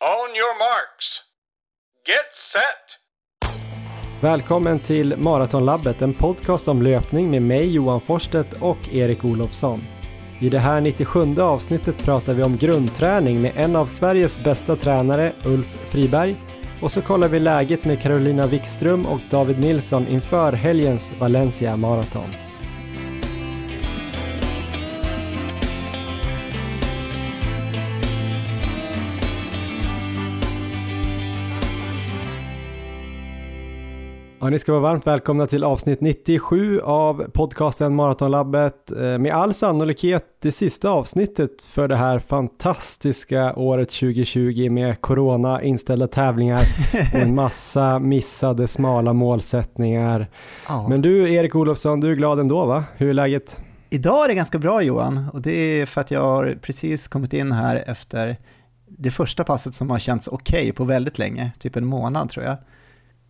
On your marks. Get set! Välkommen till Maratonlabbet, en podcast om löpning med mig Johan Forsstedt och Erik Olofsson. I det här 97 avsnittet pratar vi om grundträning med en av Sveriges bästa tränare, Ulf Friberg. Och så kollar vi läget med Carolina Wikström och David Nilsson inför helgens Valencia Marathon. Ja, ni ska vara varmt välkomna till avsnitt 97 av podcasten Maratonlabbet. Eh, med all sannolikhet det sista avsnittet för det här fantastiska året 2020 med corona, inställda tävlingar och en massa missade smala målsättningar. Ja. Men du Erik Olofsson, du är glad ändå va? Hur är läget? Idag är det ganska bra Johan och det är för att jag har precis kommit in här efter det första passet som har känts okej okay på väldigt länge, typ en månad tror jag.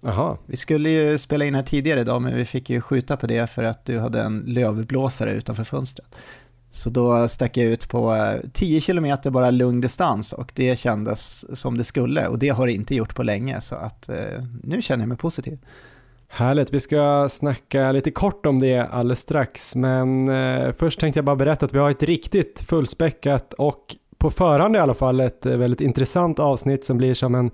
Aha. Vi skulle ju spela in här tidigare idag, men vi fick ju skjuta på det för att du hade en lövblåsare utanför fönstret. Så då stack jag ut på 10 eh, km bara lugn distans och det kändes som det skulle och det har det inte gjort på länge så att eh, nu känner jag mig positiv. Härligt, vi ska snacka lite kort om det alldeles strax men eh, först tänkte jag bara berätta att vi har ett riktigt fullspäckat och på förhand i alla fall ett eh, väldigt intressant avsnitt som blir som en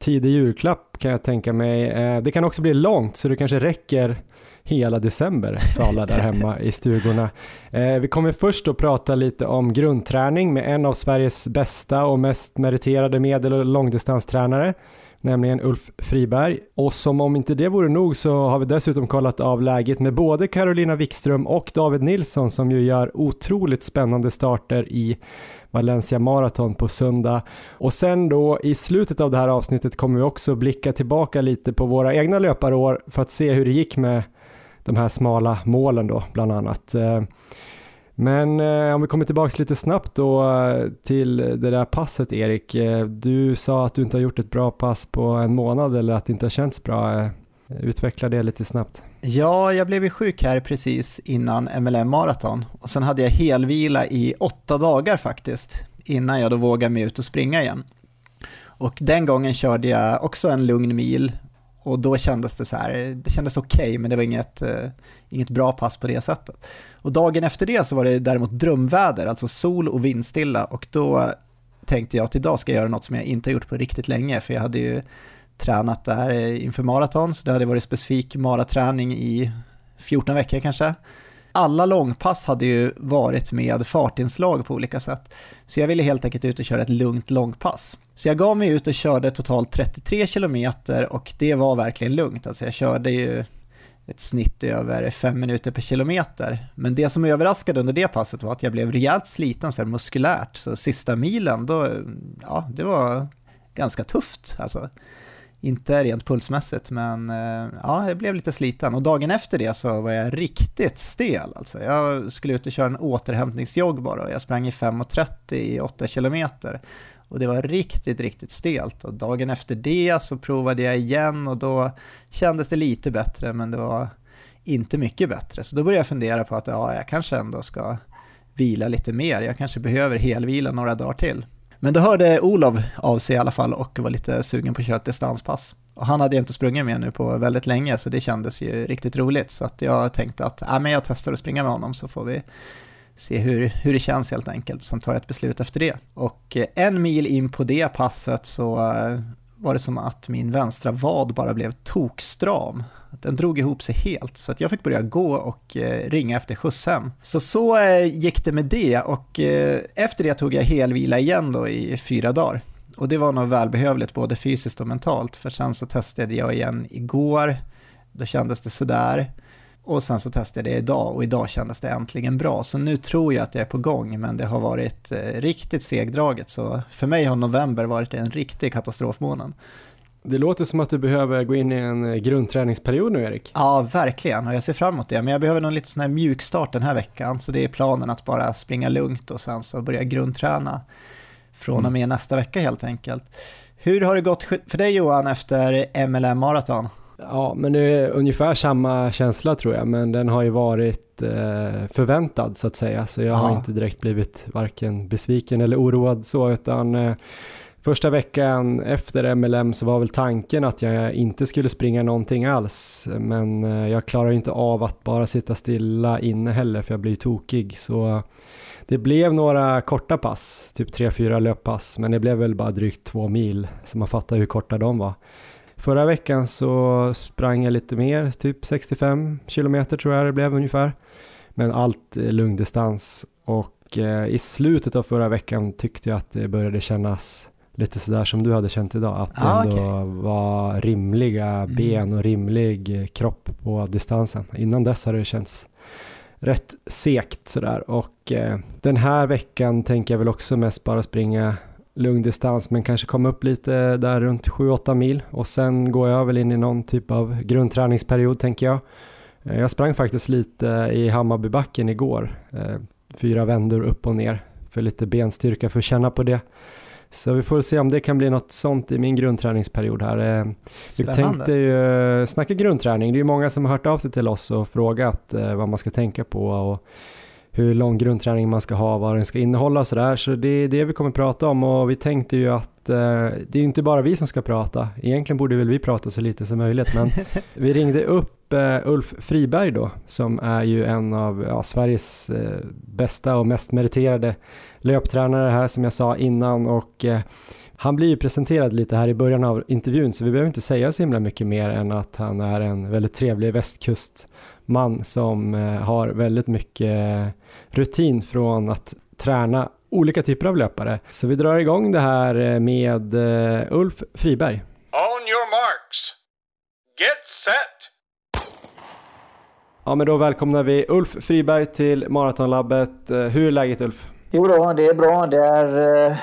tidig julklapp kan jag tänka mig. Eh, det kan också bli långt så det kanske räcker hela december för alla där hemma i stugorna. Eh, vi kommer först att prata lite om grundträning med en av Sveriges bästa och mest meriterade medel och långdistanstränare, nämligen Ulf Friberg. Och som om inte det vore nog så har vi dessutom kollat av läget med både Carolina Wikström och David Nilsson som ju gör otroligt spännande starter i Valencia Marathon på söndag. Och sen då i slutet av det här avsnittet kommer vi också blicka tillbaka lite på våra egna löparår för att se hur det gick med de här smala målen då bland annat. Eh, men eh, om vi kommer tillbaka lite snabbt då eh, till det där passet Erik. Eh, du sa att du inte har gjort ett bra pass på en månad eller att det inte har känts bra. Utveckla det lite snabbt. Ja, jag blev ju sjuk här precis innan MLM Marathon och sen hade jag helvila i åtta dagar faktiskt innan jag då vågade mig ut och springa igen. Och den gången körde jag också en lugn mil och då kändes det så här, det kändes okej okay, men det var inget, eh, inget bra pass på det sättet. Och dagen efter det så var det däremot drömväder, alltså sol och vindstilla och då tänkte jag att idag ska jag göra något som jag inte har gjort på riktigt länge för jag hade ju tränat där inför maraton, så det hade varit specifik maraträning i 14 veckor kanske. Alla långpass hade ju varit med fartinslag på olika sätt, så jag ville helt enkelt ut och köra ett lugnt långpass. Så jag gav mig ut och körde totalt 33 kilometer och det var verkligen lugnt, alltså jag körde ju ett snitt över 5 minuter per kilometer. Men det som överraskade under det passet var att jag blev rejält sliten så här muskulärt, så sista milen, då, ja, det var ganska tufft alltså inte rent pulsmässigt, men eh, ja, jag blev lite sliten. Och dagen efter det så var jag riktigt stel. Alltså. Jag skulle ut och köra en återhämtningsjogg bara och jag sprang i 5.30 i 8 kilometer. Och det var riktigt, riktigt stelt. Och dagen efter det så provade jag igen och då kändes det lite bättre, men det var inte mycket bättre. Så då började jag fundera på att ja, jag kanske ändå ska vila lite mer. Jag kanske behöver helvila några dagar till. Men då hörde Olof av sig i alla fall och var lite sugen på att köra ett distanspass. Och han hade jag inte sprungit med nu på väldigt länge så det kändes ju riktigt roligt. Så att jag tänkte att äh, men jag testar att springa med honom så får vi se hur, hur det känns helt enkelt. Sen tar jag ett beslut efter det. Och eh, en mil in på det passet så eh, var det som att min vänstra vad bara blev tokstram. Den drog ihop sig helt så att jag fick börja gå och eh, ringa efter skjuts hem. Så så eh, gick det med det och eh, efter det tog jag helvila igen då i fyra dagar. Och det var nog välbehövligt både fysiskt och mentalt för sen så testade jag igen igår. Då kändes det sådär. Och sen så testade jag det idag och idag kändes det äntligen bra. Så nu tror jag att jag är på gång, men det har varit eh, riktigt segdraget. Så för mig har november varit en riktig katastrofmånad. Det låter som att du behöver gå in i en eh, grundträningsperiod nu Erik. Ja, verkligen och jag ser fram emot det. Men jag behöver någon lite sån här mjukstart den här veckan. Så det är planen att bara springa lugnt och sen så börja grundträna från och med mm. nästa vecka helt enkelt. Hur har det gått för dig Johan efter MLM Marathon? Ja, men det är ungefär samma känsla tror jag, men den har ju varit eh, förväntad så att säga, så jag ja. har inte direkt blivit varken besviken eller oroad så, utan eh, Första veckan efter MLM så var väl tanken att jag inte skulle springa någonting alls, men eh, jag klarar inte av att bara sitta stilla inne heller för jag blir tokig. Så det blev några korta pass, typ 3-4 löppass, men det blev väl bara drygt två mil, så man fattar hur korta de var. Förra veckan så sprang jag lite mer, typ 65 kilometer tror jag det blev ungefär. Men allt lungdistans och eh, i slutet av förra veckan tyckte jag att det började kännas lite sådär som du hade känt idag, att det Ah, ändå okej. var rimliga Mm. ben och rimlig kropp på distansen. Innan dess har det känts rätt segt sådär och eh, den här veckan tänker jag väl också mest bara springa lugndistans men kanske komma upp lite där runt 7-8 mil och sen går jag väl in i någon typ av grundträningsperiod tänker jag. Eh, Jag sprang faktiskt lite i Hammarbybacken igår, eh, fyra vändor upp och ner för lite benstyrka för att känna på det. Så vi får se om det kan bli något sånt i min grundträningsperiod här. Eh, vi tänkte Spännande. ju snacka grundträning. Det är ju många som har hört av sig till oss och frågat eh, vad man ska tänka på och hur lång grundträning man ska ha, vad den ska innehålla och sådär. Så det är det vi kommer prata om och vi tänkte ju att eh, det är inte bara vi som ska prata. Egentligen borde väl vi prata så lite som möjligt men vi ringde upp eh, Ulf Friberg då som är ju en av ja, Sveriges eh, bästa och mest meriterade löptränare här som jag sa innan och han blir ju presenterad lite här i början av intervjun så vi behöver inte säga så himla mycket mer än att han är en väldigt trevlig västkustman som har väldigt mycket rutin från att träna olika typer av löpare. Så vi drar igång det här eh, med eh, Ulf Friberg. On your marks. Get set. Ja men då välkomnar vi Ulf Friberg till Maratonlabbet. Eh, Hur är läget Ulf? Jo då, det är bra. Det är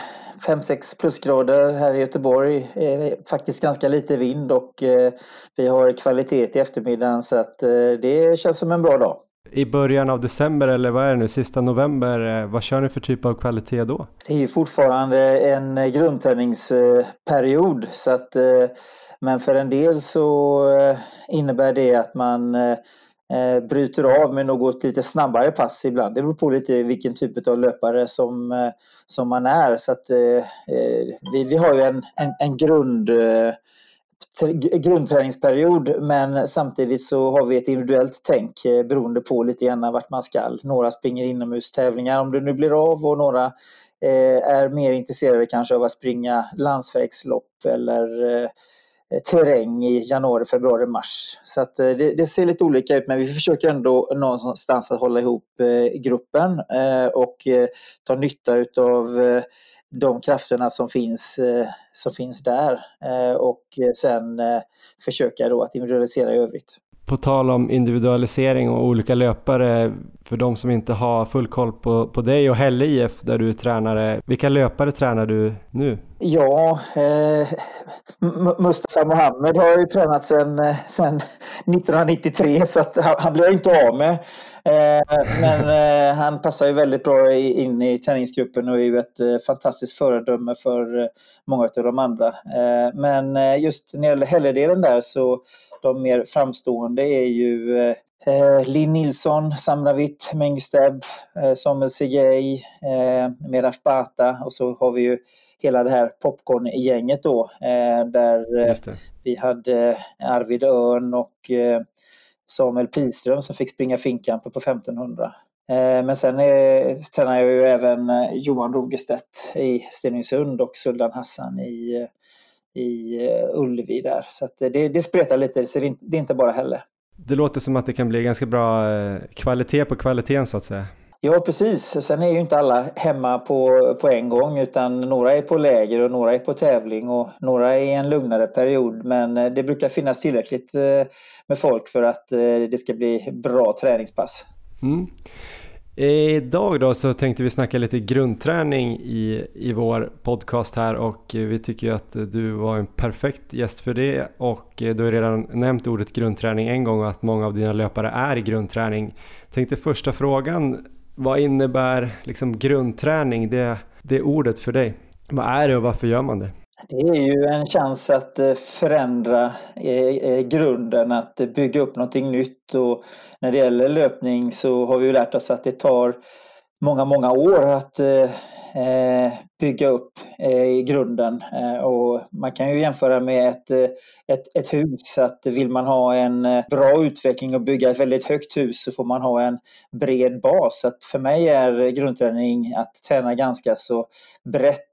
5-6 plusgrader här i Göteborg. Faktiskt ganska lite vind och vi har kvalitet i eftermiddagen så att det känns som en bra dag. I början av december eller vad är det nu, sista november, eh, vad kör ni för typ av kvalitet då? Det är ju fortfarande en eh, grundträningsperiod så att eh, men för en del så innebär det att man bryter av med något lite snabbare pass ibland. Det beror på lite vilken typ av löpare som, som man är. Så att, eh, vi, vi har ju en, en, en grund, eh, grundträningsperiod men samtidigt så har vi ett individuellt tänk eh, beroende på lite grann vart man ska. Några springer inomhustävlingar om det nu blir av och några eh, är mer intresserade kanske av att springa landsvägslopp eller eh, eh, terräng i januari, februari, mars. Så att eh, det, det ser lite olika ut men vi försöker ändå någonstans att hålla ihop eh, gruppen eh, och eh, ta nytta utav eh, de krafterna som finns, eh, som finns där eh, och sen eh, försöka då att individualisera i övrigt. På tal om individualisering och olika löpare, för de som inte har full koll på, på dig och Helle IF där du är tränare, vilka löpare tränar du nu? Ja, eh, Mustafa Mohamed har ju tränat sedan eh, sedan 1993 så att han, han blir inte av med. Eh, men eh, han passar ju väldigt bra in i träningsgruppen och är ju ett eh, fantastiskt föredöme för många av de andra. Men just när det gäller Hälledelen där så de mer framstående är ju Linn Nilsson, Samravit Mengsteb, eh, Samuel eh, Meraf Bata och så har vi ju hela det här popcorn-gänget då där vi hade Arvid Örn och Samuel Piström som fick springa finkampen på 1500. Eh, men sen är, tränar jag ju även eh, Johan Rogestedt i Stenungsund och Suldan Hassan i, i Ullevi där. Så att det, det spretar lite, så det är inte, bara heller. Det låter som att det kan bli ganska bra kvalitet på kvaliteten så att säga. Ja, precis. Sen är ju inte alla hemma på, på en gång utan några är på läger och några är på tävling och några är i en lugnare period. Men eh, det brukar finnas tillräckligt eh, med folk för att eh, det ska bli bra träningspass. Mm. Idag då så tänkte vi snacka lite grundträning i, i vår podcast här och vi tycker ju att du var en perfekt gäst för det och du har redan nämnt ordet grundträning en gång och att många av dina löpare är i grundträning. Tänkte första frågan, vad innebär liksom grundträning, det, det ordet för dig? Vad är det och varför gör man det? Det är ju en chans att eh, förändra eh, eh, grunden, att bygga upp någonting nytt. Och när det gäller löpning så har vi ju lärt oss att det tar många, många år att Eh, bygga upp eh, i grunden. Eh, och man kan ju jämföra med ett, ett, ett hus. Att vill man ha en bra utveckling och bygga ett väldigt högt hus så får man ha en bred bas. Så att för mig är grundträning att träna ganska så brett.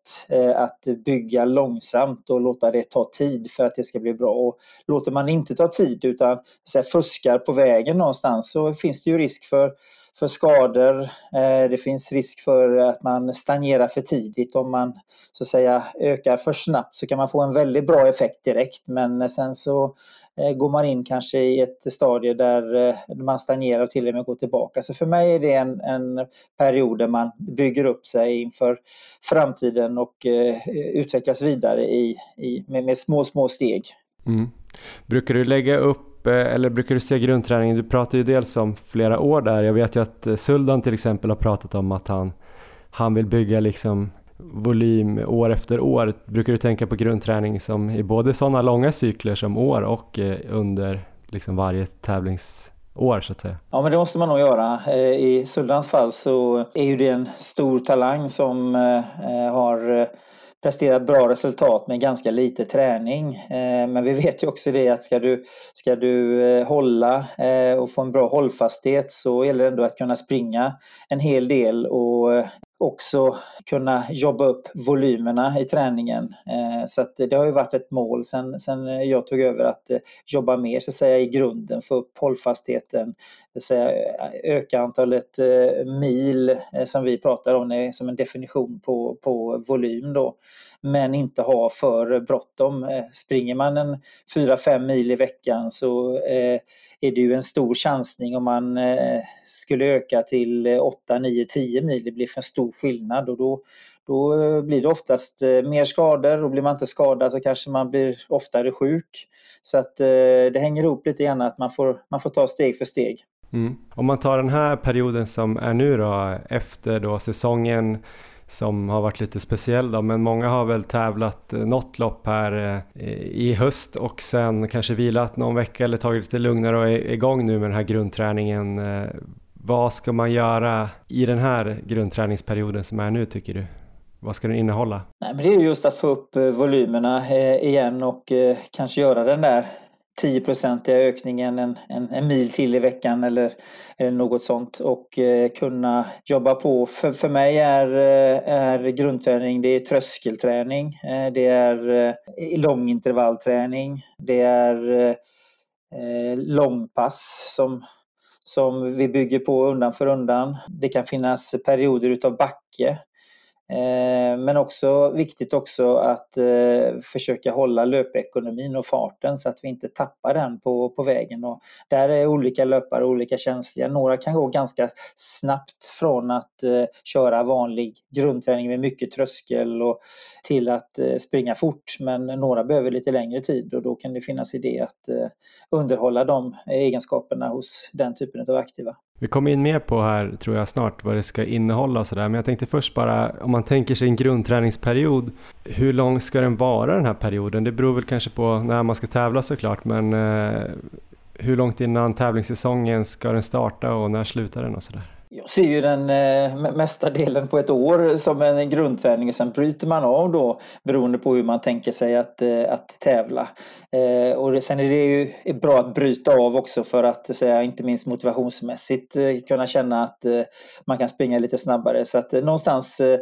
Att bygga långsamt och låta det ta tid för att det ska bli bra. Och låter man inte ta tid utan så här, fuskar på vägen någonstans så finns det ju risk för för skador. Eh, det finns risk för att man stagnerar för tidigt. Om man så att säga ökar för snabbt så kan man få en väldigt bra effekt direkt men sen så eh, går man in kanske i ett stadie där eh, man stagnerar och till och med går tillbaka. Så för mig är det en, en period där man bygger upp sig inför framtiden och utvecklas vidare i, i, med, med små, små steg. Mm. Brukar du lägga upp Eh, eller brukar du se grundträningen? Du pratar ju dels om flera år där. Jag vet ju att eh, Suldan till exempel har pratat om att han, han vill bygga liksom volym år efter år. Brukar du tänka på grundträning som i både sådana långa cykler som år och eh, under liksom varje tävlingsår så att säga? Ja men det måste man nog göra. I Suldans fall så är ju det en stor talang som har prestera bra resultat med ganska lite träning. Eh, men vi vet ju också det att ska du, ska du eh, hålla eh, och få en bra hållfasthet så gäller det ändå att kunna springa en hel del och också kunna jobba upp volymerna i träningen. Eh, så att det har ju varit ett mål sen, sen jag tog över att eh, jobba mer så att säga, i grunden, få upp hållfastheten, säga, eh, öka antalet mil som vi pratar om som en definition på, på volym då. Men inte ha för bråttom. Eh, springer man en 4-5 mil i veckan så eh, är det ju en stor chansning om man eh, skulle öka till 8, 9, 10 mil. Det blir för stor skillnad och då, då blir det oftast mer skador och blir man inte skadad så kanske man blir oftare sjuk. Så att det hänger ihop lite grann att man får, man får ta steg för steg. Mm. Om man tar den här perioden som är nu då efter då säsongen som har varit lite speciell då, men många har väl tävlat eh, något lopp här eh, i höst och sen kanske vilat någon vecka eller tagit lite lugnare och är igång nu med den här grundträningen. Eh, vad ska man göra i den här grundträningsperioden som är nu tycker du? Vad ska den innehålla? Nej, men det är just att få upp volymerna igen och kanske göra den där 10-procentiga ökningen en, en, en, mil till i veckan eller, eller något sånt och eh, kunna jobba på. För, för mig är, eh, är grundträning det är tröskelträning, eh, det är eh, långintervallträning, det är eh, eh, långpass som som vi bygger på undan för undan. Det kan finnas perioder utav backe Eh, men också viktigt också att eh, försöka hålla löpekonomin och farten så att vi inte tappar den på, på vägen. Och där är olika löpare olika känsliga. Några kan gå ganska snabbt från att eh, köra vanlig grundträning med mycket tröskel och till att eh, springa fort. Men några behöver lite längre tid och då kan det finnas idé att eh, underhålla de egenskaperna hos den typen av aktiva. Vi kommer in mer på här tror jag snart vad det ska innehålla och sådär men jag tänkte först bara om man tänker sig en grundträningsperiod hur lång ska den vara den här perioden? Det beror väl kanske på när man ska tävla såklart men eh, hur långt innan tävlingssäsongen ska den starta och när slutar den och sådär? Jag ser ju den eh, mesta delen på ett år som en grundträning och sen bryter man av då beroende på hur man tänker sig att, eh, att tävla. Eh, och det, sen är det ju bra att bryta av också för att säga, inte minst motivationsmässigt eh, kunna känna att eh, man kan springa lite snabbare. Så att eh, någonstans eh,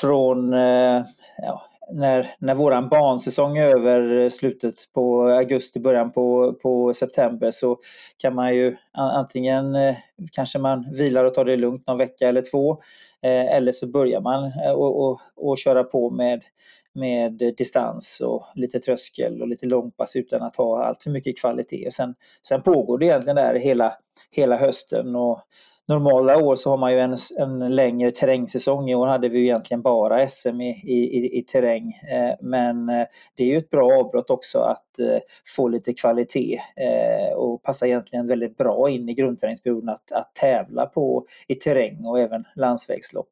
från eh, ja, när, när våran barnsäsong är över eh, slutet på augusti, början på, på september så kan man ju antingen eh, kanske man vilar och tar det lugnt någon vecka eller två eh, eller så börjar man och, och, och köra på med med eh, distans och lite tröskel och lite långpass utan att ha allt för mycket kvalitet. sen, sen pågår det egentligen där hela, hela hösten och normala år så har man ju en, en längre terrängsäsong. I år hade vi ju egentligen bara SM i, i, i terräng. Eh, men eh, det är ju ett bra avbrott också att eh, få lite kvalitet eh, och passar egentligen väldigt bra in i grundträningsperioden att, att tävla på i terräng och även landsvägslopp.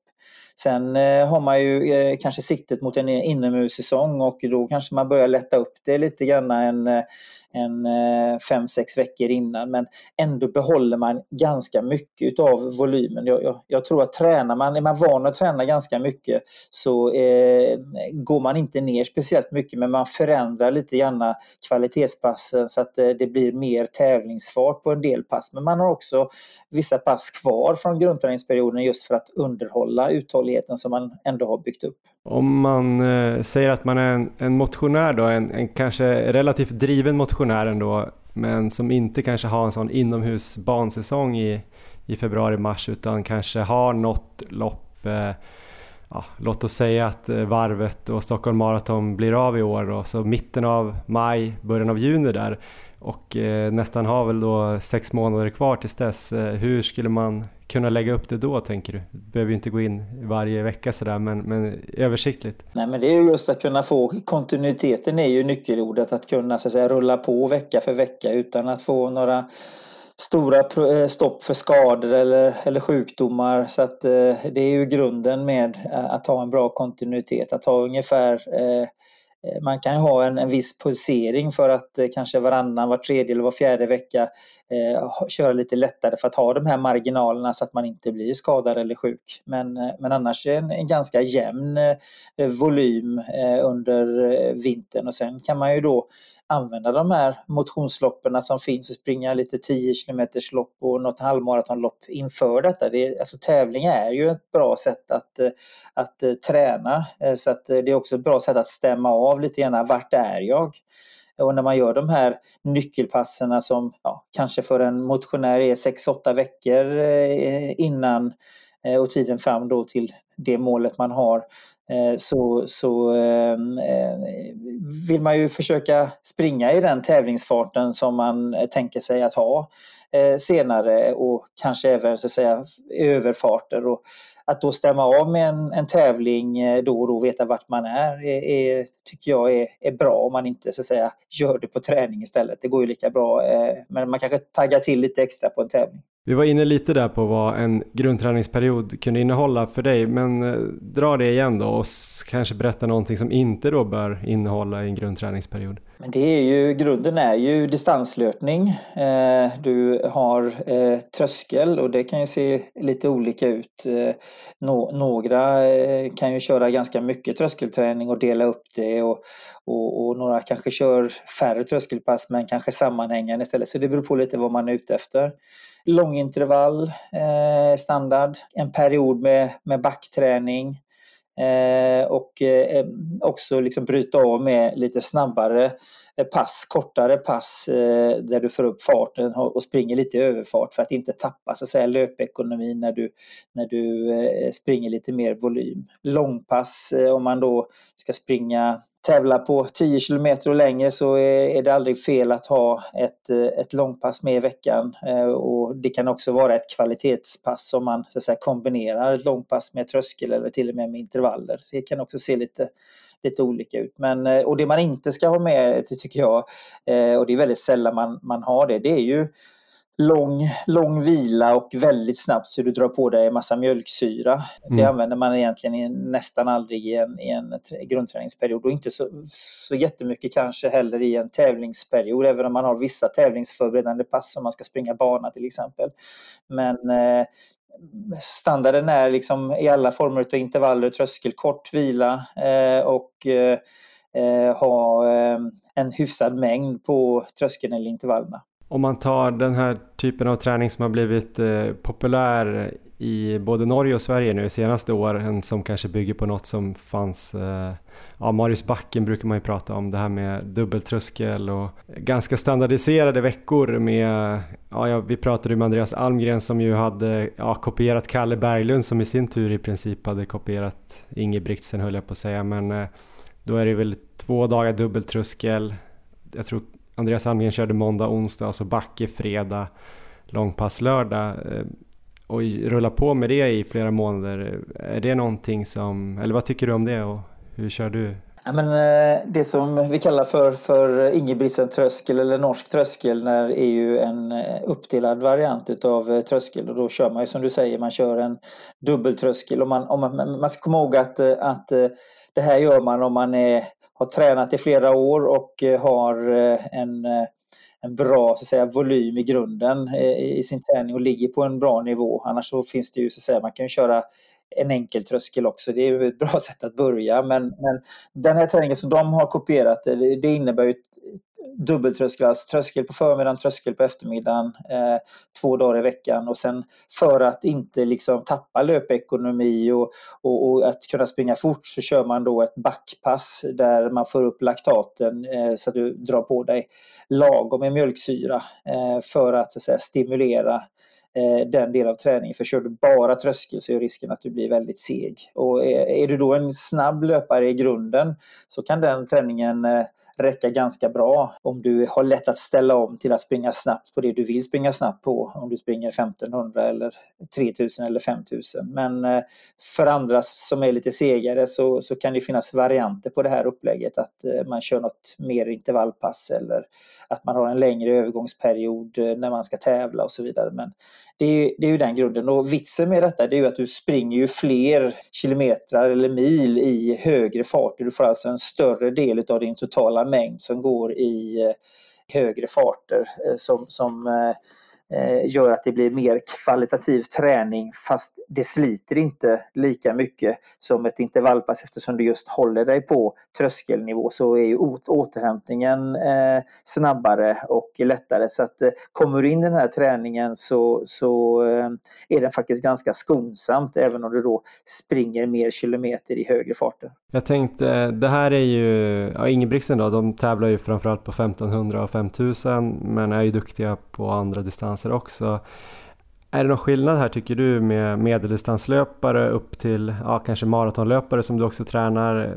Sen eh, har man ju eh, kanske siktet mot en inomhussäsong och då kanske man börjar lätta upp det lite grann en eh, en eh, fem, sex veckor innan men ändå behåller man ganska mycket av volymen. Jag, jag, jag, tror att tränar man, är man van att träna ganska mycket så eh, går man inte ner speciellt mycket men man förändrar lite grann kvalitetspassen så att eh, det blir mer tävlingsfart på en del pass. Men man har också vissa pass kvar från grundträningsperioden just för att underhålla uthålligheten som man ändå har byggt upp. Om man eh, säger att man är en, en motionär då, en, en, kanske relativt driven motionär ändå, men som inte kanske har en sån inomhusbansäsong i, i februari-mars utan kanske har något lopp eh, Ja, låt oss säga att eh, varvet och Stockholm Marathon blir av i år då, så mitten av maj, början av juni där och eh, nästan har väl då sex månader kvar tills dess. Eh, hur skulle man kunna lägga upp det då tänker du? Du behöver ju inte gå in varje vecka sådär men, men översiktligt. Nej men det är ju just att kunna få kontinuiteten är ju nyckelordet att kunna så att säga rulla på vecka för vecka utan att få några stora eh, stopp för skador eller, eller sjukdomar. Så att eh, det är ju grunden med eh, att ha en bra kontinuitet, att ha ungefär Eh, Eh, man kan ha en, en viss pulsering för att eh, kanske varannan, var tredje eller var fjärde vecka eh, köra lite lättare för att ha de här marginalerna så att man inte blir skadad eller sjuk. Men, eh, men annars är en, en ganska jämn eh, volym eh, under eh, vintern och sen kan man ju då använda de här motionsloppen som finns och springa lite 10 km lopp och något halvmaratonlopp inför detta. Det, alltså tävling är ju ett bra sätt att, eh, att eh, träna eh, så att det är också ett bra sätt att stämma av lite grann vart är jag? Och när man gör de här nyckelpasserna som ja, kanske för en motionär är 6-8 veckor innan Eh, och tiden fram då till det målet man har Eh, så, så ehm, eh, vill man ju försöka springa i den tävlingsfarten som man eh, tänker sig att ha eh, senare och kanske även så att säga, överfarter. Och att då stämma av med en, en tävling eh, då och då och veta vart man är, är, är tycker jag är, är, bra om man inte så att säga, gör det på träning istället. Det går ju lika bra men man kanske taggar till lite extra på en tävling. Vi var inne lite där på vad en grundträningsperiod kunde innehålla för dig, men eh, dra det igen då och kanske berätta någonting som inte då bör innehålla en grundträningsperiod. Men det är ju, grunden är ju distanslöpning. Eh, du har eh, tröskel och det kan ju se lite olika ut. Några kan ju köra ganska mycket tröskelträning och dela upp det och, och, och några kanske kör färre tröskelpass men kanske sammanhängande istället. Så det beror på lite vad man är ute efter långintervall eh, standard, en period med, med backträning eh, och eh, eh också liksom bryta av med lite snabbare. Eh, pass, kortare pass eh, där du får upp farten och springer lite i överfart för att inte tappa så att säga, löpekonomin när du, när du eh, springer lite mer volym. Långpass om man då ska springa tävla på 10 kilometer och längre så är det aldrig fel att ha ett, ett långpass med i veckan. Och det kan också vara ett kvalitetspass om man så att säga, kombinerar ett långpass med tröskel eller till och med med intervaller. Så det kan också se lite lite olika ut. Men, eh, och det man inte ska ha med, det tycker jag, eh, och det är väldigt sällan man, man har det, det är ju lång, lång vila och väldigt snabbt så du drar på dig en massa mjölksyra. Mm. Det använder man egentligen nästan aldrig i en, i en grundträningsperiod och inte så, så jättemycket kanske heller i en tävlingsperiod, även om man har vissa tävlingsförberedande pass som man ska springa bana till exempel. Men eh, standarden är liksom i alla former av intervaller, tröskel, kort vila eh, och eh, eh, ha eh, en hyfsad mängd på tröskeln eller intervallerna. Om man tar den här typen av träning som har blivit eh, populär i både Norge och Sverige nu senaste åren som kanske bygger på något som fanns eh, ja, Marius Backen brukar man ju prata om det här med dubbeltröskel och ganska standardiserade veckor med, ja, vi pratade med Andreas Almgren som ju hade ja, kopierat Kalle Berglund som i sin tur i princip hade kopierat Ingebrigtsen höll jag på att säga, men eh, då är det väl två dagar dubbeltröskel. Jag tror Andreas Almgren körde måndag, onsdag, alltså Backe fredag, långpass lördag eh, och rulla på med det i flera månader. Är det någonting som, eller vad tycker du om det och hur kör du? Ja, men, eh, det som vi kallar för, för Ingebrigtsen-tröskel eller norsk tröskel är ju en eh, uppdelad variant utav eh, tröskel och då kör man ju som du säger, man kör en dubbeltröskel. Och man, om man, man ska komma ihåg att, att det här gör man om man är, har tränat i flera år och har en en bra så att säga, volym i grunden eh, i sin träning och ligger på en bra nivå. Annars så finns det ju så att säga, man kan ju köra en enkel tröskel också. Det är ett bra sätt att börja. Men, men den här träningen som de har kopierat, eh, det, innebär ju dubbeltröskel, alltså tröskel på förmiddagen, tröskel på eftermiddagen, eh, två dagar i veckan. Och sen för att inte liksom tappa löpekonomi och, och, och, att kunna springa fort så kör man då ett backpass där man får upp laktaten eh, så att du drar på dig lagom med mjölksyra eh, för att, så att säga, stimulera Eh, den del av träningen. För kör du bara tröskel så är risken att du blir väldigt seg. Och är du då en snabb löpare i grunden så kan den träningen eh, räcka ganska bra om du har lätt att ställa om till att springa snabbt på det du vill springa snabbt på. Om du springer 1500 eller 3000 eller 5000. Men eh, för andra som är lite segare så, så kan det finnas varianter på det här upplägget. Att eh, man kör något mer intervallpass eller att man har en längre övergångsperiod eh, när man ska tävla och så vidare. Men det är, det är ju den grunden och vitsen med detta det är ju att du springer ju fler kilometrar eller mil i högre fart. Du får alltså en större del av din totala mängd som går i eh, högre farter eh, som, som Eh, Eh, gör att det blir mer kvalitativ träning fast det sliter inte lika mycket som ett intervallpass eftersom du just håller dig på tröskelnivå så är ju återhämtningen eh, snabbare och lättare. Så att eh, kommer du in i den här träningen så, så eh, är den faktiskt ganska skonsamt även om du då springer mer kilometer i högre farter. Jag tänkte, det här är ju, ja, Ingebrigtsen då, de tävlar ju framförallt på 1500 och 5000 men är ju duktiga på andra distanser också. Är det någon skillnad här tycker du med medeldistanslöpare upp till ja, kanske maratonlöpare som du också tränar?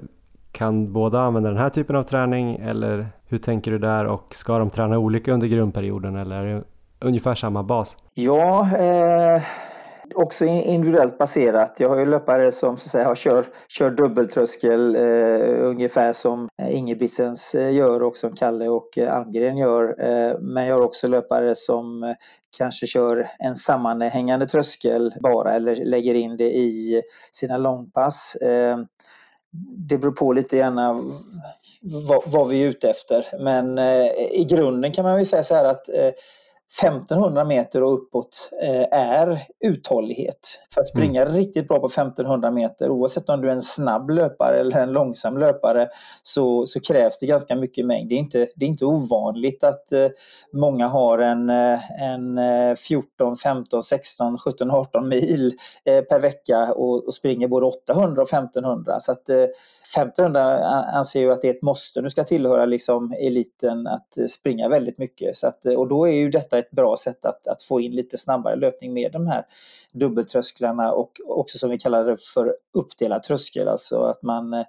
Kan båda använda den här typen av träning eller hur tänker du där och ska de träna olika under grundperioden eller är det ungefär samma bas? Ja, eh också individuellt baserat. Jag har ju löpare som så att säga, har kör, kör dubbeltröskel eh, ungefär som eh, Ingebrigtsens eh, gör och som Kalle och eh, Almgren gör. Eh, men jag har också löpare som kanske kör en sammanhängande tröskel bara eller lägger in det i sina långpass. Eh, det beror på lite gärna vad, vad, vi är ute efter. Men i grunden kan man väl säga så här att 1500 meter och uppåt eh, är uthållighet. För att springa mm. riktigt bra på 1500 meter, oavsett om du är en snabb löpare eller en långsam löpare, så, så krävs det ganska mycket mängd. Det är inte, det är inte ovanligt att eh, många har en, eh, en 14, 15, 16, 17, 18 mil per vecka och, och springer både 800 och 1500. Så att 1500 anser jag att det är ett måste. Nu ska tillhöra liksom eliten att springa väldigt mycket. Så att, och då är ju detta ett bra sätt att, att få in lite snabbare löpning med de här dubbeltrösklarna och också som vi kallar det för uppdelad tröskel. Alltså att man eh,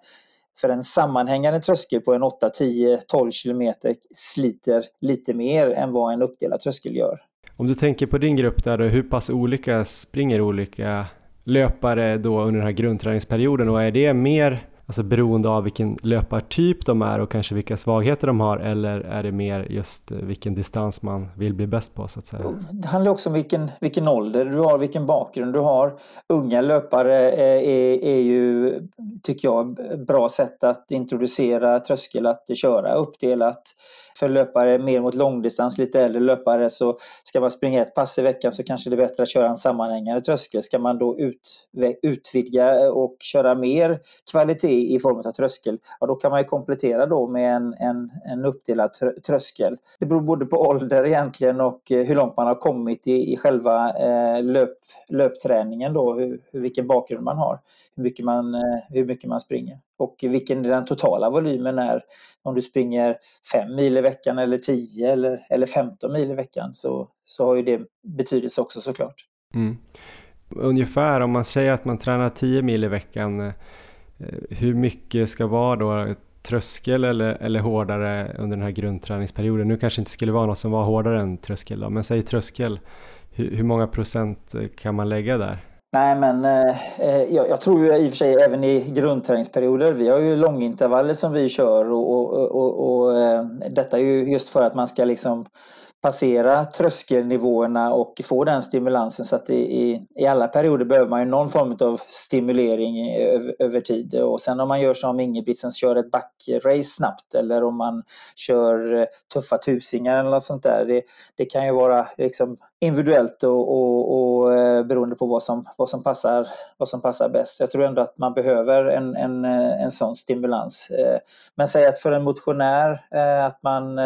för en sammanhängande tröskel på en 8, 10, 12 kilometer sliter lite mer än vad en uppdelad tröskel gör. Om du tänker på din grupp där, hur pass olika springer olika löpare då under den här grundträningsperioden och är det mer Alltså beroende av vilken löpartyp de är och kanske vilka svagheter de har eller är det mer just eh, vilken distans man vill bli bäst på så att säga? Det handlar också om vilken, vilken ålder du har, vilken bakgrund du har. Unga löpare eh, är, är ju, tycker jag, bra sätt att introducera tröskel att köra uppdelat för löpare mer mot långdistans, lite äldre löpare, så ska man springa ett pass i veckan så kanske det är bättre att köra en sammanhängande tröskel. Ska man då ut, utvidga och köra mer kvalitet i form av tröskel, ja då kan man ju komplettera då med en, en, en uppdelad tröskel. Det beror både på ålder egentligen och eh, hur långt man har kommit i, i själva eh, löp, löpträningen då, hur, vilken bakgrund man har, hur mycket man, eh, hur mycket man springer och vilken den totala volymen är. Om du springer 5 mil i veckan eller 10 eller, eller 15 mil i veckan så, så har ju det betydelse också såklart. Mm. Ungefär om man säger att man tränar 10 mil i veckan, eh, hur mycket ska vara då tröskel eller, eller hårdare under den här grundträningsperioden? Nu kanske inte skulle vara något som var hårdare än tröskel då, men säg tröskel, hur, hur många procent kan man lägga där? Nej, men eh, eh, jag, jag, tror ju i och för sig även i grundträningsperioder. Vi har ju långintervaller som vi kör och, och, och, och eh, detta är ju just för att man ska liksom passera tröskelnivåerna och få den stimulansen. Så att i, i, i alla perioder behöver man ju någon form av stimulering eh, över, över tid. Och sen om man gör som Ingebrigtsen, kör ett backrace snabbt eller om man kör eh, tuffa tusingar eller något sånt där. Det, det kan ju vara liksom individuellt och, och, och eh, beroende på vad som, vad, som passar, vad som passar bäst. Jag tror ändå att man behöver en, en, eh, en sån stimulans. Eh, men säg att för en motionär att man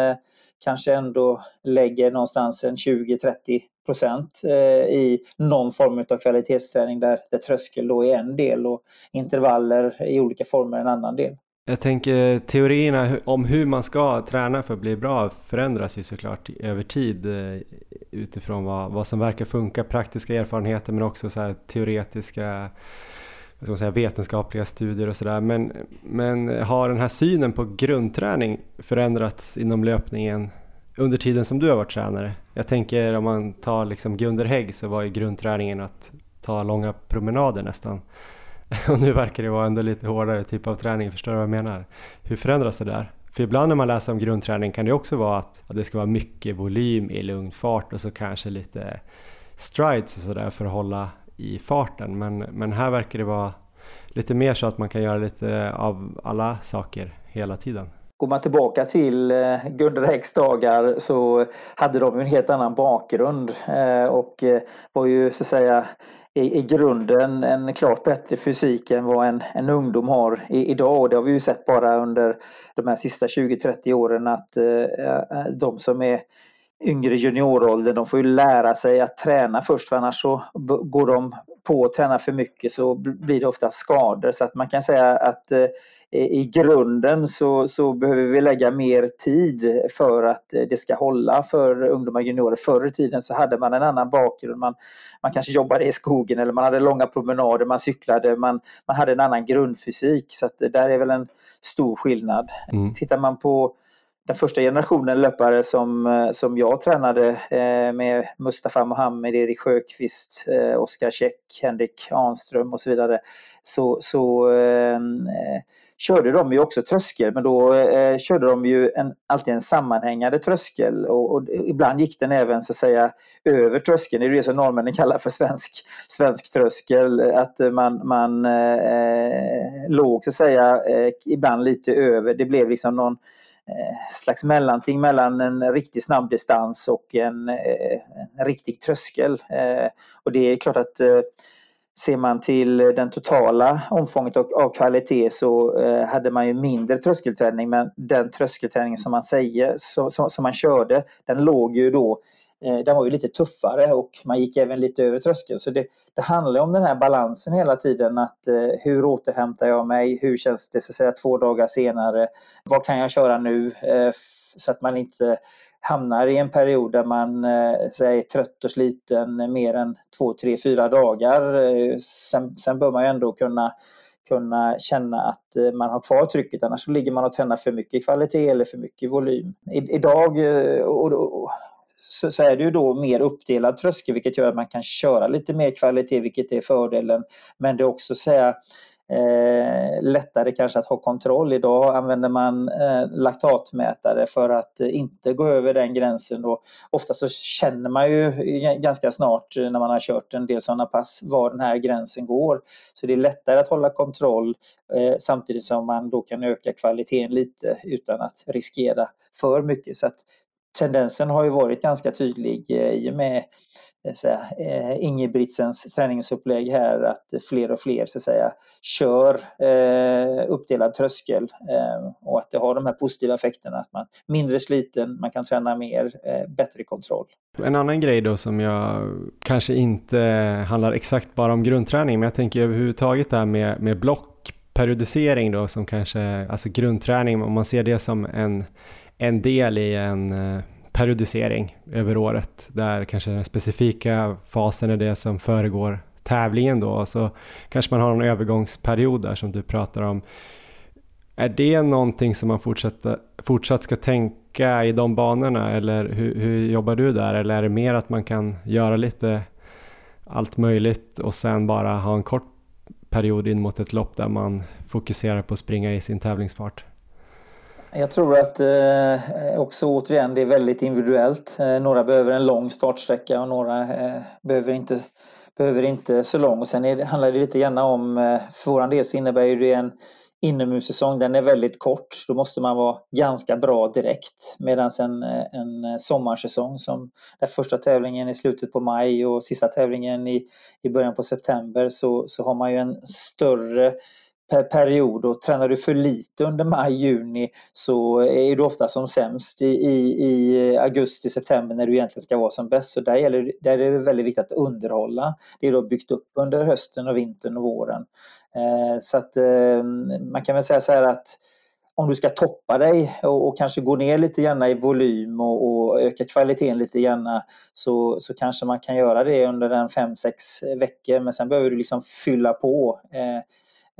kanske ändå lägger någonstans en 20-30 procent i någon form av kvalitetsträning där, där tröskel då är en del och intervaller i olika former en annan del. Jag tänker teorierna om hur man ska träna för att bli bra förändras ju såklart över tid eh, utifrån vad, vad som verkar funka, praktiska erfarenheter men också så teoretiska ska man säga, vetenskapliga studier och sådär. Men, men har den här synen på grundträning förändrats inom löpningen under tiden som du har varit tränare? Jag tänker om man tar liksom Gunder Hägg så var ju grundträningen att ta långa promenader nästan. Och nu verkar det vara ändå lite hårdare typ av träning, förstår du vad jag menar? Hur förändras det där? För ibland när man läser om grundträning kan det också vara att, att det ska vara mycket volym i lugn fart och så kanske lite strides och sådär för att hålla i farten. Men, men här verkar det vara lite mer så att man kan göra lite av alla saker hela tiden. Går man tillbaka till eh, Gunde Häggs dagar så hade de en helt annan bakgrund eh, och eh, var ju så att säga i, i grunden en klart bättre fysik än vad en, en ungdom har i, idag. Och det har vi ju sett bara under de här sista 20-30 åren att eh, eh, de som är yngre junioråldern, de får ju lära sig att träna först för annars så går de på att träna för mycket så blir det ofta skador. Så att man kan säga att eh, i grunden så, så behöver vi lägga mer tid för att det ska hålla för ungdomar och juniorer. Förr i tiden så hade man en annan bakgrund. Man, man kanske jobbade i skogen eller man hade långa promenader, man cyklade, man, man hade en annan grundfysik. Så att det där är väl en stor skillnad. Mm. Tittar man på den första generationen löpare som, eh, som jag tränade eh, med Mustafa Mohamed, Erik Sjöqvist, eh, Oskar Käck, Henrik Anström och så vidare så, så eh, körde de ju också tröskel men då eh, körde de ju en, alltid en sammanhängande tröskel och, och, ibland gick den även så att säga över tröskeln. Det är det som norrmännen kallar för svensk, svensk tröskel. Att man, man eh, låg så att säga eh, ibland lite över. Det blev liksom någon eh, slags mellanting mellan en riktig snabbdistans och en, eh, en riktig tröskel. Och det är klart att ser man till eh, den totala omfånget av kvalitet så eh, hade man ju mindre tröskelträning men den tröskelträning som man säger, som, som man körde, den låg ju då Eh, den var ju lite tuffare och man gick även lite över tröskeln. Så det, det handlar om den här balansen hela tiden. att eh, Hur återhämtar jag mig? Hur känns det så att säga, två dagar senare? Vad kan jag köra nu? Eh, så att man inte hamnar i en period där man eh, är trött och sliten mer än två, tre, fyra dagar. Eh, sen, sen bör man ju ändå kunna kunna känna att eh, man har kvar trycket annars ligger man och tränar för mycket kvalitet eller för mycket volym. I, idag, och, och, så, så är det ju då mer uppdelad tröskel vilket gör att man kan köra lite mer kvalitet vilket är fördelen. Men det är också säga Eh, lättare kanske att ha kontroll. Idag använder man eh, laktatmätare för att eh, inte gå över den gränsen. Och ofta så känner man ju ganska snart när man har kört en del sådana pass var den här gränsen går. Så det är lättare att hålla kontroll eh, samtidigt som man då kan öka kvaliteten lite utan att riskera för mycket. Så att tendensen har ju varit ganska tydlig eh, i och med eh, säga, eh, Ingebrigtsens träningsupplägg här att fler och fler så att säga, kör eh, uppdelad tröskel eh, och att det har de här positiva effekterna att man är mindre sliten, man kan träna mer, eh, bättre kontroll. En annan grej då som jag kanske inte handlar exakt bara om grundträning men jag tänker överhuvudtaget det här med, med blockperiodisering då som kanske, alltså grundträning om man ser det som en en del i en eh, periodisering över året där kanske den specifika fasen är det som föregår tävlingen då så kanske man har en övergångsperiod där som du pratar om. Är det någonting som man fortsatt ska tänka i de banorna eller hur, hur, jobbar du där eller är det mer att man kan göra lite allt möjligt och sen bara ha en kort period in mot ett lopp där man fokuserar på att springa i sin tävlingsfart? Jag tror att eh, också återigen det är väldigt individuellt. Eh, några behöver en lång startsträcka och några eh, behöver, inte, behöver inte så lång. Och sen är handlar det lite grann om, eh, för vår del så innebär ju det en inomhussäsong, den är väldigt kort. Då måste man vara ganska bra direkt. Medan en, eh, en sommarsäsong som där första tävlingen i slutet på maj och sista tävlingen i, i början på september så, så har man ju en större per period och tränar du för lite under maj, juni så är du ofta som sämst i, i, i augusti, september när du egentligen ska vara som bäst. Så där, gäller, där är det väldigt viktigt att underhålla det du har byggt upp under hösten och vintern och våren. Eh, så att eh, man kan väl säga så här att om du ska toppa dig och, och kanske gå ner lite grann i volym och, och, öka kvaliteten lite grann så, så kanske man kan göra det under en 5-6 veckor men sen behöver du liksom fylla på. Eh,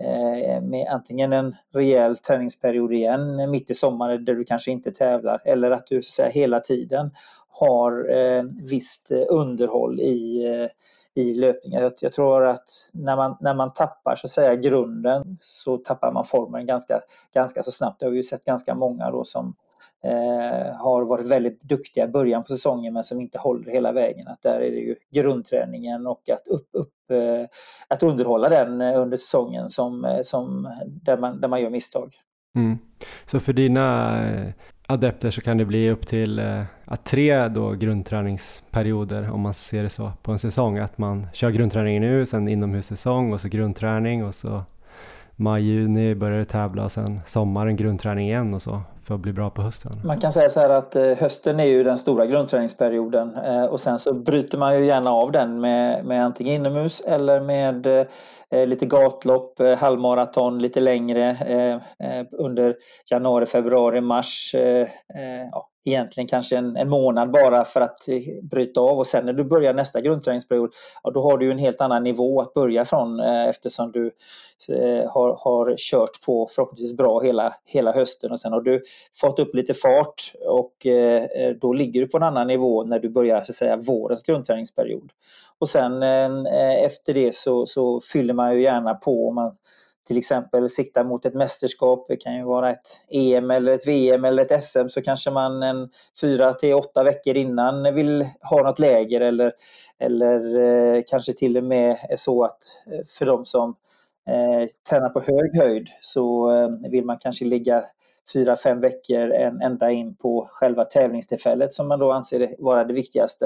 Eh, med antingen en rejäl träningsperiod igen mitt i sommaren där du kanske inte tävlar eller att du så säga, hela tiden har eh, visst eh, underhåll i, eh, i löpningen. Jag, jag, tror att när man, när man tappar så att säga grunden så tappar man formen ganska, ganska så snabbt. Det har vi ju sett ganska många då som eh, har varit väldigt duktiga i början på säsongen men som inte håller hela vägen. Att där är det ju grundträningen och att, upp, upp, eh, att underhålla den eh, under säsongen som, eh, som, där, man, där man gör misstag. Mm. Så för dina eh, adepter så kan det bli upp till eh, tre då grundträningsperioder om man ser det så på en säsong. Att man kör grundträning nu, sen inomhussäsong och så grundträning och så maj, juni börjar det tävla och sen sommaren grundträning igen och så för att bli bra på hösten? Man kan säga så här att eh, hösten är ju den stora grundträningsperioden eh, och sen så bryter man ju gärna av den med, med antingen inomhus eller med eh, lite gatlopp, halvmaraton lite längre under januari, februari, mars. Ja, egentligen kanske en, en månad bara för att eh, bryta av och sen när du börjar nästa grundträningsperiod, ja, då har du en helt annan nivå att börja från eh, eftersom du eh, har, har kört på förhoppningsvis bra hela, hela hösten och sen har du fått upp lite fart och eh, då ligger du på en annan nivå när du börjar så att säga, vårens grundträningsperiod. Och sen eh, efter det så, så fyller man ju gärna på om man till exempel siktar mot ett mästerskap, det kan ju vara ett EM eller ett VM eller ett SM, så kanske man en fyra till åtta veckor innan vill ha något läger eller, eller eh, kanske till och med är så att eh, för de som eh, tränar på hög höjd så eh, vill man kanske ligga fyra, fem veckor en, ända in på själva tävlingstillfället som man då anser vara det viktigaste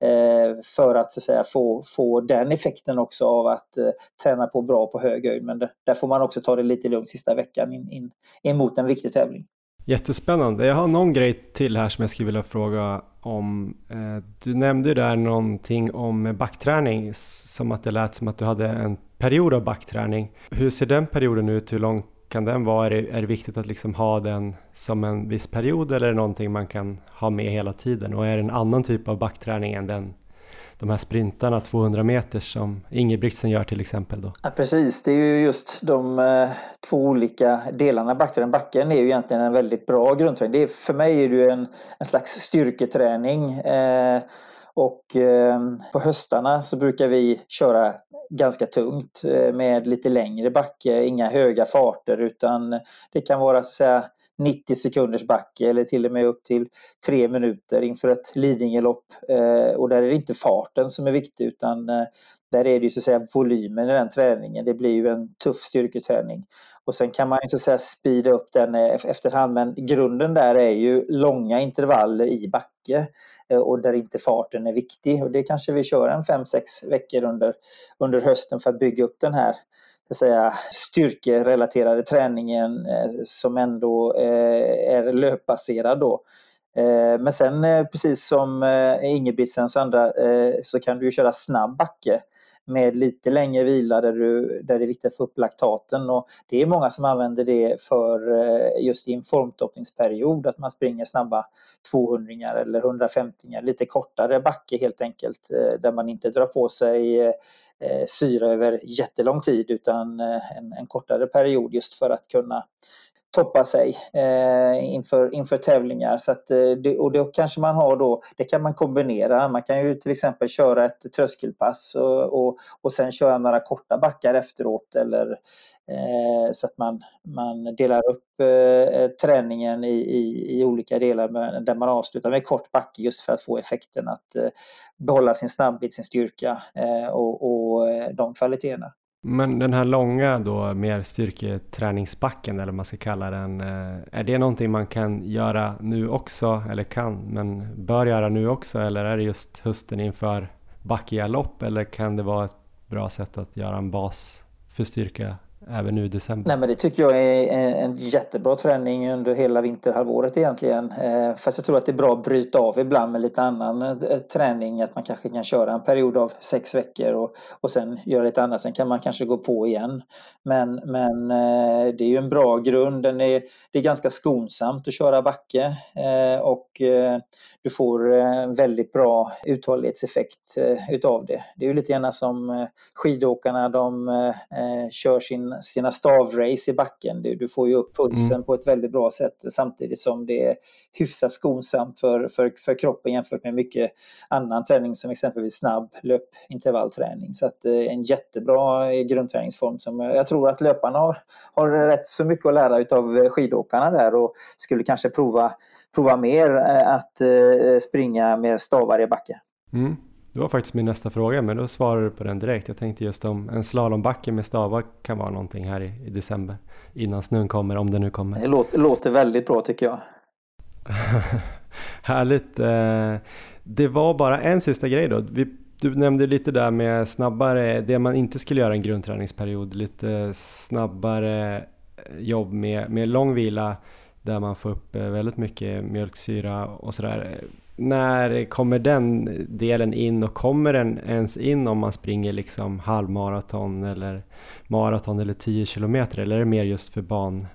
eh, för att, så att säga, få, få den effekten också av att eh, träna på bra på hög höjd. Men där får man också ta det lite lugnt sista veckan in, in, in mot en viktig tävling. Jättespännande. Jag har någon grej till här som jag skulle vilja fråga om. Eh, du nämnde ju där någonting om backträning, som att det lät som att du hade en period av backträning. Hur ser den perioden ut? Hur lång kan den vara? Är det, är det viktigt att liksom ha den som en viss period eller är det någonting man kan ha med hela tiden? Och är det en annan typ av backträning än den de här sprintarna 200 meter som Ingebrigtsen gör till exempel då? Ja, precis, det är ju just de eh, två olika delarna backträning. Backen är ju egentligen en väldigt bra grundträning. Det är, för mig är det en, en slags styrketräning. Eh, och eh, på höstarna så brukar vi köra ganska tungt eh, med lite längre backe, inga höga farter utan det kan vara så att säga 90 sekunders backe eller till och med upp till 3 minuter inför ett Lidingölopp. Eh, och där är det inte farten som är viktig utan eh, där är det ju så att säga volymen i den träningen. Det blir ju en tuff styrketräning. Och sen kan man ju så att säga speeda upp den eh, efterhand men grunden där är ju långa intervaller i backe och där inte farten är viktig. Och det kanske vi kör en 5-6 veckor under, under hösten för att bygga upp den här säga, styrkerelaterade träningen eh, som ändå eh, är löpbaserad då. Eh, men sen precis som Ingebrigtsens och andra så kan du köra snabb backe med lite längre vila där, du, där det är viktigt att få upp laktaten. Och det är många som använder det för eh, just i en formtoppningsperiod, att man springer snabba 200 eller 150 lite kortare backe helt enkelt, eh, där man inte drar på sig eh, syra över jättelång tid utan en, en, kortare period just för att kunna toppa sig eh, inför, inför tävlingar. Så att, eh, det, och då kanske man har då, det kan man kombinera. Man kan ju till exempel köra ett tröskelpass och, och, och sen köra några korta backar efteråt eller eh, så att man, man delar upp eh, träningen i, i, i, olika delar med, där man avslutar med kort backe just för att få effekten att eh, behålla sin snabbhet, sin styrka eh, och, och eh, de kvaliteterna. Men den här långa då, mer styrketräningsbacken eller vad man ska kalla den, eh, är det någonting man kan göra nu också, eller kan, men bör göra nu också, eller är det just hösten inför backiga lopp? eller kan det vara ett bra sätt att göra en bas för styrka även nu i december? Nej men det tycker jag är en jättebra träning under hela vinterhalvåret egentligen. Eh, fast jag tror att det är bra att bryta av ibland med lite annan eh, träning. Att man kanske kan köra en period av sex veckor och, och sen göra lite annat. Sen kan man kanske gå på igen. Men, men eh, det är ju en bra grund. Den är, det är ganska skonsamt att köra backe och du får en väldigt bra uthållighetseffekt utav det. Det är ju lite grann som skidåkarna, de kör sin sina stavrace i backen. Du, får ju upp pulsen mm. på ett väldigt bra sätt samtidigt som det är hyfsat skonsamt för, för, för kroppen jämfört med mycket annan träning som exempelvis snabb löpintervallträning. Så att, eh, en jättebra grundträningsform som jag tror att löparna har, har rätt så mycket att lära av skidåkarna där och skulle kanske prova, prova mer eh, att eh, springa med stavar i backe. Mm. Det var faktiskt min nästa fråga, men då svarar du på den direkt. Jag tänkte just om en slalombacke med stavar kan vara någonting här i, i december innan snön kommer, om den nu kommer. Det låter, låter väldigt bra tycker jag. Härligt. Eh, det var bara en sista grej då. du nämnde lite där med snabbare, det man inte skulle göra en grundträningsperiod, lite snabbare jobb med, med lång vila där man får upp eh, väldigt mycket mjölksyra och sådär. När kommer den delen in och kommer den ens in om man springer liksom halvmaraton eller maraton eller 10 kilometer? Eller är det mer just för ban,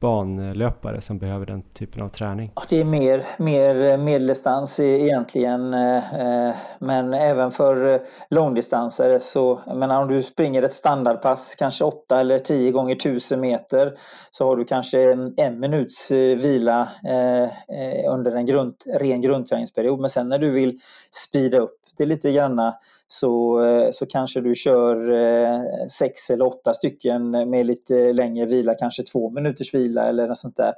banlöpare som behöver den typen av träning? Det är mer, mer medeldistans egentligen eh, eh, men även för eh, långdistansare så, men om du springer ett standardpass kanske 8 eller 10 gånger 1000 meter så har du kanske en, en minuts vila under en grund, ren grundträningsperiod men sen när du vill speeda upp det lite granna så, eh, så kanske du kör eh, sex eller åtta stycken med lite längre vila, kanske två minuters vila eller något sånt där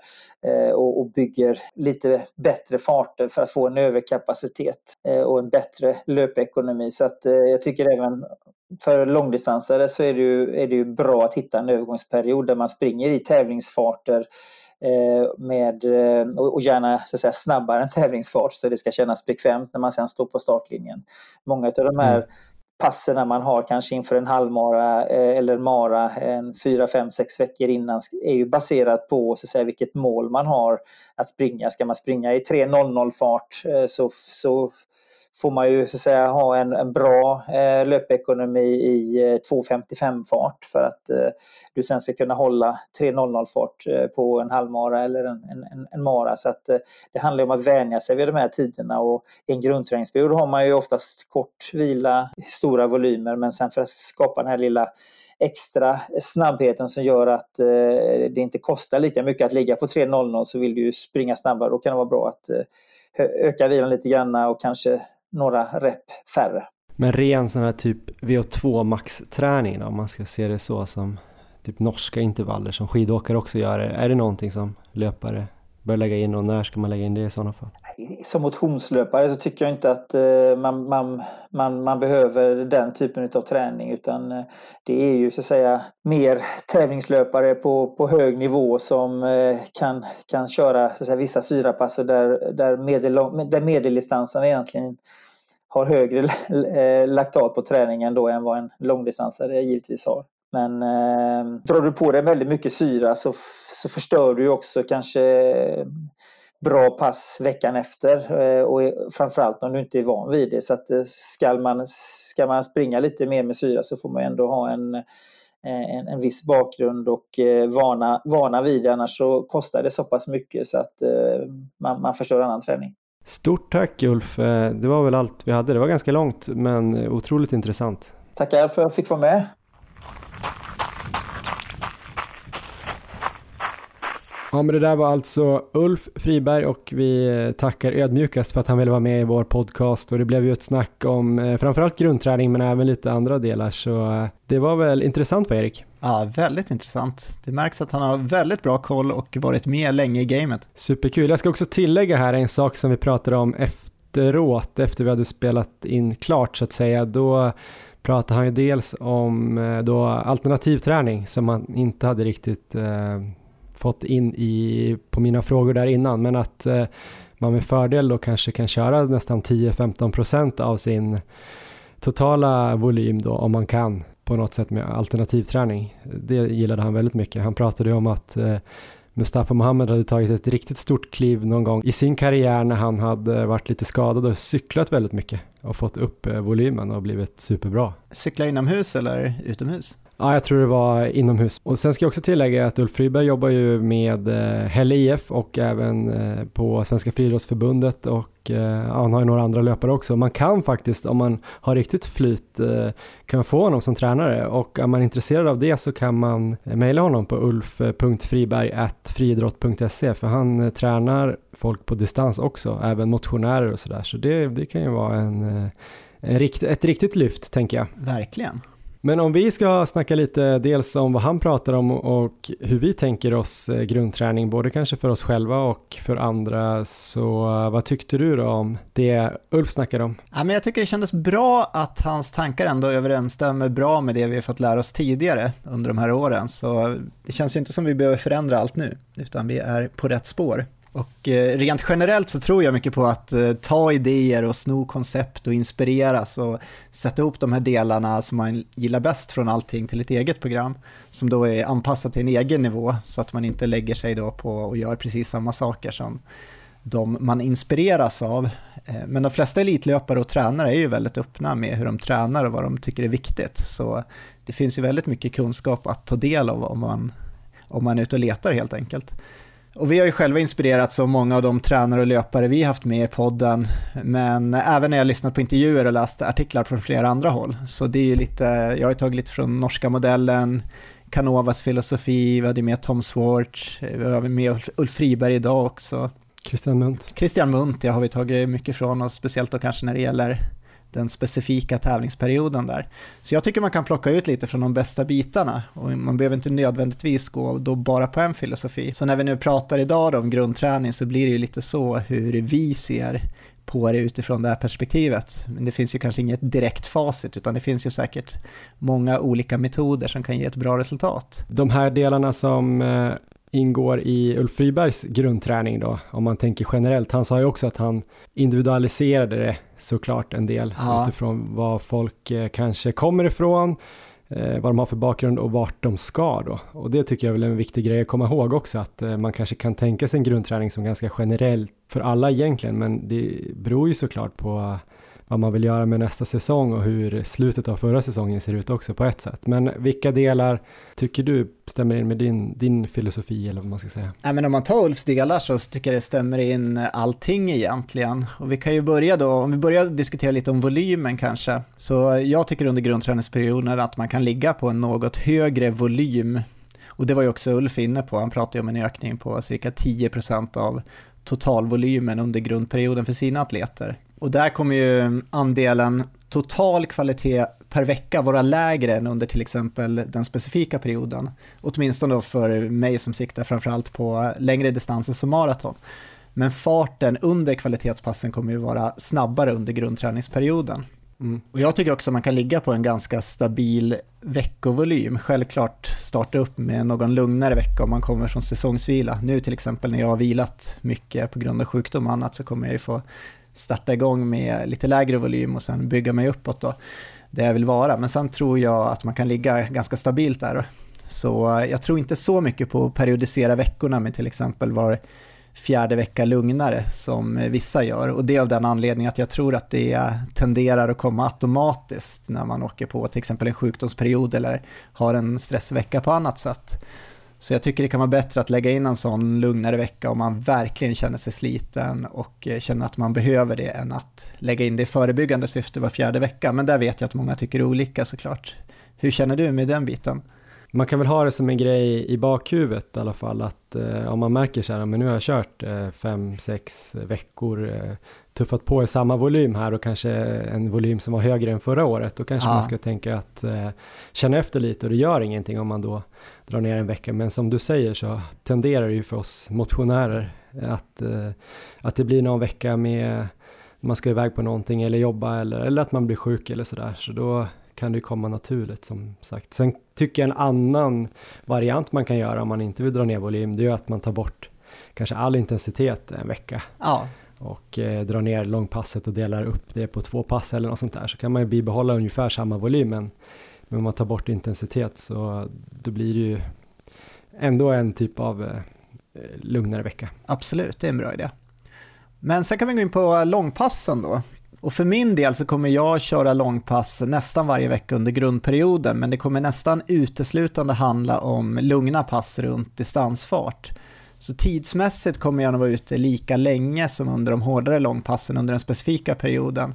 eh, och, och bygger lite bättre farter för att få en överkapacitet och en bättre löpekonomi. Så att jag tycker även för långdistansare så är det, ju, är det ju bra att hitta en övergångsperiod där man springer i tävlingsfarter med, och gärna så säga, snabbare än tävlingsfart så det ska kännas bekvämt när man sen står på startlinjen. Många av de här mm. passen man har kanske inför en halvmara eh, eller en mara en fyra, fem, sex veckor innan är ju baserat på så att säga, vilket mål man har att springa. Ska man springa i 3.00 fart eh, så, så får man ju så att säga ha en, en bra eh, löpekonomi i eh, 2.55 fart för att eh, du sen ska kunna hålla 3.00 fart eh, på en halvmara eller en, en, en mara. Så att eh, det handlar om att vänja sig vid de här tiderna och i en grundträningsperiod har man ju oftast kort vila, stora volymer men sen för att skapa den här lilla extra snabbheten som gör att eh, det inte kostar lika mycket att ligga på 3.00 så vill du ju springa snabbare. Då kan det vara bra att eh, öka vilan lite grann och kanske några rep färre. Men ren sån här typ VO2 max-träning då, om man ska se det så som typ norska intervaller som skidåkare också gör. Är det någonting som löpare bör lägga in och när ska man lägga in det i sådana fall? Som motionslöpare så tycker jag inte att eh, man, man, man, man behöver den typen av träning utan eh, det är ju så att säga mer tävlingslöpare på, på hög nivå som eh, kan, kan köra så att säga, vissa syrapass där, där, medel, där medeldistansen egentligen har högre laktat på träningen då än vad en långdistansare givetvis har. Men eh, drar du på dig väldigt mycket syra så, så förstör du också kanske bra pass veckan efter eh, och framförallt om du inte är van vid det. Så att eh, ska man, ska man springa lite mer med syra så får man ändå ha en, eh, en, en viss bakgrund och vana, vana vid det. Annars så kostar det så pass mycket så att man, man förstör annan träning. Stort tack Ulf. Det var väl allt vi hade. Det var ganska långt men otroligt intressant. Tackar för att jag fick vara med. Ja, men det där var alltså Ulf Friberg och vi tackar ödmjukast för att han ville vara med i vår podcast och det blev ju ett snack om eh, framförallt grundträning men även lite andra delar så eh, det var väl intressant va Erik? Ja, väldigt intressant. Det märks att han har väldigt bra koll och varit med länge i gamet. Superkul. Jag ska också tillägga här en sak som vi pratade om efteråt, efter vi hade spelat in klart så att säga. Då pratade han ju dels om eh, då alternativträning som han inte hade riktigt eh, fått in i, på mina frågor där innan, men att eh, man med fördel då kanske kan köra nästan 10-15% av sin totala volym då om man kan på något sätt med alternativträning. Det gillade han väldigt mycket. Han pratade om att eh, Mustafa Mohamed hade tagit ett riktigt stort kliv någon gång i sin karriär när han hade varit lite skadad och cyklat väldigt mycket och fått upp eh, volymen och blivit superbra. Cykla inomhus eller utomhus? Ja, jag tror det var inomhus. Och sen ska jag också tillägga att Ulf Friberg jobbar ju med eh, Helle IF och även eh, på Svenska Friidrottsförbundet och eh, han har ju några andra löpare också. Man kan faktiskt, om man har riktigt flyt, kan få honom som tränare och är man intresserad av det så kan man mejla honom på ulf.friberg.friidrott.se för han tränar folk på distans också, även motionärer och sådär. Så det, det kan ju vara en, en rikt, ett riktigt lyft tänker jag. Verkligen. Men om vi ska snacka lite dels om vad han pratar om och hur vi tänker oss eh, grundträning, både kanske för oss själva och för andra, så eh, vad tyckte du då om det Ulf snackade om? Ja, men jag tycker det kändes bra att hans tankar ändå överensstämmer bra med det vi har fått lära oss tidigare under de här åren, så det känns ju inte som vi behöver förändra allt nu, utan vi är på rätt spår. Och eh, rent generellt så tror jag mycket på att eh, ta idéer och sno koncept och inspireras och sätta ihop de här delarna som man gillar bäst från allting till ett eget program som då är anpassat till en egen nivå så att man inte lägger sig då på och gör precis samma saker som de man inspireras av. Eh, men de flesta elitlöpare och tränare är ju väldigt öppna med hur de tränar och vad de tycker är viktigt. Så det finns ju väldigt mycket kunskap att ta del av om man, om man är ute och letar helt enkelt. Och vi har ju själva inspirerats av många av de tränare och löpare vi haft med i podden, men även när jag lyssnat på intervjuer och läst artiklar från flera andra håll. Så det är ju lite, jag har tagit lite från norska modellen, Canovas filosofi, vi hade med Tom Swartz, vi har med Ulf Friberg idag också. Christian Munt. Christian Munt, ja, har vi tagit mycket från och speciellt då kanske när det gäller den specifika tävlingsperioden där. Så jag tycker man kan plocka ut lite från de bästa bitarna och man behöver inte nödvändigtvis gå då bara på en filosofi. Så när vi nu pratar idag om grundträning så blir det ju lite så hur vi ser på det utifrån det här perspektivet. Men det finns ju kanske inget direkt facit utan det finns ju säkert många olika metoder som kan ge ett bra resultat. De här delarna som eh, ingår i Ulf Fribergs grundträning då, om man tänker generellt. Han sa ju också att han individualiserade det såklart en del ja. utifrån vad folk eh, kanske kommer ifrån, eh, vad de har för bakgrund och vart de ska då. Och det tycker jag är en viktig grej att komma ihåg också, att eh, man kanske kan tänka sig en grundträning som ganska generell för alla egentligen, men det beror ju såklart på vad man vill göra med nästa säsong och hur slutet av förra säsongen ser ut också på ett sätt. Men vilka delar tycker du stämmer in med din, din filosofi eller vad man ska säga? Nej, men om man tar Ulfs delar så tycker jag det stämmer in allting egentligen. Och vi kan ju börja då, om vi börjar diskutera lite om volymen kanske. Så jag tycker under grundträningsperioden att man kan ligga på en något högre volym. Och det var ju också Ulf inne på, han pratade ju om en ökning på cirka 10% av totalvolymen under grundperioden för sina atleter. Och där kommer ju andelen total kvalitet per vecka vara lägre än under till exempel den specifika perioden. Åtminstone då för mig som siktar framförallt på längre distanser som maraton. Men farten under kvalitetspassen kommer ju vara snabbare under grundträningsperioden. Mm. Och jag tycker också att man kan ligga på en ganska stabil veckovolym. Självklart starta upp med någon lugnare vecka om man kommer från säsongsvila. Nu till exempel när jag har vilat mycket på grund av sjukdom och annat så kommer jag ju få starta igång med lite lägre volym och sen bygga mig uppåt då, där jag vill vara. Men sen tror jag att man kan ligga ganska stabilt där. Så jag tror inte så mycket på att periodisera veckorna med till exempel var fjärde vecka lugnare som vissa gör. Och det är av den anledningen att jag tror att det tenderar att komma automatiskt när man åker på till exempel en sjukdomsperiod eller har en stressvecka på annat sätt. Så jag tycker det kan vara bättre att lägga in en sån lugnare vecka om man verkligen känner sig sliten och eh, känner att man behöver det än att lägga in det i förebyggande syfte var fjärde vecka. Men där vet jag att många tycker olika såklart. Hur känner du med den biten? man kan väl ha det som en grej i bakhuvudet i alla fall att eh, om man märker så här, men nu har jag kört eh, fem, sex veckor, eh, tuffat på i samma volym här och kanske en volym som var högre än förra året, då kanske Ja. man ska tänka att eh, känna efter lite och det gör ingenting om man då drar ner en vecka, men som du säger så tenderar det ju för oss motionärer att, eh, att det blir någon vecka med man ska iväg på någonting eller jobba eller, eller att man blir sjuk eller sådär, så då kan det ju komma naturligt som sagt. Sen tycker jag en annan variant man kan göra om man inte vill dra ner volym, det är ju att man tar bort kanske all intensitet en vecka. Ja, och eh, drar ner långpasset och delar upp det på två pass eller något sånt där. Så kan man ju bibehålla ungefär samma volym men, men om man tar bort intensitet så då blir det ju ändå en typ av eh, lugnare vecka. absolut, det är en bra idé. Men sen kan vi gå in på långpassen då. Och för min del så kommer jag köra långpass nästan varje vecka under grundperioden, men det kommer nästan uteslutande handla om lugna pass runt distansfart. Så tidsmässigt kommer jag nog vara ute lika länge som under de hårdare långpassen under den specifika perioden.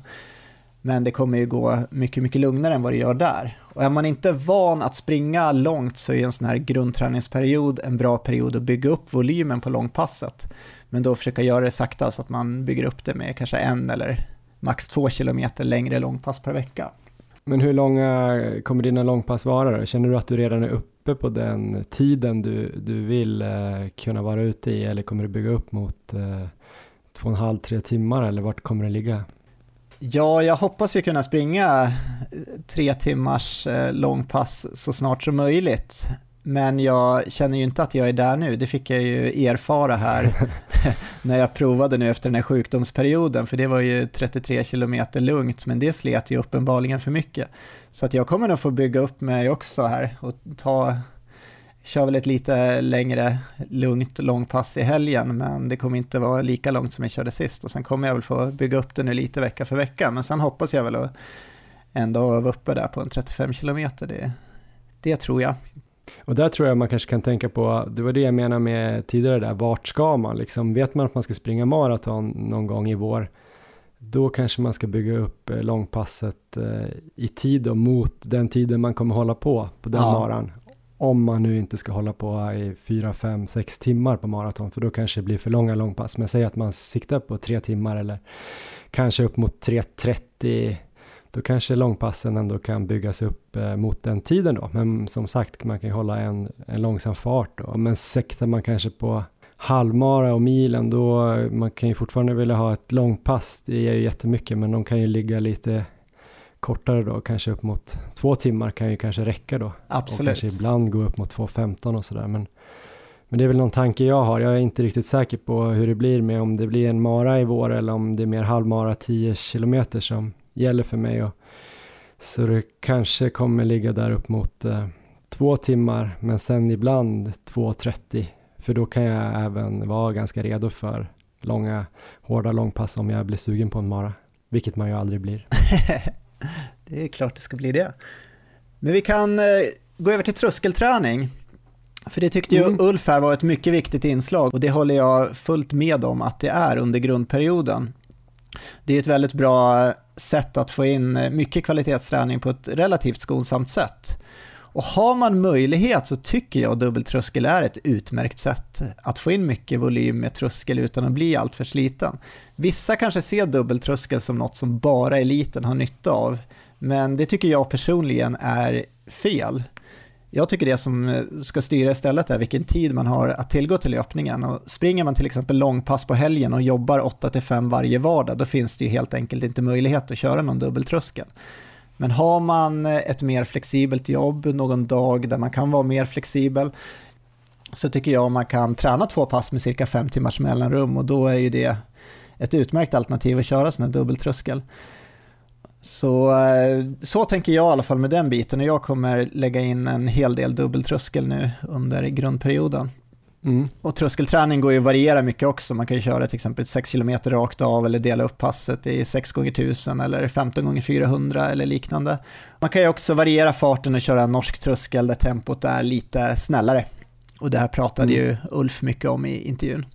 Men det kommer ju gå mycket, mycket lugnare än vad det gör där. Och är man inte van att springa långt så är en sån här grundträningsperiod en bra period att bygga upp volymen på långpasset. Men då försöka göra det sakta så att man bygger upp det med kanske en eller max två kilometer längre långpass per vecka. Men hur långa kommer dina långpass vara då? Känner du att du redan är uppe på den tiden du, du vill eh, kunna vara ute i eller kommer du bygga upp mot eh, två och en halv, tre timmar eller vart kommer det ligga? Ja, jag hoppas ju kunna springa eh, tre timmars eh, långpass så snart som möjligt. Men jag känner ju inte att jag är där nu. Det fick jag ju erfara här när jag provade nu efter den här sjukdomsperioden. För det var ju 33 kilometer lugnt, men det slet ju uppenbarligen för mycket. Så att jag kommer nog få bygga upp mig också här och ta, kör väl ett lite längre lugnt långpass i helgen, men det kommer inte vara lika långt som jag körde sist. Och sen kommer jag väl få bygga upp det nu lite vecka för vecka, men sen hoppas jag väl att ändå vara uppe där på en 35 kilometer. Det, det tror jag. Och där tror jag man kanske kan tänka på, det var det jag menade med tidigare där, vart ska man liksom? Vet man att man ska springa maraton någon gång i vår, då kanske man ska bygga upp eh, långpasset eh, i tid och mot den tiden man kommer hålla på på den Ja. maran. Om man nu inte ska hålla på i 4, 5, 6 timmar på maraton, för då kanske det blir för långa långpass. Men säg att man siktar på 3 timmar eller kanske upp mot 3.30 då kanske långpassen ändå kan byggas upp eh, mot den tiden då. Men som sagt, man kan ju hålla en, en långsam fart då. Men siktar man kanske på halvmara och milen då, eh, man kan ju fortfarande vilja ha ett långpass, det ger ju jättemycket, men de kan ju ligga lite kortare då, kanske upp mot två timmar kan ju kanske räcka då. Absolut. Och kanske ibland gå upp mot 2.15 och sådär. Men, men det är väl någon tanke jag har. Jag är inte riktigt säker på hur det blir med om det blir en mara i vår eller om det är mer halvmara 10 kilometer som gäller för mig. Och, så det kanske kommer ligga där upp mot eh, två timmar men sen ibland 2.30 för då kan jag även vara ganska redo för långa hårda långpass om jag blir sugen på en mara. Vilket man ju aldrig blir. det är klart det ska bli det. Men vi kan eh, gå över till tröskelträning. För det tyckte ju Mm. Ulf här var ett mycket viktigt inslag och det håller jag fullt med om att det är under grundperioden. Det är ett väldigt bra sätt att få in eh, mycket kvalitetsträning på ett relativt skonsamt sätt. Och har man möjlighet så tycker jag dubbeltröskel är ett utmärkt sätt att få in mycket volym med tröskel utan att bli alltför sliten. Vissa kanske ser dubbeltröskel som något som bara eliten har nytta av, men det tycker jag personligen är fel. Jag tycker det som eh, ska styra istället är vilken tid man har att tillgå till löpningen. Och springer man till exempel långpass på helgen och jobbar 8-5 varje vardag, då finns det ju helt enkelt inte möjlighet att köra någon dubbeltröskel. Men har man eh, ett mer flexibelt jobb, någon dag där man kan vara mer flexibel, så tycker jag man kan träna två pass med cirka fem timmars mellanrum och då är ju det ett utmärkt alternativ att köra sån här dubbeltröskel. Så, eh, så tänker jag i alla fall med den biten och jag kommer lägga in en hel del dubbeltröskel nu under grundperioden. Mm. Och tröskelträning går ju att variera mycket också. Man kan ju köra till exempel 6 km rakt av eller dela upp passet i 6 gånger 1000 eller 15 gånger 400 eller liknande. Man kan ju också variera farten och köra en norsk tröskel där tempot är lite snällare. Och det här pratade Mm. ju Ulf mycket om i intervjun.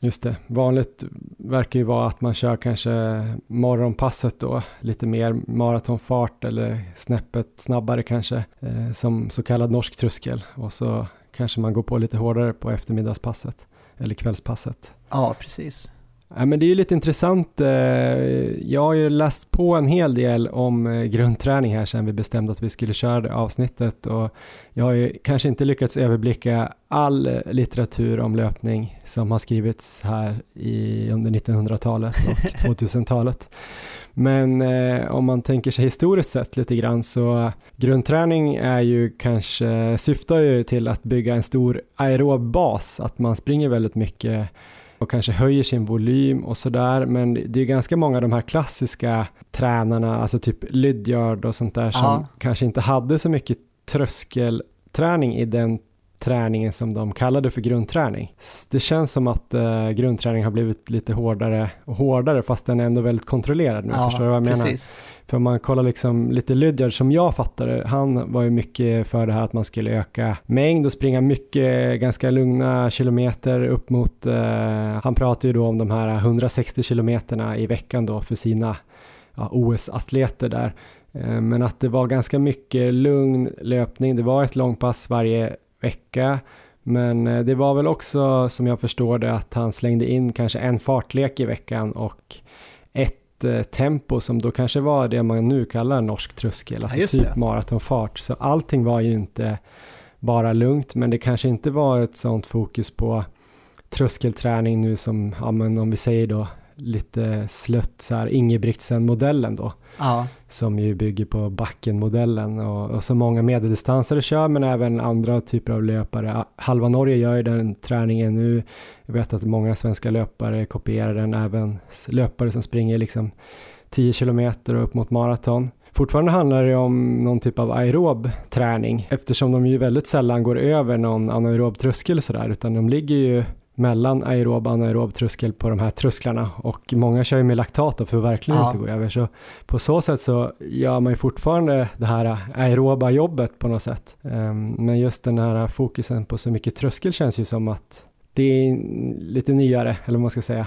Just det, vanligt verkar ju vara att man kör kanske morgonpasset då, lite mer maratonfart eller snäppet snabbare kanske, eh, som så kallad norsk tröskel och så kanske man går på lite hårdare på eftermiddagspasset eller kvällspasset. Ja, precis. Ja, men det är ju lite intressant. Eh, jag har ju läst på en hel del om eh, grundträning här sedan vi bestämde att vi skulle köra det avsnittet och jag har ju kanske inte lyckats överblicka all litteratur om löpning som har skrivits här i, under 1900-talet och 2000-talet. Men eh, om man tänker sig historiskt sett lite grann så grundträning är ju kanske, syftar ju till att bygga en stor aerob bas, att man springer väldigt mycket och kanske höjer sin volym och sådär. Men det är ganska många av de här klassiska tränarna, alltså typ Lydiard och sånt där som Ja. kanske inte hade så mycket tröskelträning i den träningen som de kallade för grundträning. Det känns som att eh, grundträning har blivit lite hårdare och hårdare fast den är ändå väldigt kontrollerad nu. Förstår du vad jag menar? precis. För om man kollar liksom lite Lydiard som jag fattade, han var ju mycket för det här att man skulle öka mängd och springa mycket ganska lugna kilometer upp mot, eh, han pratar ju då om de här 160 kilometerna i veckan då för sina ja, OS-atleter där. Eh, men att det var ganska mycket lugn löpning, det var ett långpass varje vecka. Men eh, det var väl också som jag förstår det att han slängde in kanske en fartlek i veckan och ett eh, tempo som då kanske var det man nu kallar norsk tröskel, alltså just typ det. maratonfart. Så allting var ju inte bara lugnt, men det kanske inte var ett sånt fokus på tröskelträning nu som, ja men om vi säger då lite slött så här Ingebrigtsen-modellen då, Ja, som ju bygger på Backen-modellen och, och som många medeldistansare kör, men även andra typer av löpare. Halva Norge gör ju den träningen nu. Jag vet att många svenska löpare kopierar den, även löpare som springer liksom 10 kilometer och upp mot maraton. Fortfarande handlar det om någon typ av aerob träning eftersom de ju väldigt sällan går över någon anaerob tröskel sådär utan de ligger ju mellan aerob och anaerob tröskel på de här trösklarna och många kör ju med laktat för att verkligen Ja. inte gå över så på så sätt så gör man ju fortfarande det här aeroba jobbet på något sätt. Ehm, Men just den här fokusen på så mycket tröskel känns ju som att det är lite nyare, eller vad man ska säga.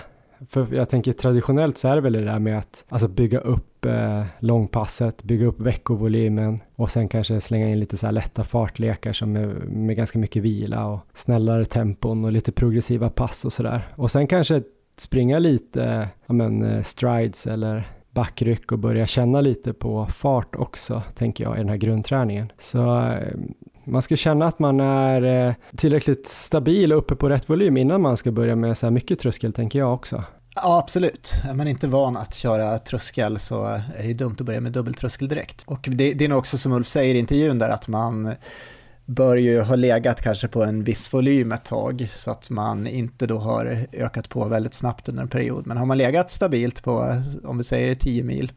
För jag tänker traditionellt så är det väl det där med att alltså bygga upp eh, långpasset, bygga upp veckovolymen och sen kanske slänga in lite så här lätta fartlekar som är med ganska mycket vila och snällare tempon och lite progressiva pass och sådär. Och sen kanske springa lite, ja men eh, strides eller backryck och börja känna lite på fart också, tänker jag, i den här grundträningen. Så eh, man ska känna att man är eh, tillräckligt stabil och uppe på rätt volym innan man ska börja med så här mycket tröskel, tänker jag också. Ja, absolut. Är man inte van att köra tröskel så är det ju dumt att börja med dubbeltröskel direkt. Och det, det är nog också som Ulf säger i intervjun där att man bör ju ha legat kanske på en viss volym ett tag så att man inte då har ökat på väldigt snabbt under en period. Men har man legat stabilt på, om vi säger 10 mil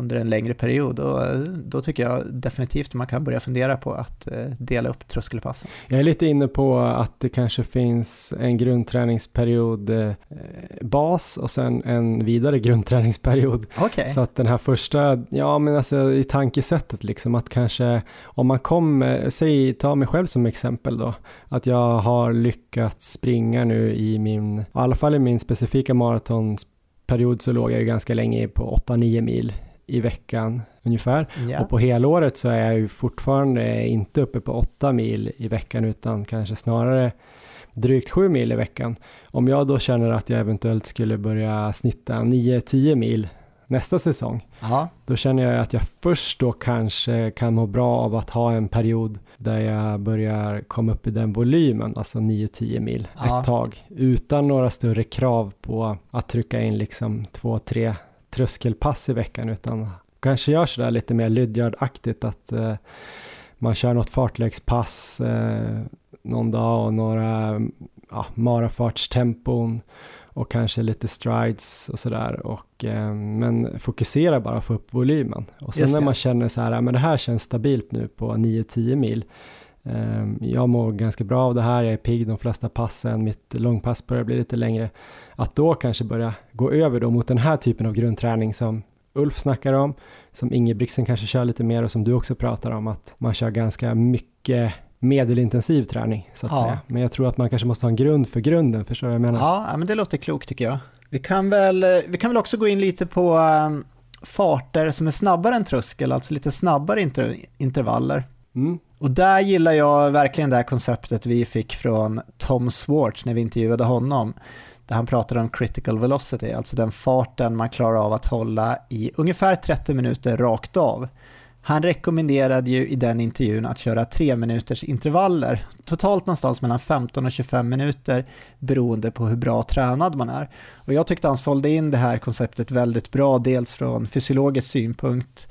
under en längre period, då, då tycker jag definitivt man kan börja fundera på att eh, dela upp tröskelpassen. Jag är lite inne på att det kanske finns en grundträningsperiod eh, bas och sen en vidare grundträningsperiod. Okej. Så att den här första, ja men alltså i tankesättet liksom att kanske om man kommer, säg ta mig själv som exempel då, att jag har lyckats springa nu i min, i alla fall i min specifika maratonsperiod så låg jag ju ganska länge på 8-9 mil i veckan ungefär. Ja. Och på helåret så är jag ju fortfarande inte uppe på 8 mil i veckan utan kanske snarare drygt 7 mil i veckan. Om jag då känner att jag eventuellt skulle börja snitta 9-10 mil nästa säsong, ja, då känner jag att jag först då kanske kan må bra av att ha en period där jag börjar komma upp i den volymen, alltså 9-10 mil Ja. ett tag, utan några större krav på att trycka in liksom 2-3 tröskelpass i veckan, utan kanske gör sådär lite mer Lydiard-aktigt att eh, man kör något fartläggspass eh, någon dag och några ja, marafartstempon och kanske lite strides och sådär. Och, eh, men fokusera bara på att få upp volymen. Och sen när man känner så här, men det här känns stabilt nu på 9-10 mil. Eh, jag mår ganska bra av det här, jag är pigg de flesta passen, mitt långpass börjar bli lite längre. Att då kanske börja gå över då mot den här typen av grundträning som Ulf snackar om, som Ingebrigtsen kanske kör lite mer och som du också pratar om, att man kör ganska mycket medelintensiv träning så att Ja. säga. Men jag tror att man kanske måste ha en grund för grunden, förstår du vad jag menar? Ja, men det låter klokt tycker jag. Vi kan väl, eh, vi kan väl också gå in lite på um, farter som är snabbare än tröskel, alltså lite snabbare inter intervaller. Mm. Och där gillar jag verkligen det här konceptet vi fick från Tom Swartz när vi intervjuade honom. Där han pratade om critical velocity, alltså den farten man klarar av att hålla i ungefär 30 minuter rakt av. Han rekommenderade ju i den intervjun att köra 3 minuters intervaller, totalt någonstans mellan 15 och 25 minuter beroende på hur bra tränad man är. Och jag tyckte han sålde in det här konceptet väldigt bra, dels från fysiologisk synpunkt,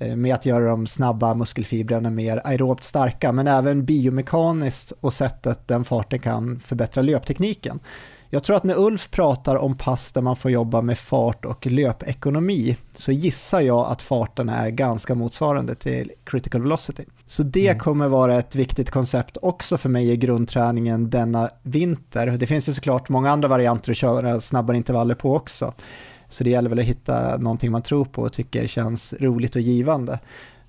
med att göra de snabba muskelfibrerna mer aerobt starka, men även biomekaniskt och sättet den farten kan förbättra löptekniken. Jag tror att när Ulf pratar om pass där man får jobba med fart och löpekonomi så gissar jag att farten är ganska motsvarande till critical velocity. Så det Mm. kommer vara ett viktigt koncept också för mig i grundträningen denna vinter. Det finns ju såklart många andra varianter att köra snabbare intervaller på också. Så det gäller väl att hitta någonting man tror på och tycker känns roligt och givande.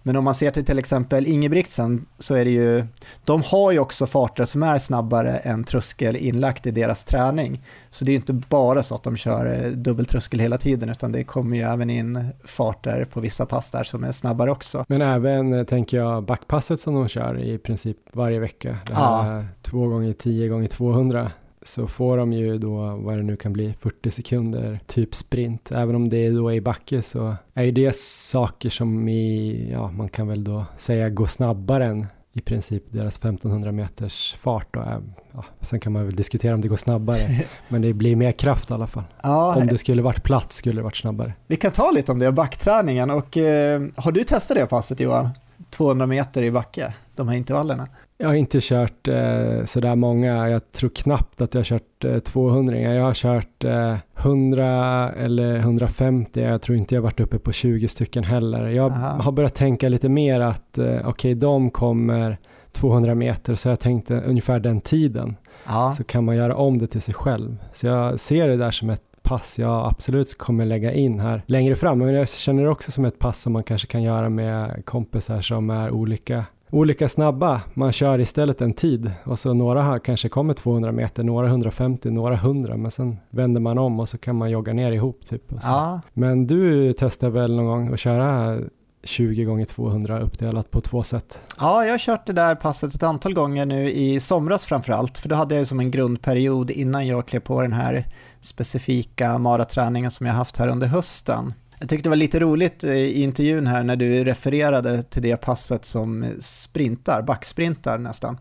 Men om man ser till till exempel Ingebrigtsen så är det ju, de har ju också farter som är snabbare än tröskel inlagt i deras träning. Så det är ju inte bara så att de kör eh, dubbeltröskel hela tiden utan det kommer ju även in farter på vissa pass där som är snabbare också. Men även, eh, tänker jag, backpasset som de kör i princip varje vecka. Det här två gånger 10 gånger 200 så får de ju då, vad det nu kan bli, 40 sekunder typ sprint. Även om det är då i backe så är ju det saker som i, ja man kan väl då säga gå snabbare än i princip deras 1500 meters fart då. Ja, sen kan man väl diskutera om det går snabbare, men det blir mer kraft i alla fall. Ja, Om det skulle varit platt skulle det varit snabbare. vi kan ta lite om det, backträningen. Och, eh, har du testat det passet Johan? 200 meter i backe, de här intervallerna? Jag har inte kört eh, sådär många, jag tror knappt att jag har kört eh, 200 Jag har kört eh, 100 eller 150, jag tror inte jag har varit uppe på 20 stycken heller. Jag Aha. har börjat tänka lite mer att eh, okej, de kommer 200 meter, så jag tänkte ungefär den tiden, Ja, så kan man göra om det till sig själv. Så jag ser det där som ett pass jag absolut kommer lägga in här längre fram, men jag känner det också som ett pass som man kanske kan göra med kompisar som är olika olika snabba. Man kör istället en tid och så några har kanske kommer 200 meter, några 150, några 100 men sen vänder man om och så kan man jogga ner ihop typ. Ja. Men du testar väl någon gång att köra 20 gånger 200 uppdelat på två sätt? Ja, jag har kört det där passet ett antal gånger nu i somras framförallt, för då hade jag ju som en grundperiod innan jag klev på den här specifika maraträningen som jag haft här under hösten. Jag tyckte det var lite roligt eh, i intervjun här när du refererade till det passet som sprintar, backsprintar nästan.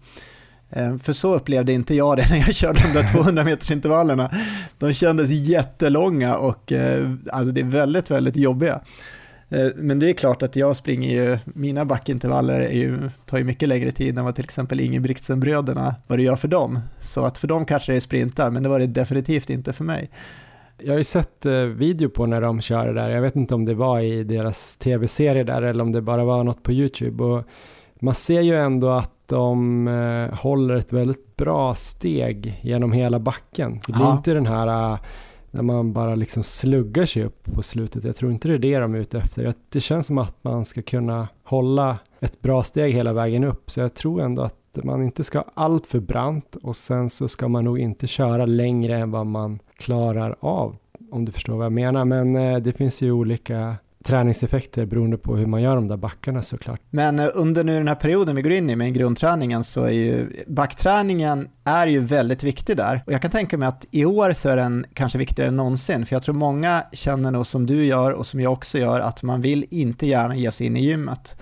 Eh, för så upplevde inte jag det när jag körde de där 200 meters intervallerna. De kändes jättelånga och eh, alltså det är väldigt, väldigt jobbiga. Men det är klart att jag springer ju, mina backintervaller är ju, tar ju mycket längre tid än vad till exempel Ingebrigtsen-bröderna, vad det gör för dem. Så att för dem kanske det är sprintar, men det var det definitivt inte för mig. Jag har ju sett eh, video på när de kör det där. Jag vet inte om det var i deras tv-serie där eller om det bara var något på YouTube. Och man ser ju ändå att de eh, håller ett väldigt bra steg genom hela backen. Det blir Ja. inte den här eh, när man bara liksom sluggar sig upp på slutet. Jag tror inte det är det de är ute efter. Det känns som att man ska kunna hålla ett bra steg hela vägen upp. Så jag tror ändå att man inte ska ha allt för brant och sen så ska man nog inte köra längre än vad man klarar av. Om du förstår vad jag menar. Men eh, det finns ju olika träningseffekter beroende på hur man gör de där backarna såklart. Men eh, under nu den här perioden vi går in i med grundträningen så är ju backträningen är ju väldigt viktig där. Och jag kan tänka mig att i år så är den kanske viktigare än någonsin. För jag tror många känner nog som du gör och som jag också gör att man vill inte gärna ge sig in i gymmet.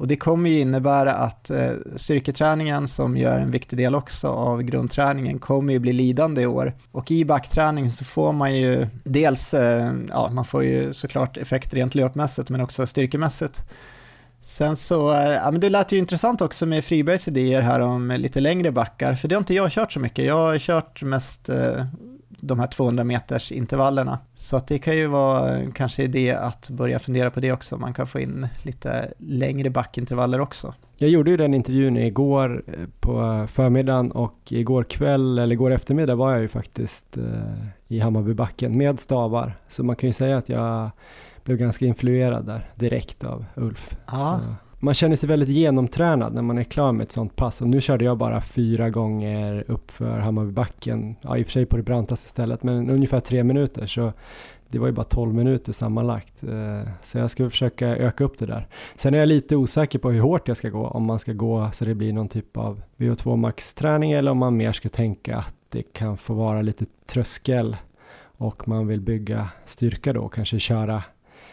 Och det kommer ju innebära att eh, styrketräningen som gör en viktig del också av grundträningen kommer ju bli lidande i år. Och i backträning så får man ju dels, eh, ja man får ju såklart effekter rent löpmässigt men också styrkemässigt. Sen så, eh, ja men det lät ju intressant också med Fribergs idéer här om lite längre backar, för det har inte jag kört så mycket. Jag har kört mest eh, de här 200 meters intervallerna. Så att det kan ju vara kanske idé att börja fundera på det också. Man kan få in lite längre backintervaller också. Jag gjorde ju den intervjun igår eh, på förmiddagen och igår kväll eller igår eftermiddag var jag ju faktiskt eh, i Hammarbybacken med stavar. Så man kan ju säga att jag blev ganska influerad där direkt av Ulf. Ja. Så man känner sig väldigt genomtränad när man är klar med ett sånt pass. Och nu körde jag bara fyra gånger uppför Hammarbybacken, ja i och för sig på det brantaste stället, men ungefär tre minuter. Så det var ju bara 12 minuter sammanlagt. Eh, så jag ska försöka öka upp det där. Sen är jag lite osäker på hur hårt jag ska gå, om man ska gå så det blir någon typ av VO2 max-träning eller om man mer ska tänka att det kan få vara lite tröskel och man vill bygga styrka då och kanske köra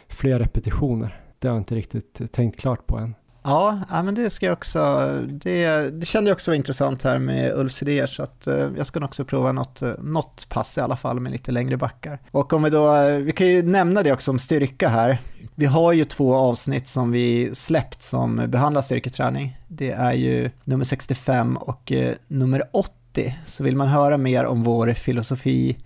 fler repetitioner. Det har jag inte riktigt tänkt klart på än. Ja, men det ska jag också, det, det kände jag också var intressant här med Ulfs idéer så att eh, jag ska nog också prova något, eh, något pass i alla fall med lite längre backar. Och om vi då, eh, vi kan ju nämna det också om styrka här. Vi har ju två avsnitt som vi släppt som behandlar styrketräning. Det är ju nummer 65 och nummer 80. Så vill man höra mer om vår filosofi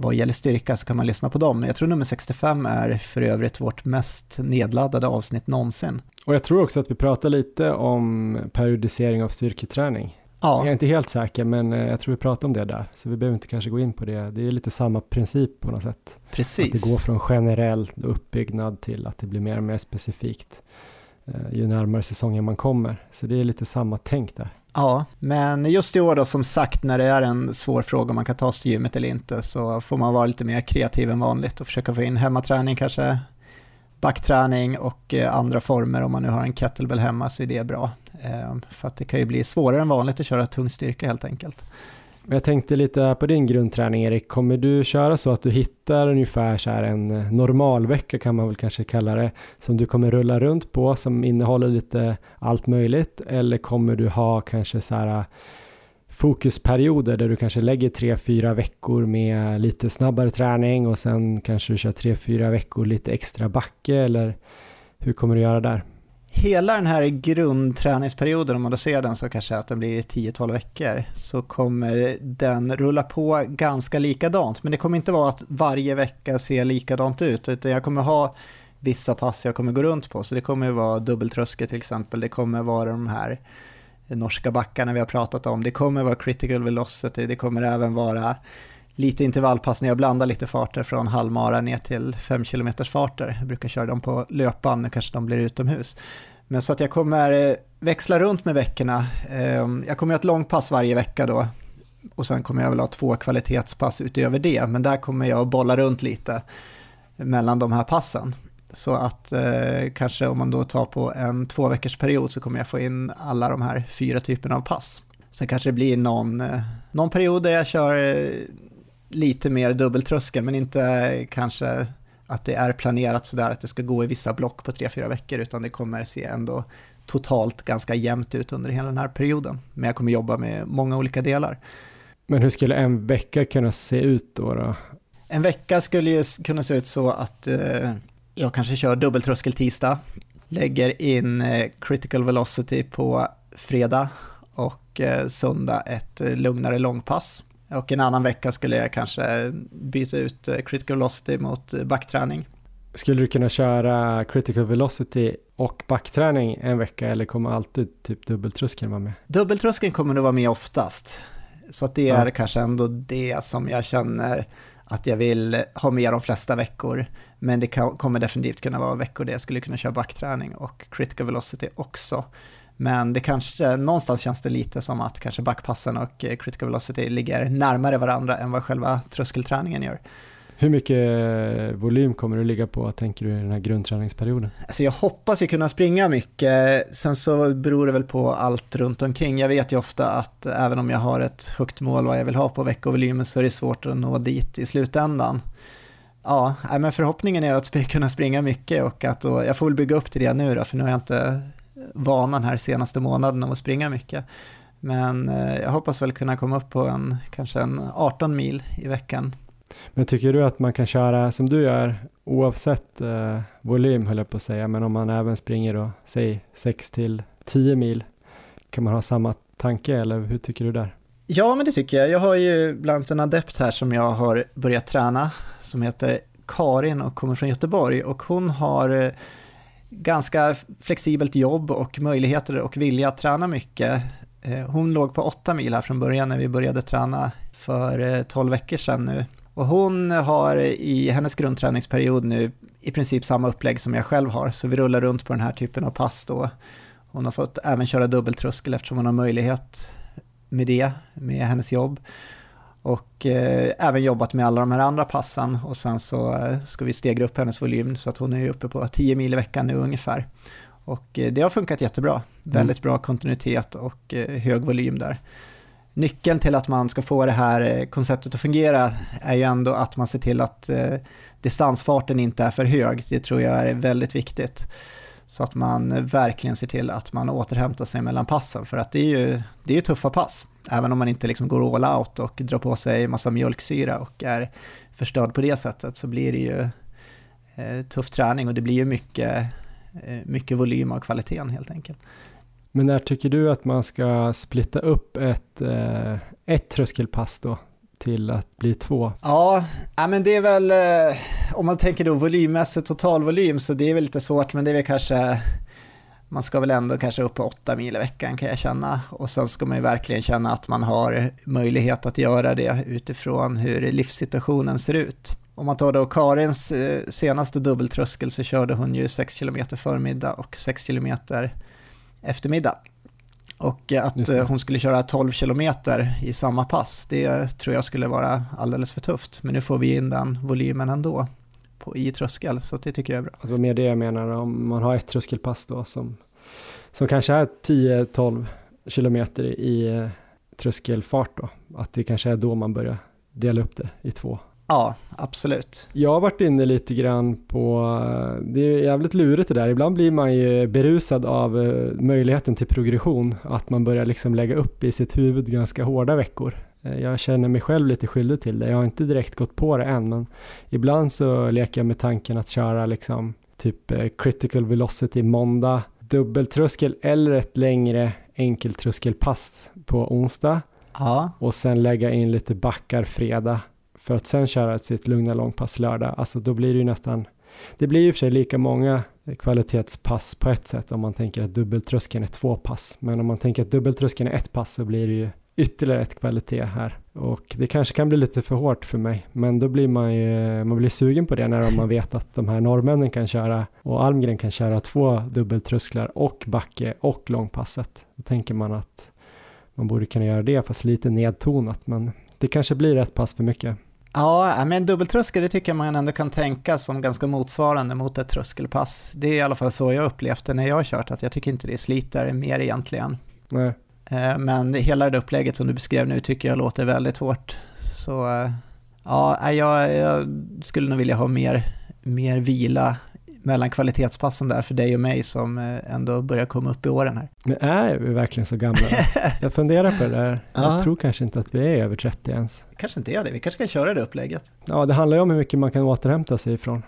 vad gäller styrka så kan man lyssna på dem. Jag tror nummer 65 är för övrigt vårt mest nedladdade avsnitt någonsin. Och jag tror också att vi pratar lite om periodisering av styrketräning. Ja. Jag är inte helt säker, men eh, jag tror vi pratar om det där, så vi behöver inte kanske gå in på det. Det är lite samma princip på något sätt. Precis. Att det går från generell uppbyggnad till att det blir mer och mer specifikt eh, ju närmare säsongen man kommer. Så det är lite samma tänk där. Ja, men just i år då som sagt när det är en svår fråga om man kan ta sig till gymmet eller inte så får man vara lite mer kreativ än vanligt och försöka få in hemmaträning kanske, backträning och eh, andra former. Om man nu har en kettlebell hemma så är det bra. Eh, för att det kan ju bli svårare än vanligt att köra tung styrka helt enkelt. Jag tänkte lite på din grundträning Erik, kommer du köra så att du hittar ungefär så här en eh, normalvecka kan man väl kanske kalla det, som du kommer rulla runt på som innehåller lite allt möjligt? Eller kommer du ha kanske så här eh, fokusperioder där du kanske lägger tre, fyra veckor med lite snabbare träning och sen kanske du kör tre, fyra veckor lite extra backe? Eller hur kommer du göra där? Hela den här grundträningsperioden, om man då ser den så kanske att den blir 10-12 veckor, så kommer den rulla på ganska likadant. Men det kommer inte vara att varje vecka ser likadant ut, utan jag kommer ha vissa pass jag kommer gå runt på. Så det kommer vara dubbeltröskel till exempel, det kommer vara de här norska backarna vi har pratat om. Det kommer vara critical velocity, det kommer även vara lite intervallpass när jag blandar lite farter från halvmara ner till 5 km farter. Jag brukar köra dem på löpan, nu kanske de blir utomhus. Men så att jag kommer eh, växla runt med veckorna. Ehm, jag kommer ha ett långpass varje vecka då och sen kommer jag väl ha två kvalitetspass utöver det, men där kommer jag att bolla runt lite mellan de här passen. Så att eh, kanske om man då tar på en två veckors period så kommer jag få in alla de här fyra typerna av pass. Sen kanske det blir någon, eh, någon period där jag kör eh, lite mer dubbeltröskel men inte kanske att det är planerat sådär att det ska gå i vissa block på tre, fyra veckor utan det kommer se ändå totalt ganska jämnt ut under hela den här perioden. Men jag kommer jobba med många olika delar. Men hur skulle en vecka kunna se ut då? då? En vecka skulle ju kunna se ut så att eh, jag kanske kör dubbeltröskel tisdag, lägger in eh, critical velocity på fredag och eh, söndag ett eh, lugnare långpass. Och en annan vecka skulle jag kanske byta ut critical velocity mot backträning. Skulle du kunna köra critical velocity och backträning en vecka eller kommer alltid typ dubbeltröskeln vara med? Dubbeltröskeln kommer nog vara med oftast. Så det är ja. kanske ändå det som jag känner att jag vill ha med de flesta veckor. Men det kan, kommer definitivt kunna vara veckor där jag skulle kunna köra backträning och critical velocity också. Men det kanske, någonstans känns det lite som att kanske backpassen och critical velocity ligger närmare varandra än vad själva tröskelträningen gör. Hur mycket volym kommer du ligga på, tänker du, i den här grundträningsperioden? Alltså jag hoppas ju kunna springa mycket, sen så beror det väl på allt runt omkring. Jag vet ju ofta att även om jag har ett högt mål vad jag vill ha på veckovolymen så är det svårt att nå dit i slutändan. Ja, men förhoppningen är att kunna springa mycket och att då, jag får väl bygga upp till det nu då, för nu har jag inte vanan här senaste månaden av att springa mycket. Men eh, jag hoppas väl kunna komma upp på en, kanske en 18 mil i veckan men tycker du att man kan köra som du gör oavsett eh, volym höll jag på att säga, men om man även springer då, säg 6 till 10 mil, kan man ha samma tanke eller hur tycker du där? Ja, men det tycker jag. Jag har ju bland annat en adept här som jag har börjat träna som heter Karin och kommer från Göteborg och hon har eh, ganska flexibelt jobb och möjligheter och vilja att träna mycket. Eh, hon låg på 8 mil här från början när vi började träna för eh, 12 veckor sedan nu och hon har i hennes grundträningsperiod nu i princip samma upplägg som jag själv har, så vi rullar runt på den här typen av pass då. Hon har fått även köra dubbeltröskel eftersom hon har möjlighet med det, med hennes jobb. Och eh, även jobbat med alla de här andra passen och sen så eh, ska vi stegra upp hennes volym så att hon är uppe på 10 mil i veckan nu ungefär. Och eh, det har funkat jättebra. Mm. Väldigt bra kontinuitet och eh, hög volym där. Nyckeln till att man ska få det här konceptet att fungera är ju ändå att man ser till att distansfarten inte är för hög. Det tror jag är väldigt viktigt. Så att man verkligen ser till att man återhämtar sig mellan passen. För att det är ju, det är ju tuffa pass. Även om man inte liksom går all out och drar på sig massa mjölksyra och är förstörd på det sättet så blir det ju eh, tuff träning och det blir ju mycket, eh, mycket volym av kvaliteten helt enkelt. Men när tycker du att man ska splitta upp ett, eh, ett tröskelpass då till att bli två? Ja, men det är väl, eh, om man tänker då volymmässigt totalvolym så det är väl lite svårt men det är väl kanske man ska väl ändå kanske upp på åtta mil i veckan kan jag känna. Och sen ska man ju verkligen känna att man har möjlighet att göra det utifrån hur livssituationen ser ut. Om man tar då Karins eh, senaste dubbeltröskel så körde hon ju 6 km förmiddag och 6 km eftermiddag. Och att eh, hon skulle köra 12 kilometer i samma pass, det tror jag skulle vara alldeles för tufft. Men nu får vi in den volymen ändå på, i tröskel, så det tycker jag är bra. Det var mer det jag menar, om man har ett tröskelpass då som, som kanske är 10-12 kilometer i eh, tröskelfart då, att det kanske är då man börjar dela upp det i två. Ja, absolut. Jag har varit inne lite grann på, det är jävligt lurigt det där, ibland blir man ju berusad av eh, möjligheten till progression, att man börjar liksom lägga upp i sitt huvud ganska hårda veckor. Eh, jag känner mig själv lite skyldig till det, jag har inte direkt gått på det än, men ibland så leker jag med tanken att köra liksom typ eh, critical velocity måndag, dubbeltröskel eller ett längre enkeltröskelpass på onsdag ja. och sen lägga in lite backar fredag för att sen köra sitt lugna långpass lördag. Alltså då blir det ju nästan, det blir ju för sig lika många kvalitetspass på ett sätt om man tänker att dubbeltröskeln är två pass. Men om man tänker att dubbeltröskeln är ett pass så blir det ju ytterligare ett kvalitet här. Och det kanske kan bli lite för hårt för mig, men då blir man ju, man blir sugen på det när man vet att de här norrmännen kan köra och Almgren kan köra två dubbeltrösklar och backe och långpasset. Då tänker man att man borde kunna göra det, fast lite nedtonat, men det kanske blir ett pass för mycket. Ja, men dubbeltröskel det tycker jag man ändå kan tänka som ganska motsvarande mot ett tröskelpass. Det är i alla fall så jag upplevt det när jag har kört, att jag tycker inte det sliter mer egentligen. Nej. Eh, men hela det upplägget som du beskrev nu tycker jag låter väldigt hårt. Så eh, ja, jag, jag skulle nog vilja ha mer, mer vila mellan kvalitetspassen där för dig och mig som eh, ändå börjar komma upp i åren här. Men är vi verkligen så gamla? jag funderar på det där. Ja. Jag tror kanske inte att vi är över 30 ens. Kanske inte är det, vi kanske ska köra det upplägget. Ja, det handlar ju om hur mycket man kan återhämta sig ifrån.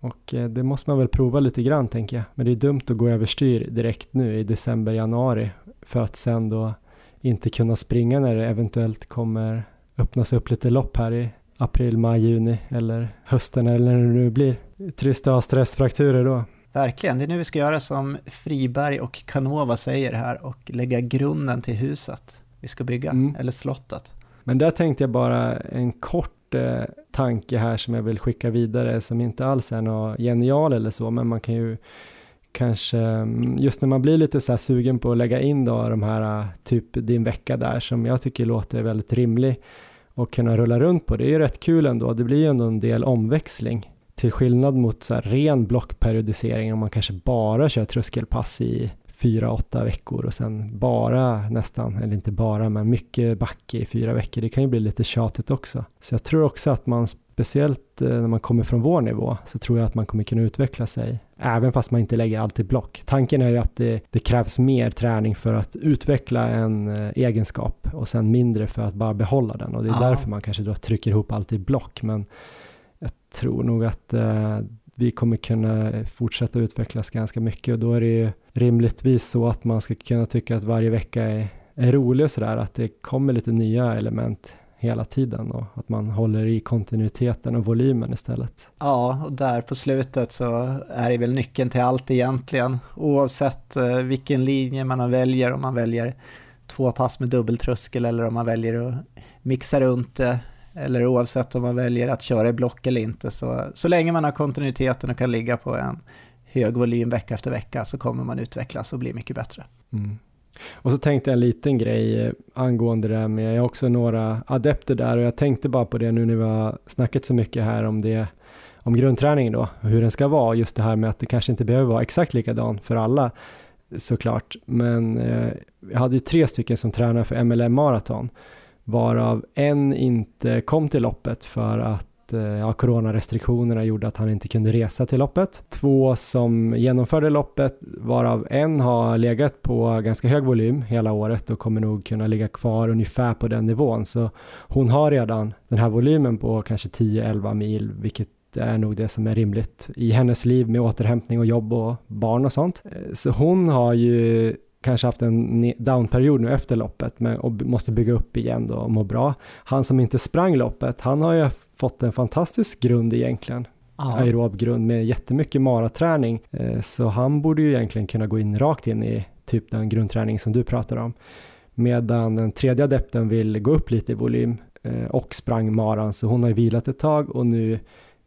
Och eh, det måste man väl prova lite grann tänker jag. Men det är dumt att gå överstyr direkt nu i december, januari för att sen då inte kunna springa när det eventuellt kommer öppnas upp lite lopp här i april, maj, juni eller hösten eller när det nu blir. Trist att ha stressfrakturer då. Verkligen, det är nu vi ska göra som Friberg och Canova säger här och lägga grunden till huset vi ska bygga, mm. eller slottet. Men där tänkte jag bara en kort eh, tanke här som jag vill skicka vidare som inte alls är något genial eller så, men man kan ju kanske, mm, just när man blir lite så här sugen på att lägga in då de här, typ din vecka där som jag tycker låter väldigt rimlig och kunna rulla runt på. Det är ju rätt kul ändå. Det blir ju ändå en del omväxling till skillnad mot så här ren blockperiodisering om man kanske bara kör tröskelpass i fyra, åtta veckor och sen bara nästan, eller inte bara, men mycket backe i fyra veckor. Det kan ju bli lite tjatigt också. Så jag tror också att man speciellt eh, när man kommer från vår nivå så tror jag att man kommer kunna utveckla sig även fast man inte lägger allt i block. Tanken är ju att det, det krävs mer träning för att utveckla en eh, egenskap och sen mindre för att bara behålla den och det är ja. därför man kanske då trycker ihop allt i block. Men jag tror nog att eh, vi kommer kunna fortsätta utvecklas ganska mycket och då är det ju rimligtvis så att man ska kunna tycka att varje vecka är, är rolig och sådär, att det kommer lite nya element hela tiden och att man håller i kontinuiteten och volymen istället. Ja, och där på slutet så är det väl nyckeln till allt egentligen. Oavsett eh, vilken linje man väljer, om man väljer två pass med dubbeltröskel eller om man väljer att mixa runt det eller oavsett om man väljer att köra i block eller inte, så, så länge man har kontinuiteten och kan ligga på en hög volym vecka efter vecka så kommer man utvecklas och bli mycket bättre. Mm. Och så tänkte jag en liten grej eh, angående det här med, jag har också några adepter där och jag tänkte bara på det nu när vi har snackat så mycket här om det, om grundträningen då, hur den ska vara, just det här med att det kanske inte behöver vara exakt likadan för alla såklart, men eh, jag hade ju tre stycken som tränade för MLM maraton, varav en inte kom till loppet för att Eh, ja, coronarestriktionerna gjorde att han inte kunde resa till loppet. Två som genomförde loppet, varav en har legat på ganska hög volym hela året och kommer nog kunna ligga kvar ungefär på den nivån. Så hon har redan den här volymen på kanske 10-11 mil, vilket är nog det som är rimligt i hennes liv med återhämtning och jobb och barn och sånt. Eh, så hon har ju kanske haft en downperiod nu efter loppet men, och måste bygga upp igen då och må bra. Han som inte sprang loppet, han har ju fått en fantastisk grund egentligen. Aha. aerob grund med jättemycket maraträning. Eh, så han borde ju egentligen kunna gå in rakt in i typ den grundträning som du pratar om. Medan den tredje adepten vill gå upp lite i volym eh, och sprang maran så hon har ju vilat ett tag och nu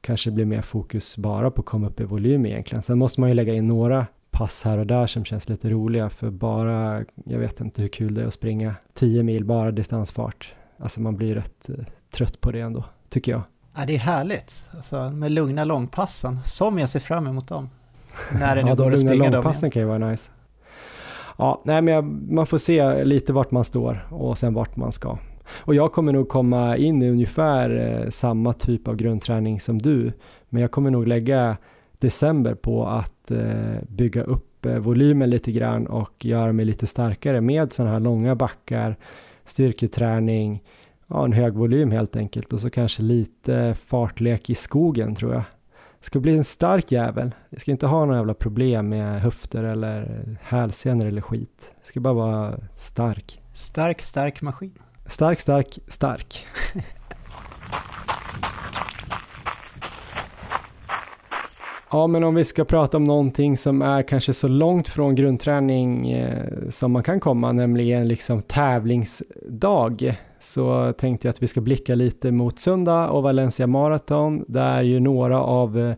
kanske blir mer fokus bara på att komma upp i volym egentligen. Sen måste man ju lägga in några pass här och där som känns lite roliga för bara, jag vet inte hur kul det är att springa 10 mil bara distansfart. Alltså man blir rätt eh, trött på det ändå, tycker jag. Ja, det är härligt, alltså, med lugna långpassen, som jag ser fram emot dem. När det nu ja, går de att springa lugna långpassen kan ju vara nice. Ja, nej men jag, man får se lite vart man står och sen vart man ska. Och jag kommer nog komma in i ungefär eh, samma typ av grundträning som du, men jag kommer nog lägga december på att eh, bygga upp eh, volymen lite grann och göra mig lite starkare med sådana här långa backar, styrketräning, ja, en hög volym helt enkelt och så kanske lite fartlek i skogen tror jag. Det ska bli en stark jävel. Jag ska inte ha några jävla problem med höfter eller hälsenor eller skit. Jag ska bara vara stark. Stark, stark maskin. Stark, stark, stark. Ja, men om vi ska prata om någonting som är kanske så långt från grundträning eh, som man kan komma, nämligen liksom tävlingsdag, så tänkte jag att vi ska blicka lite mot söndag och Valencia Marathon, där ju några av eh,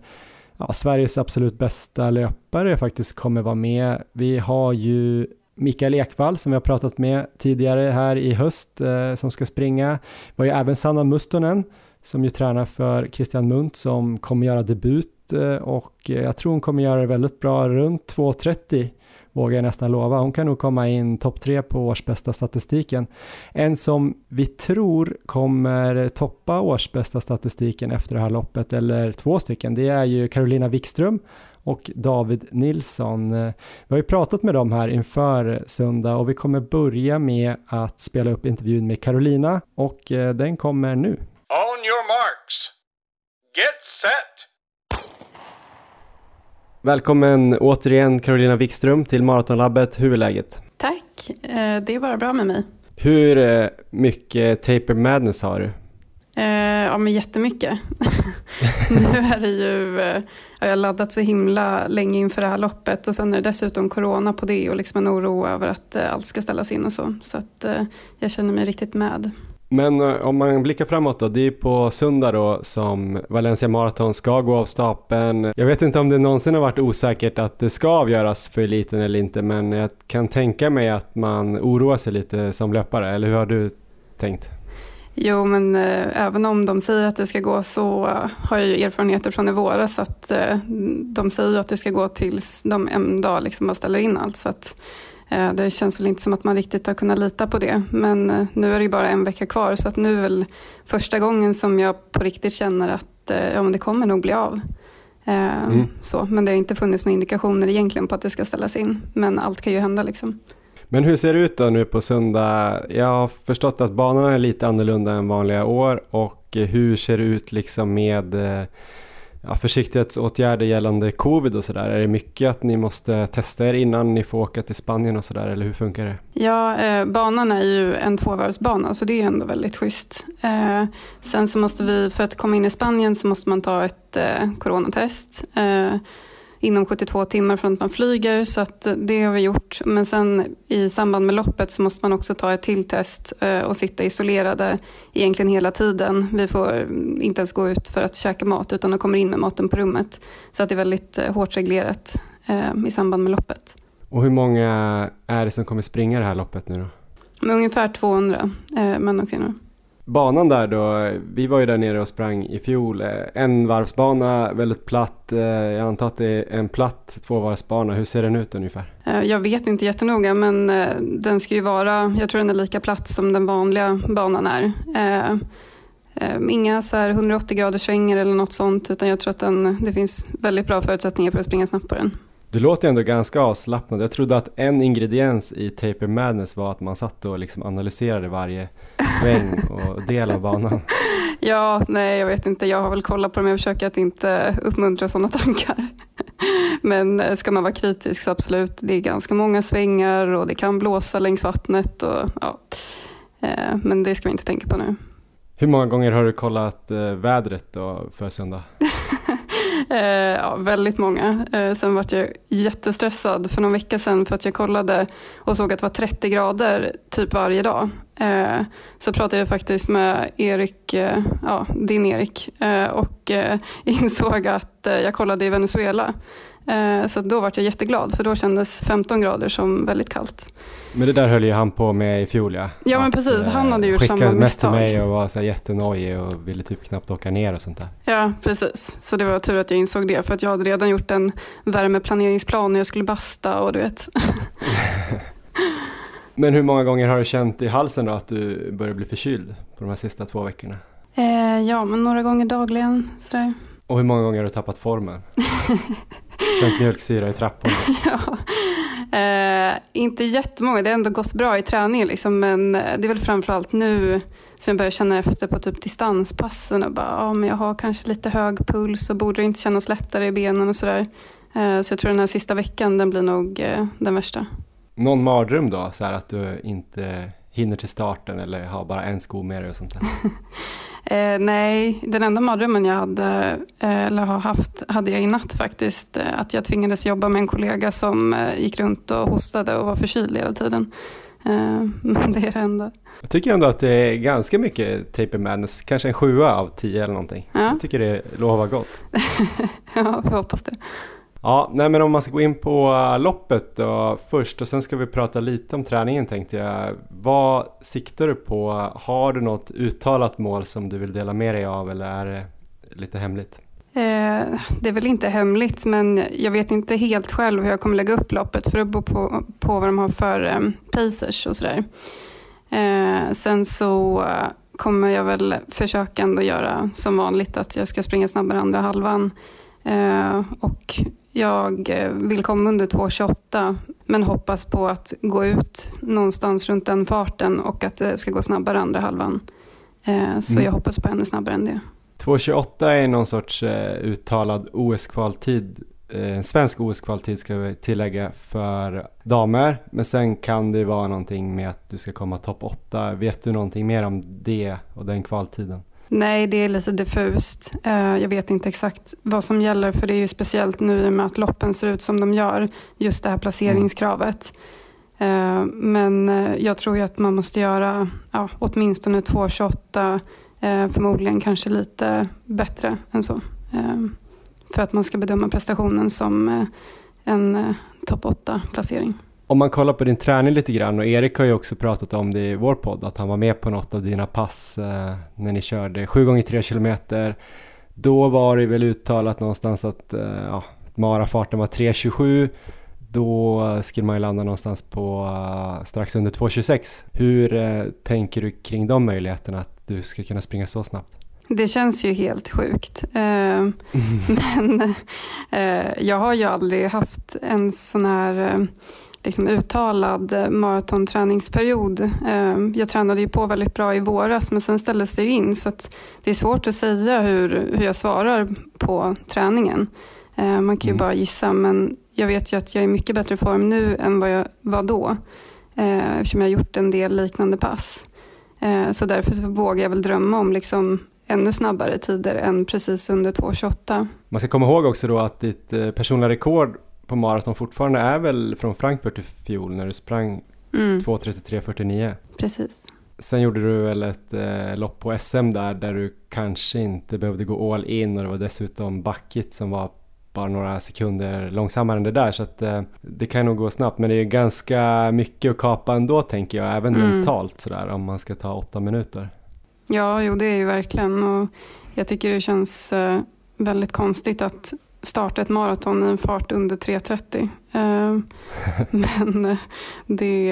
ja, Sveriges absolut bästa löpare faktiskt kommer vara med. Vi har ju Mikael Ekvall som vi har pratat med tidigare här i höst eh, som ska springa. Vi har ju även Sanna Mustonen som ju tränar för Christian Munt som kommer göra debut Eh, och jag tror hon kommer göra det väldigt bra runt 2.30 vågar jag nästan lova. Hon kan nog komma in topp tre på årsbästa statistiken. En som vi tror kommer toppa årsbästa statistiken efter det här loppet, eller två stycken, det är ju Carolina Wikström och David Nilsson. Vi har ju pratat med dem här inför söndag och vi kommer börja med att spela upp intervjun med Carolina och eh, den kommer nu. On your marks. Get set! Välkommen återigen Carolina Wikström till Maratonlabbet. Hur är läget? Tack, eh, det är bara bra med mig. Hur eh, mycket Taper Madness har du? Eh, ja men jättemycket. nu är det ju, jag har laddat så himla länge inför det här loppet och sen är det dessutom corona på det och liksom en oro över att allt ska ställas in och så. Så att jag känner mig riktigt med. Men eh, om man blickar framåt då, det är på söndag då som Valencia Marathon ska gå av stapeln. Jag vet inte om det någonsin har varit osäkert att det ska avgöras för eliten eller inte, men jag kan tänka mig att man oroar sig lite som löpare, eller hur har du tänkt? Jo, men eh, även om de säger att det ska gå så eh, har jag ju erfarenheter från i våras att eh, de säger att det ska gå tills de en dag liksom bara ställer in allt. Så att det känns väl inte som att man riktigt har kunnat lita på det. Men eh, nu är det ju bara en vecka kvar så att nu är väl första gången som jag på riktigt känner att eh, ja, men det kommer nog bli av. Mm. Så, men det har inte funnits några indikationer egentligen på att det ska ställas in. Men allt kan ju hända liksom. Men hur ser det ut då nu på söndag? Jag har förstått att banorna är lite annorlunda än vanliga år och hur ser det ut liksom med ja, försiktighetsåtgärder gällande covid och sådär? Är det mycket att ni måste testa er innan ni får åka till Spanien och sådär eller hur funkar det? Ja, eh, banan är ju en tvåvarvsbana så det är ändå väldigt schysst. Eh, sen så måste vi, för att komma in i Spanien så måste man ta ett eh, coronatest. Eh, inom 72 timmar från att man flyger så att det har vi gjort. Men sen i samband med loppet så måste man också ta ett till test eh, och sitta isolerade egentligen hela tiden. Vi får inte ens gå ut för att käka mat utan de kommer in med maten på rummet. Så att det är väldigt eh, hårt reglerat i samband med loppet. Och hur många är det som kommer springa det här loppet nu då? Med ungefär 200 män och kvinnor. Banan där då, vi var ju där nere och sprang i fjol. Eh, en varvsbana, väldigt platt. Eh, jag antar att det är en platt tvåvarvsbana. Hur ser den ut ungefär? Eh, jag vet inte jättenoga men den ska ju vara, jag tror den är lika platt som den vanliga banan är. Inga så här 180 graders svängar eller något sånt utan jag tror att den, det finns väldigt bra förutsättningar för att springa snabbt på den. Du låter ändå ganska avslappnad. Jag trodde att en ingrediens i Taper Madness var att man satt och liksom analyserade varje sväng och del av banan. Ja, nej jag vet inte. Jag har väl kollat på dem. Jag försöker att inte uppmuntra sådana tankar. Men eh, ska man vara kritisk så absolut. Det är ganska många svängar och det kan blåsa längs vattnet. Och, ja. Eh, men det ska vi inte tänka på nu. Hur många gånger har du kollat eh, vädret för söndag? Eh, ja, väldigt många. Eh, sen var jag jättestressad för någon vecka sedan för att jag kollade och såg att det var 30 grader typ varje dag. Eh, så pratade jag faktiskt med Erik, ja, din Erik, och insåg att jag kollade i Venezuela Eh, så då var jag jätteglad för då kändes 15 grader som väldigt kallt. Men det där höll ju han på med i fjol ja. Ja men precis, han hade gjort samma misstag. mest till mig och var så jättenojig och ville typ knappt åka ner och sånt där. Ja precis, så det var tur att jag insåg det för att jag hade redan gjort en värmeplaneringsplan och jag skulle basta och du vet. men hur många gånger har du känt i halsen då att du börjar bli förkyld på de här sista två veckorna? Eh, ja men några gånger dagligen sådär. Och hur många gånger har du tappat formen? Känt mjölksyra i trapporna? ja. Eh, inte jättemånga, det har ändå gått bra i träningen liksom, men eh, det är väl framförallt nu som jag börjar känna efter på typ distanspassen och bara, ja men jag har kanske lite hög puls och borde inte kännas lättare i benen och sådär. Eh, så jag tror den här sista veckan den blir nog eh, den värsta. Någon mardröm då, så här att du inte hinner till starten eller har bara en sko med dig och sånt där? Eh, nej, den enda mardrömmen jag hade, eh, eller har haft, hade jag i natt faktiskt. Eh, att jag tvingades jobba med en kollega som eh, gick runt och hostade och var förkyld hela tiden. Eh, det är det enda. Jag tycker ändå att det är ganska mycket Taper Madness, kanske en sjua av tio eller någonting. Ja. Jag tycker det lovar gott. ja, jag hoppas det. Ja, nej men om man ska gå in på eh, loppet då först och sen ska vi prata lite om träningen tänkte jag. Vad siktar du på? Har du något uttalat mål som du vill dela med dig av eller är det lite hemligt? Eh, det är väl inte hemligt men jag vet inte helt själv hur jag kommer lägga upp loppet för det beror på, på vad de har för eh, pacers och sådär. Eh, sen så eh, kommer jag väl försöka ändå göra som vanligt att jag ska springa snabbare andra halvan. Eh, och jag eh, vill komma under 2.28 men hoppas på att gå ut någonstans runt den farten och att det ska gå snabbare andra halvan. Eh, så mm. jag hoppas på ännu snabbare än det. 2.28 är någon sorts eh, uttalad OS-kvaltid. En svensk OS-kvaltid ska vi tillägga för damer. Men sen kan det vara någonting med att du ska komma topp 8. Vet du någonting mer om det och den kvaltiden? Nej, det är lite diffust. Eh, jag vet inte exakt vad som gäller för det är ju speciellt nu i och med att loppen ser ut som de gör. Just det här placeringskravet. Eh, men eh, jag tror ju att man måste göra ja, åtminstone 2.28 förmodligen kanske lite bättre än så. För att man ska bedöma prestationen som en topp 8 placering. Om man kollar på din träning lite grann och Erik har ju också pratat om det i vår podd att han var med på något av dina pass eh, när ni körde 7 gånger 3 kilometer. Då var det väl uttalat någonstans att eh, ja, marafarten var 3.27 då skulle man ju landa någonstans på uh, strax under 2.26. Hur uh, tänker du kring de möjligheterna att du ska kunna springa så snabbt? Det känns ju helt sjukt. Uh, mm. Men jag har ju aldrig haft en sån här liksom uttalad maratonträningsperiod. Eh, jag tränade ju på väldigt bra i våras men sen ställdes det ju in så det är svårt att säga hur, hur jag svarar på träningen. Eh, man kan ju mm. bara gissa men jag vet ju att jag är i mycket bättre form nu än vad jag var då eh, eftersom jag har gjort en del liknande pass. Så därför så vågar jag väl drömma om liksom ännu snabbare tider än precis under 2.28. Man ska komma ihåg också då att ditt personliga rekord på maraton fortfarande är väl från Frankfurt i fjol när du sprang mm. 2.33.49. Precis. Sen gjorde du väl ett eh, lopp på SM där, där du kanske inte behövde gå all in och det var dessutom backigt som var bara några sekunder långsammare än det där så att eh, det kan nog gå snabbt men det är ganska mycket att kapa ändå tänker jag, även mm. mentalt sådär om man ska ta åtta minuter. Ja, jo det är ju verkligen och jag tycker det känns eh, väldigt konstigt att starta ett maraton i en fart under 3.30. Eh, men det,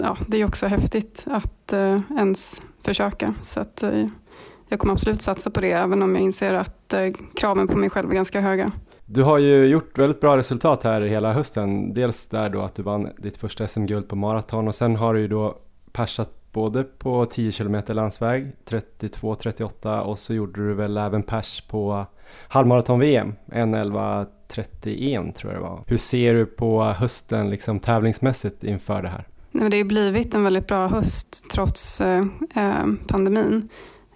ja, det är också häftigt att eh, ens försöka. Så att, eh, jag kommer absolut satsa på det även om jag inser att kraven på mig själv är ganska höga. Du har ju gjort väldigt bra resultat här hela hösten. Dels där då att du vann ditt första SM-guld på maraton och sen har du ju då persat både på 10 km landsväg 32-38 och så gjorde du väl även pers på halvmaraton-VM 1.11.31 tror jag det var. Hur ser du på hösten liksom tävlingsmässigt inför det här? Nej, det har blivit en väldigt bra höst trots eh, eh, pandemin.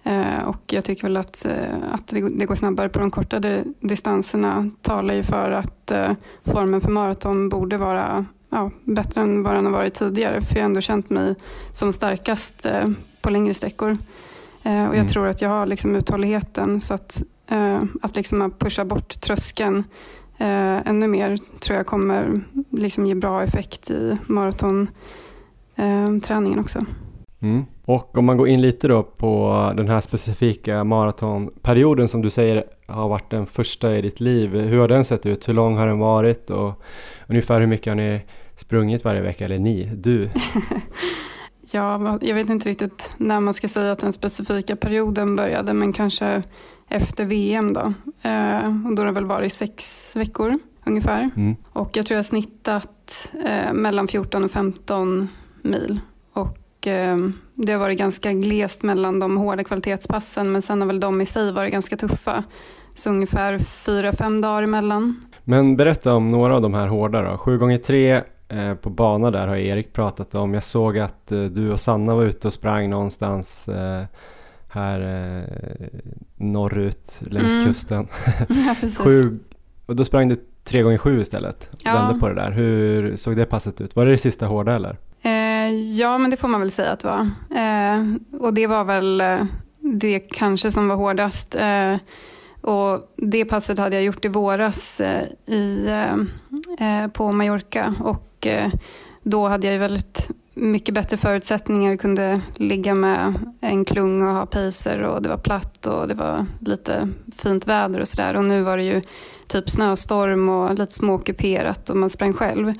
Eh, och jag tycker väl att, eh, att det, går snabbare på de kortare distanserna talar ju för att eh, formen för maraton borde vara ja, bättre än vad den har varit tidigare. För jag har ändå känt mig som starkast eh, på längre sträckor. och jag mm. tror att jag har liksom uthålligheten så att att liksom pusha bort tröskeln eh, ännu mer tror jag kommer liksom ge bra effekt i maratonträningen också. Mm. Och om man går in lite då på den här specifika maratonperioden som du säger har varit den första i ditt liv. Hur har den sett ut? Hur lång har den varit? Och ungefär hur mycket har ni sprungit varje vecka? Eller ni, du? ja, jag vet inte riktigt när man ska säga att den specifika perioden började men kanske efter VM då. Eh, och då har det väl varit sex veckor ungefär. Mm. Och jag tror jag har snittat eh, mellan 14 och 15 mil. Och eh, det har varit ganska glest mellan de hårda kvalitetspassen men sen har väl de i sig varit ganska tuffa. Så ungefär fyra, fem dagar emellan. Men berätta om några av de här hårda då. 7 gånger 3 eh, på bana där har Erik pratat om. Jag såg att eh, du och Sanna var ute och sprang någonstans eh, här eh, norrut längs mm. kusten. Ja, sju, och då sprang du tre gånger sju istället. Ja. Vände på det där. Hur såg det passet ut? Var det det sista hårda eller? Eh, ja, men det får man väl säga att det var. Eh, och det var väl eh, det kanske som var hårdast. Eh, och det passet hade jag gjort i våras eh, i, på Mallorca. Och då hade jag ju väldigt mycket bättre förutsättningar, kunde ligga med en klung och ha pacer och det var platt och det var lite fint väder och sådär. Och nu var det ju typ snöstorm och lite småkuperat och man sprang själv.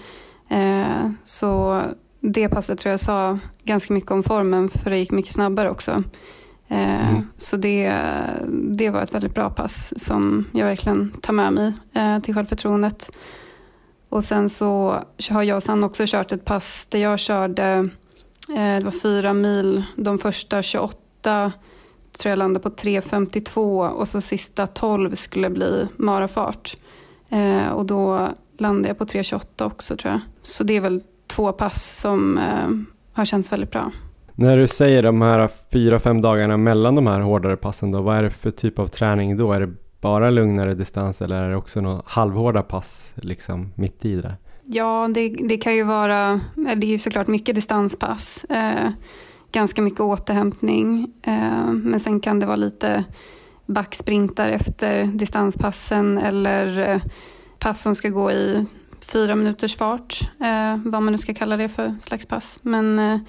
Eh, så det passet tror jag sa ganska mycket om formen för det gick mycket snabbare också. Eh, mm. Så det, det var ett väldigt bra pass som jag verkligen tar med mig eh, till självförtroendet. Och sen så har jag och också kört ett pass där jag körde, eh, det var fyra mil, de första 28 tror jag landade på 3.52 och så sista 12 skulle bli marafart. Eh, och då landade jag på 3.28 också tror jag. Så det är väl två pass som eh, har känts väldigt bra. När du säger de här fyra, fem dagarna mellan de här hårdare passen då, vad är det för typ av träning då? Är det bara lugnare distans eller är det också några halvhårda pass liksom mitt i det? Ja, det, det kan ju vara, eh, det är ju såklart mycket distanspass, eh, ganska mycket återhämtning, eh, men sen kan det vara lite backsprintar efter distanspassen eller eh, pass som ska gå i fyra minuters fart, eh, vad man nu ska kalla det för slags pass, men eh,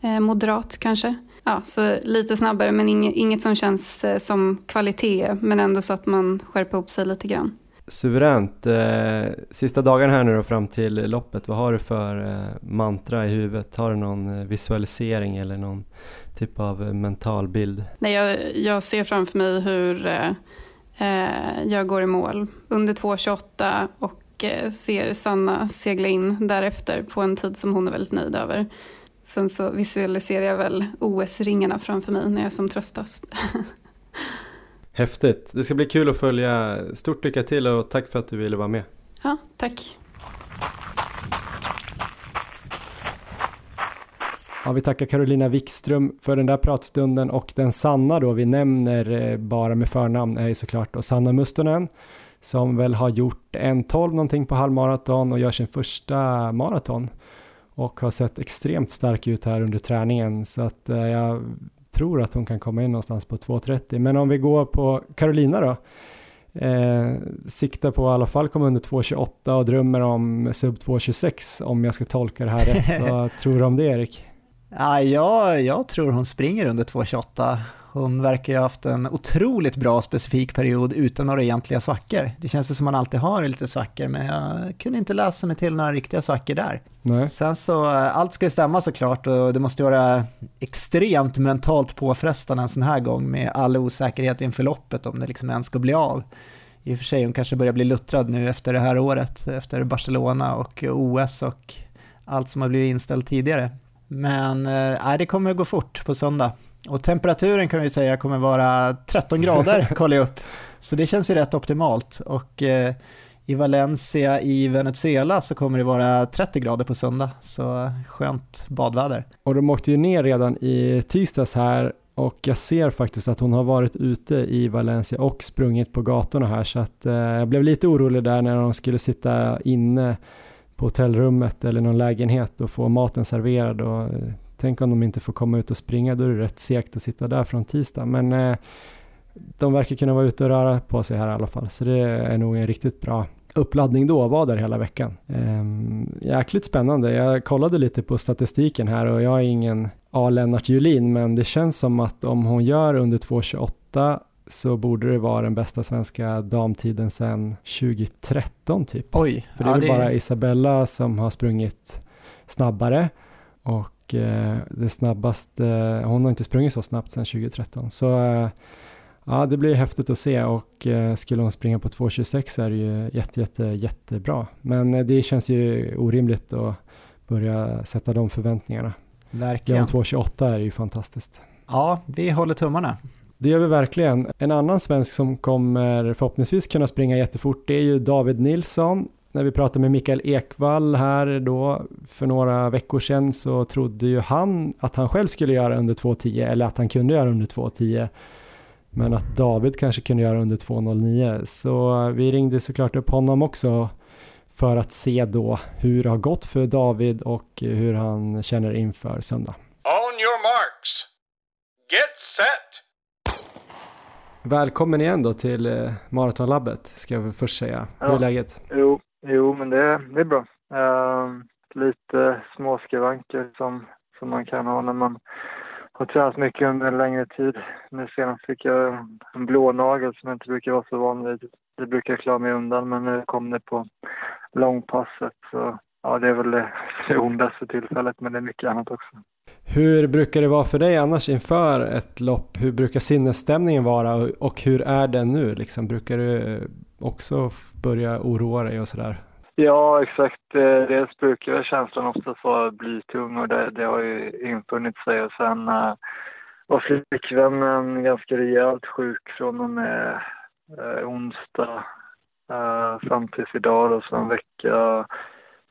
eh moderat kanske. Ja, så lite snabbare men inget, inget som känns eh, som kvalitet men ändå så att man skärper ihop sig lite grann. Suveränt. Eh, sista dagarna här nu då fram till loppet, vad har du för eh, mantra i huvudet? Har du någon visualisering eller någon typ av mental bild? Nej, jag, jag ser framför mig hur eh, jag går i mål under 2.28 och ser Sanna segla in därefter på en tid som hon är väldigt nöjd över. Sen så visualiserar jag väl OS-ringarna framför mig när jag är som tröstast. Häftigt. Det ska bli kul att följa. Stort lycka till och tack för att du ville vara med. Ja, tack. Ja, vi tackar Carolina Wikström för den där pratstunden och den Sanna då vi nämner eh, bara med förnamn är ju såklart då Sanna Mustonen som väl har gjort en 12 någonting på halvmaraton och gör sin första maraton och har sett extremt stark ut här under träningen så att eh, jag tror att hon kan komma in någonstans på 2.30 men om vi går på Carolina då eh, siktar på i alla fall komma under 2.28 och drömmer om sub 2.26 om jag ska tolka det här rätt. Vad tror du om det Erik? Ja, jag, jag tror hon springer under 2.28. Hon verkar ju ha haft en otroligt bra specifik period utan några egentliga svackor. Det känns som man alltid har lite svackor, men jag kunde inte läsa mig till några riktiga svackor där. Nej. Sen så, allt ska ju stämma såklart och det måste vara extremt mentalt påfrestande en sån här gång med all osäkerhet inför loppet om det liksom ens ska bli av. I och för sig, hon kanske börjar bli luttrad nu efter det här året, efter Barcelona och OS och allt som har blivit inställt tidigare. Men eh, det kommer att gå fort på söndag. Och temperaturen kan vi säga kommer vara 13 grader, kollar jag upp. Så det känns ju rätt optimalt. Och eh, i Valencia i Venezuela så kommer det vara 30 grader på söndag, så skönt badväder. Och de åkte ju ner redan i tisdags här och jag ser faktiskt att hon har varit ute i Valencia och sprungit på gatorna här så att eh, jag blev lite orolig där när de skulle sitta inne på hotellrummet eller någon lägenhet och få maten serverad och eh, tänk om de inte får komma ut och springa då är det rätt segt att sitta där från tisdag men eh, de verkar kunna vara ute och röra på sig här i alla fall så det är nog en riktigt bra uppladdning då, var där hela veckan. Um, jäkligt spännande. Jag kollade lite på statistiken här och jag är ingen A. Lennart Julin, men det känns som att om hon gör under 2.28 så borde det vara den bästa svenska damtiden sedan 2013 typ. Oj. För det är ja, väl det... bara Isabella som har sprungit snabbare och eh, det snabbaste, hon har inte sprungit så snabbt sedan 2013. Så eh, Ja, det blir häftigt att se och eh, skulle hon springa på 2.26 är det ju jätte, jätte, jättebra. Men det känns ju orimligt att börja sätta de förväntningarna. Verkligen. 2.28 är ju fantastiskt. Ja, vi håller tummarna. Det gör vi verkligen. En annan svensk som kommer förhoppningsvis kunna springa jättefort det är ju David Nilsson. När vi pratade med Mikael Ekvall här då för några veckor sedan så trodde ju han att han själv skulle göra under 2.10 eller att han kunde göra under 2.10 men att David kanske kunde göra under 2.09 så vi ringde såklart upp honom också för att se då hur det har gått för David och hur han känner inför söndag. On your marks. Get set. Välkommen igen då till eh, Maratonlabbet ska jag först säga. Ja. Hur är läget? Jo, jo men det, det är bra. Uh, lite småskavanker som, som man kan ha när man har tränat mycket under en längre tid. Nu senast fick jag en blånagel som jag inte brukar vara så van vid. Det brukar jag klara mig undan men nu kom det på långpasset så ja, det är väl det, det ondaste tillfället men det är mycket annat också. Hur brukar det vara för dig annars inför ett lopp? Hur brukar sinnesstämningen vara och hur är den nu? Liksom, brukar du också börja oroa dig och sådär? Ja, exakt. Eh, dels brukar känslan oftast vara blytung och det, det har ju infunnit sig och sen äh, var flickvännen ganska rejält sjuk från och med äh, onsdag äh, fram tills idag då, så en vecka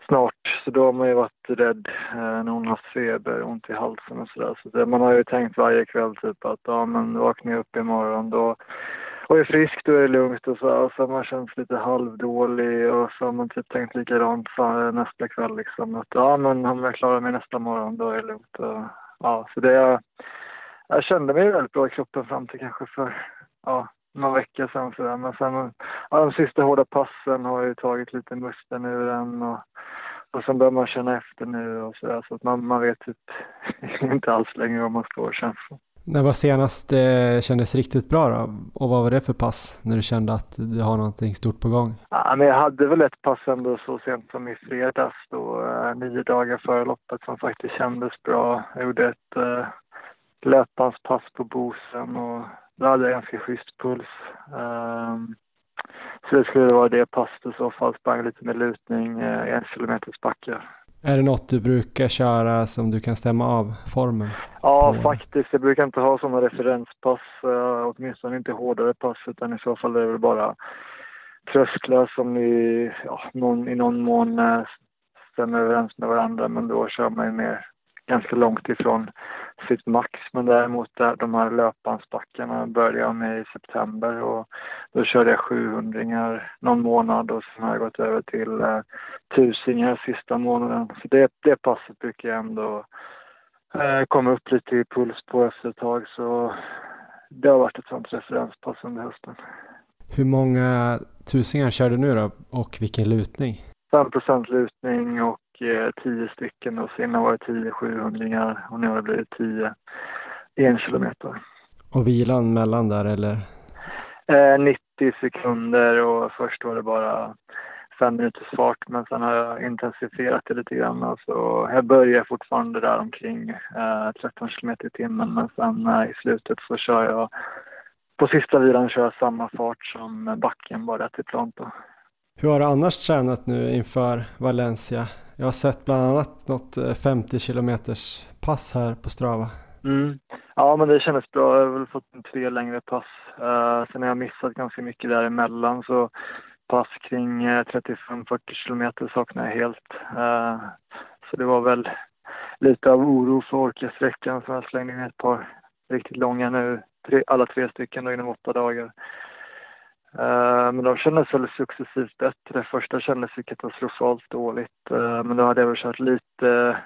snart. Så då har man ju varit rädd äh, när hon haft feber, ont i halsen och sådär. Så det, man har ju tänkt varje kväll typ att ja men vaknar jag upp imorgon då och är frisk då är det lugnt och så, och så har man känts lite halvdålig och så har man typ tänkt likadant för nästa kväll liksom. Att ja men om jag klarar mig nästa morgon då är det lugnt och ja. Så det jag kände mig väldigt bra i kroppen fram till kanske för ja någon vecka sedan sådär. Men sen ja, de sista hårda passen har ju tagit lite musten ur den och och sen börjar man känna efter nu och sådär. Så att man, man vet typ inte alls längre var man står känns det när var senast det kändes riktigt bra då? Och vad var det för pass när du kände att du har någonting stort på gång? Ja, men jag hade väl ett pass ändå så sent som i fredags då, eh, nio dagar före loppet som faktiskt kändes bra. Jag gjorde ett eh, löpbandspass på Bosen och då hade jag ganska schysst puls. Um, så det skulle vara det passet i så fall, sprang lite med lutning, eh, en kilometers backe. Är det något du brukar köra som du kan stämma av formen? Ja, på? faktiskt. Jag brukar inte ha sådana referenspass, åtminstone inte hårdare pass, utan i så fall är det väl bara trösklar som i, ja, någon, i någon mån uh, stämmer överens med varandra, men då kör man ju mer ganska långt ifrån sitt max. Men däremot där, de här löpbandsbackarna började jag med i september och då körde jag 700 någon månad och sen har jag gått över till eh, tusingar sista månaden. Så det, det passet brukar jag ändå eh, komma upp lite i puls på efter ett tag. Så det har varit ett sånt referenspass under hösten. Hur många tusingar kör du nu då och vilken lutning? 5 lutning och 10 eh, stycken och sen var det 10 700 och nu har det blivit 10 en kilometer. Och vilan mellan där eller? Eh, 90 sekunder och först var det bara fem minuters fart men sen har jag intensifierat det lite grann. Alltså, jag börjar fortfarande där omkring eh, 13 kilometer i timmen men sen eh, i slutet så kör jag på sista vilan kör jag samma fart som backen bara i plant. Hur har du annars tränat nu inför Valencia? Jag har sett bland annat något eh, 50 kilometers pass här på Strava. Mm. Ja, men det kändes bra. Jag har väl fått tre längre pass. Uh, sen har jag missat ganska mycket däremellan så pass kring eh, 35-40 kilometer saknar jag helt. Uh, så det var väl lite av oro för orkesträckan så jag slängde in ett par riktigt långa nu. Tre, alla tre stycken då inom åtta dagar. Eh, men de kändes väl successivt bättre. Första kändes ju katastrofalt dåligt. Eh, men då hade jag väl kört lite,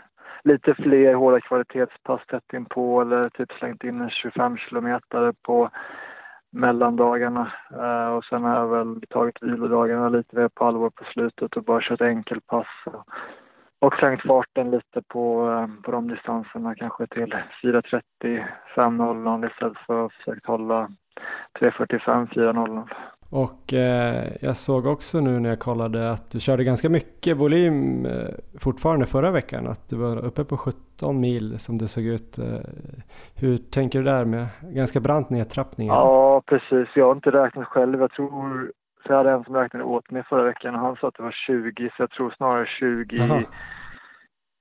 lite fler hårda kvalitetspass tätt inpå eller typ slängt in en 25 kilometer på mellandagarna. Eh, och sen har jag väl tagit vilodagarna lite mer på allvar på slutet och bara kört enkelpass. Och, och sänkt farten lite på, på de distanserna, kanske till 4.30, 5.00 istället för att försökt hålla 3.45, 4.00. Och eh, jag såg också nu när jag kollade att du körde ganska mycket volym eh, fortfarande förra veckan. Att du var uppe på 17 mil som det såg ut. Eh, hur tänker du där med ganska brant nedtrappning? Ja, precis. Jag har inte räknat själv. Jag tror, så jag hade en som räknade åt mig förra veckan och han sa att det var 20, så jag tror snarare 20. Aha.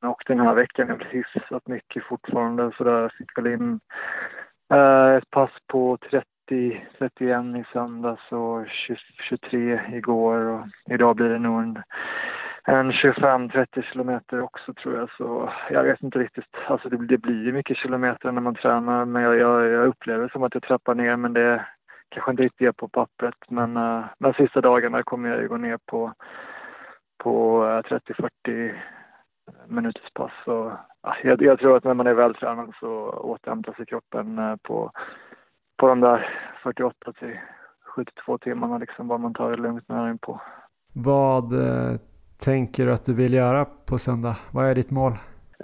Och den här veckan är det hyfsat mycket fortfarande så där fick väl in eh, ett pass på 30 30, 31 i söndags och 20, 23 igår och idag blir det nog en, en 25-30 kilometer också tror jag. Så jag vet inte riktigt. Alltså det, det blir ju mycket kilometer när man tränar men jag, jag, jag upplever som att jag trappar ner men det kanske inte riktigt är på pappret. Men uh, de sista dagarna kommer jag ju gå ner på, på eh, uh, 30-40 minuters pass. Och, uh, jag, jag, tror att när man är vältränad så återhämtar sig kroppen uh, på på de där 48 till 72 timmarna liksom, bara man tar det lugnt med den på. Vad eh, tänker du att du vill göra på söndag? Vad är ditt mål?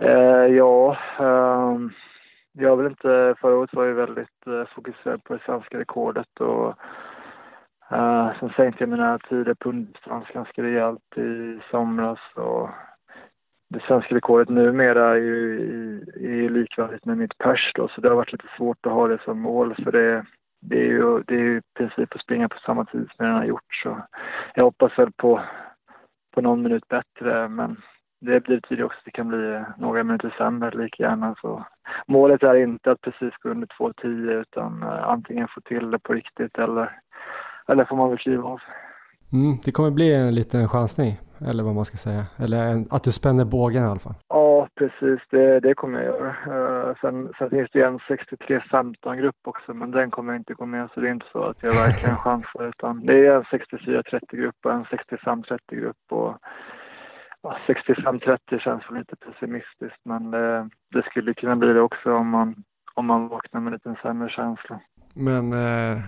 Eh, ja, eh, jag vill inte, förra året var jag väldigt eh, fokuserad på det svenska rekordet och eh, sen sänkte jag mina tider på underdistans ganska rejält i somras och det svenska rekordet numera är ju är likvärdigt med mitt pers då, så det har varit lite svårt att ha det som mål för det, det är ju det är ju i princip att springa på samma tid som jag redan har gjort så jag hoppas väl på, på någon minut bättre men det betyder också att det kan bli några minuter sämre lika gärna så målet är inte att precis gå under 2.10 utan eh, antingen få till det på riktigt eller, eller får man väl kliva av. Mm, det kommer bli en liten chansning, eller vad man ska säga. Eller en, att du spänner bågen i alla fall. Ja, precis. Det, det kommer jag göra. Uh, sen, sen finns det ju en 63-15-grupp också, men den kommer jag inte gå med. Så det är inte så att jag verkligen chansar. Utan det är en 64-30-grupp och en 65-30-grupp. Och, ja, 65-30 känns väl lite pessimistiskt, men det, det, skulle kunna bli det också om man, om man vaknar med en liten sämre känsla. Men eh,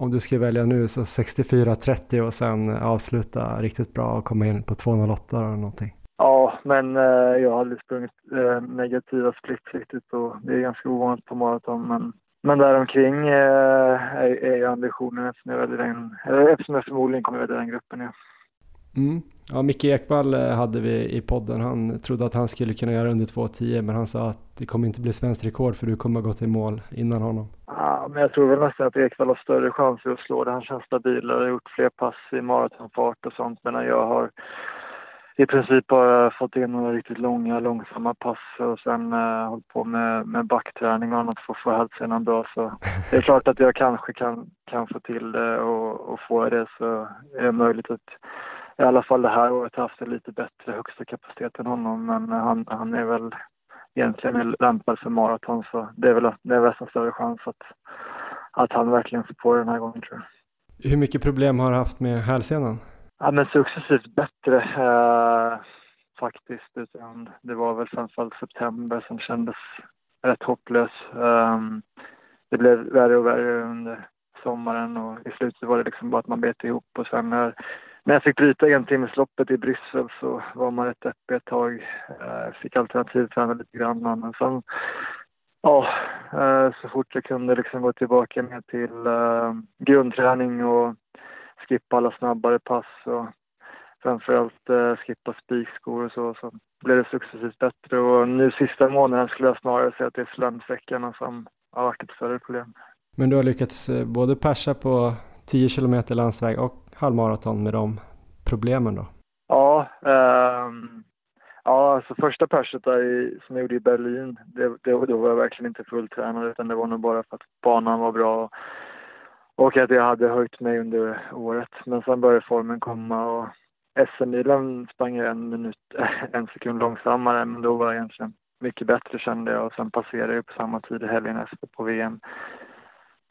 om du ska välja nu så 64-30 och sen avsluta riktigt bra och komma in på 208 eller någonting. Ja, men eh, jag har aldrig sprungit eh, negativa split riktigt och det är ganska ovanligt på maraton. Men, men däromkring eh, är, är ambitionen eftersom jag, den, eftersom jag förmodligen kommer välja den gruppen. Ja. Mm. Ja, Micke Ekvall eh, hade vi i podden. Han trodde att han skulle kunna göra under 2.10 men han sa att det kommer inte bli svenskt rekord för du kommer gå till mål innan honom. Ja, men jag tror väl nästan att Ekvall har större chanser att slå det. Han känns stabilare, har gjort fler pass i maratonfart och sånt medan jag har i princip bara fått in några riktigt långa, långsamma pass och sen eh, hållit på med, med backträning och annat för att få hälsenan bra. Så det är klart att jag kanske kan, kan få till det och, och få det så är det möjligt att i alla fall det här året haft en lite bättre högsta kapacitet än honom. Men han, han är väl egentligen är lämpad för maraton så det är väl, det är väl en större chans att, att han verkligen får på den här gången tror jag. Hur mycket problem har du haft med hälsenan? Ja men successivt bättre eh, faktiskt. Utan det var väl framförallt september som kändes rätt hopplös. Um, det blev värre och värre under sommaren och i slutet var det liksom bara att man bet ihop och sen när, när jag fick bryta entimmesloppet i Bryssel så var man rätt deppig ett tag. Eh, fick alternativträna lite grann men sen ja, eh, så fort jag kunde liksom gå tillbaka ner till eh, grundträning och skippa alla snabbare pass och framförallt eh, skippa spikskor och så, så blev det successivt bättre och nu sista månaden skulle jag snarare säga att det är slemsäckarna som har varit ett större problem. Men du har lyckats eh, både persa på 10 kilometer landsväg och halvmaraton med de problemen då? Ja, um, ja alltså första perset där i, som jag gjorde i Berlin, det, det, då var jag verkligen inte fulltränad utan det var nog bara för att banan var bra och, och att jag hade höjt mig under året. Men sen började formen komma och SM-milen sprang jag en minut, en sekund långsammare men då var jag egentligen mycket bättre kände jag och sen passerade jag på samma tid i helgen efter på VM.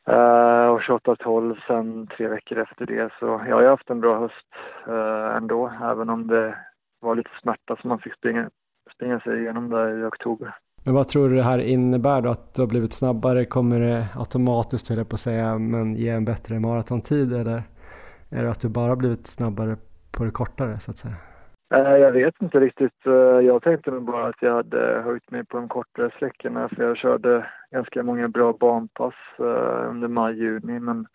Uh, och 28-12 sen tre veckor efter det så ja, jag har haft en bra höst uh, ändå även om det var lite smärta som man fick springa, springa sig igenom där i oktober. Men vad tror du det här innebär då? Att du har blivit snabbare? Kommer det automatiskt, höll jag på att säga, men ge en bättre maratontid eller är det att du bara blivit snabbare på det kortare så att säga? Jag vet inte riktigt. Eh, jag tänkte nog bara att jag hade höjt mig på de kortare sträckorna för jag körde ganska många bra banpass eh, under maj-juni men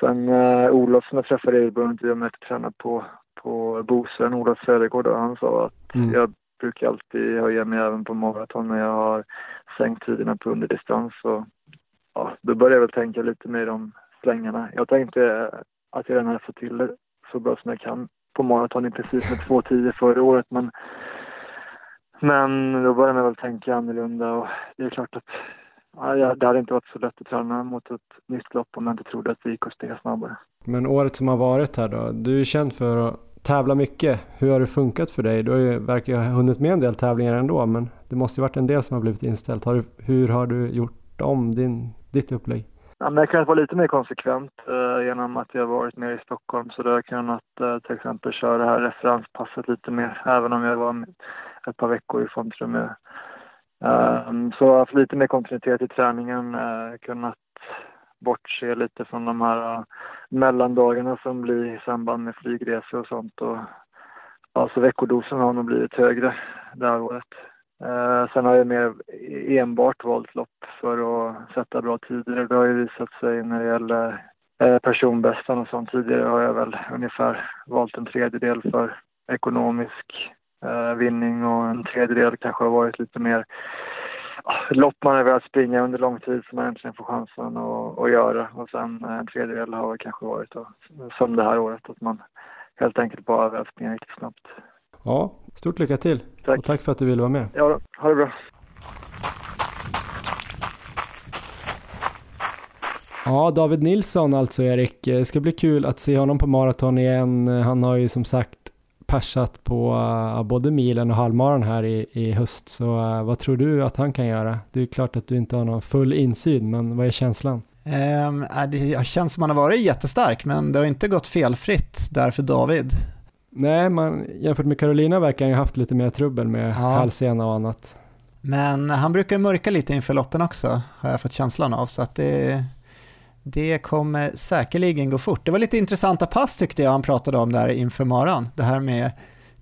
sen Olof som jag träffade i att jag tränade på, på Bosön, Olof Södergård, han sa att mm. jag brukar alltid höja mig även på maraton när jag har sänkt tiderna på underdistans och ja, då började jag väl tänka lite mer om slängarna. Jag tänkte att jag redan hade fått till det så bra som jag kan på maraton i princip med 2.10 förra året. Men, men då började man väl tänka annorlunda och det är klart att ja, det hade inte varit så lätt att träna mot ett nytt lopp om jag inte trodde att det gick att stiga snabbare. Men året som har varit här då, du är känd för att tävla mycket. Hur har det funkat för dig? Du har ju, verkar ju ha hunnit med en del tävlingar ändå, men det måste ju varit en del som har blivit inställt. Har du, hur har du gjort om din, ditt upplägg? Ja, men jag har kunnat vara lite mer konsekvent eh, genom att jag varit mer i Stockholm. Så då har jag kunnat eh, till exempel köra det här referenspasset lite mer, även om jag var ett par veckor i Fontrumö. Um, eh, så jag har haft lite mer kontinuitet i träningen, eh, kunnat bortse lite från de här eh, mellandagarna som blir i samband med flygresor och sånt. Och, alltså veckodosen har nog blivit högre det här året. Eh, sen har jag mer enbart valt lopp för att sätta bra tider. Det har ju visat sig när det gäller eh, personbästan och sånt. Tidigare har jag väl ungefär valt en tredjedel för ekonomisk eh, vinning och en tredjedel kanske har varit lite mer ah, lopp man har velat springa under lång tid som man äntligen får chansen att, att göra. Och sen eh, en tredjedel har kanske varit då, som det här året, att man helt enkelt bara velat springa riktigt snabbt. Ja, stort lycka till. Tack. Och tack för att du ville vara med. Ja, ha det bra. Ja, David Nilsson alltså Erik. Det ska bli kul att se honom på maraton igen. Han har ju som sagt persat på uh, både milen och halvmaran här i, i höst. Så vad tror du att han kan göra? Det är klart att du inte har någon full insyn, men vad är känslan? Um, det känns som att han har varit jättestark, men det har inte gått felfritt där för David. Nej, man, jämfört med Carolina verkar han ju haft lite mer trubbel med ja. halsena och annat. Men han brukar mörka lite inför loppen också, har jag fått känslan av. Så att det, det kommer säkerligen gå fort. Det var lite intressanta pass tyckte jag han pratade om där inför maran. Det här med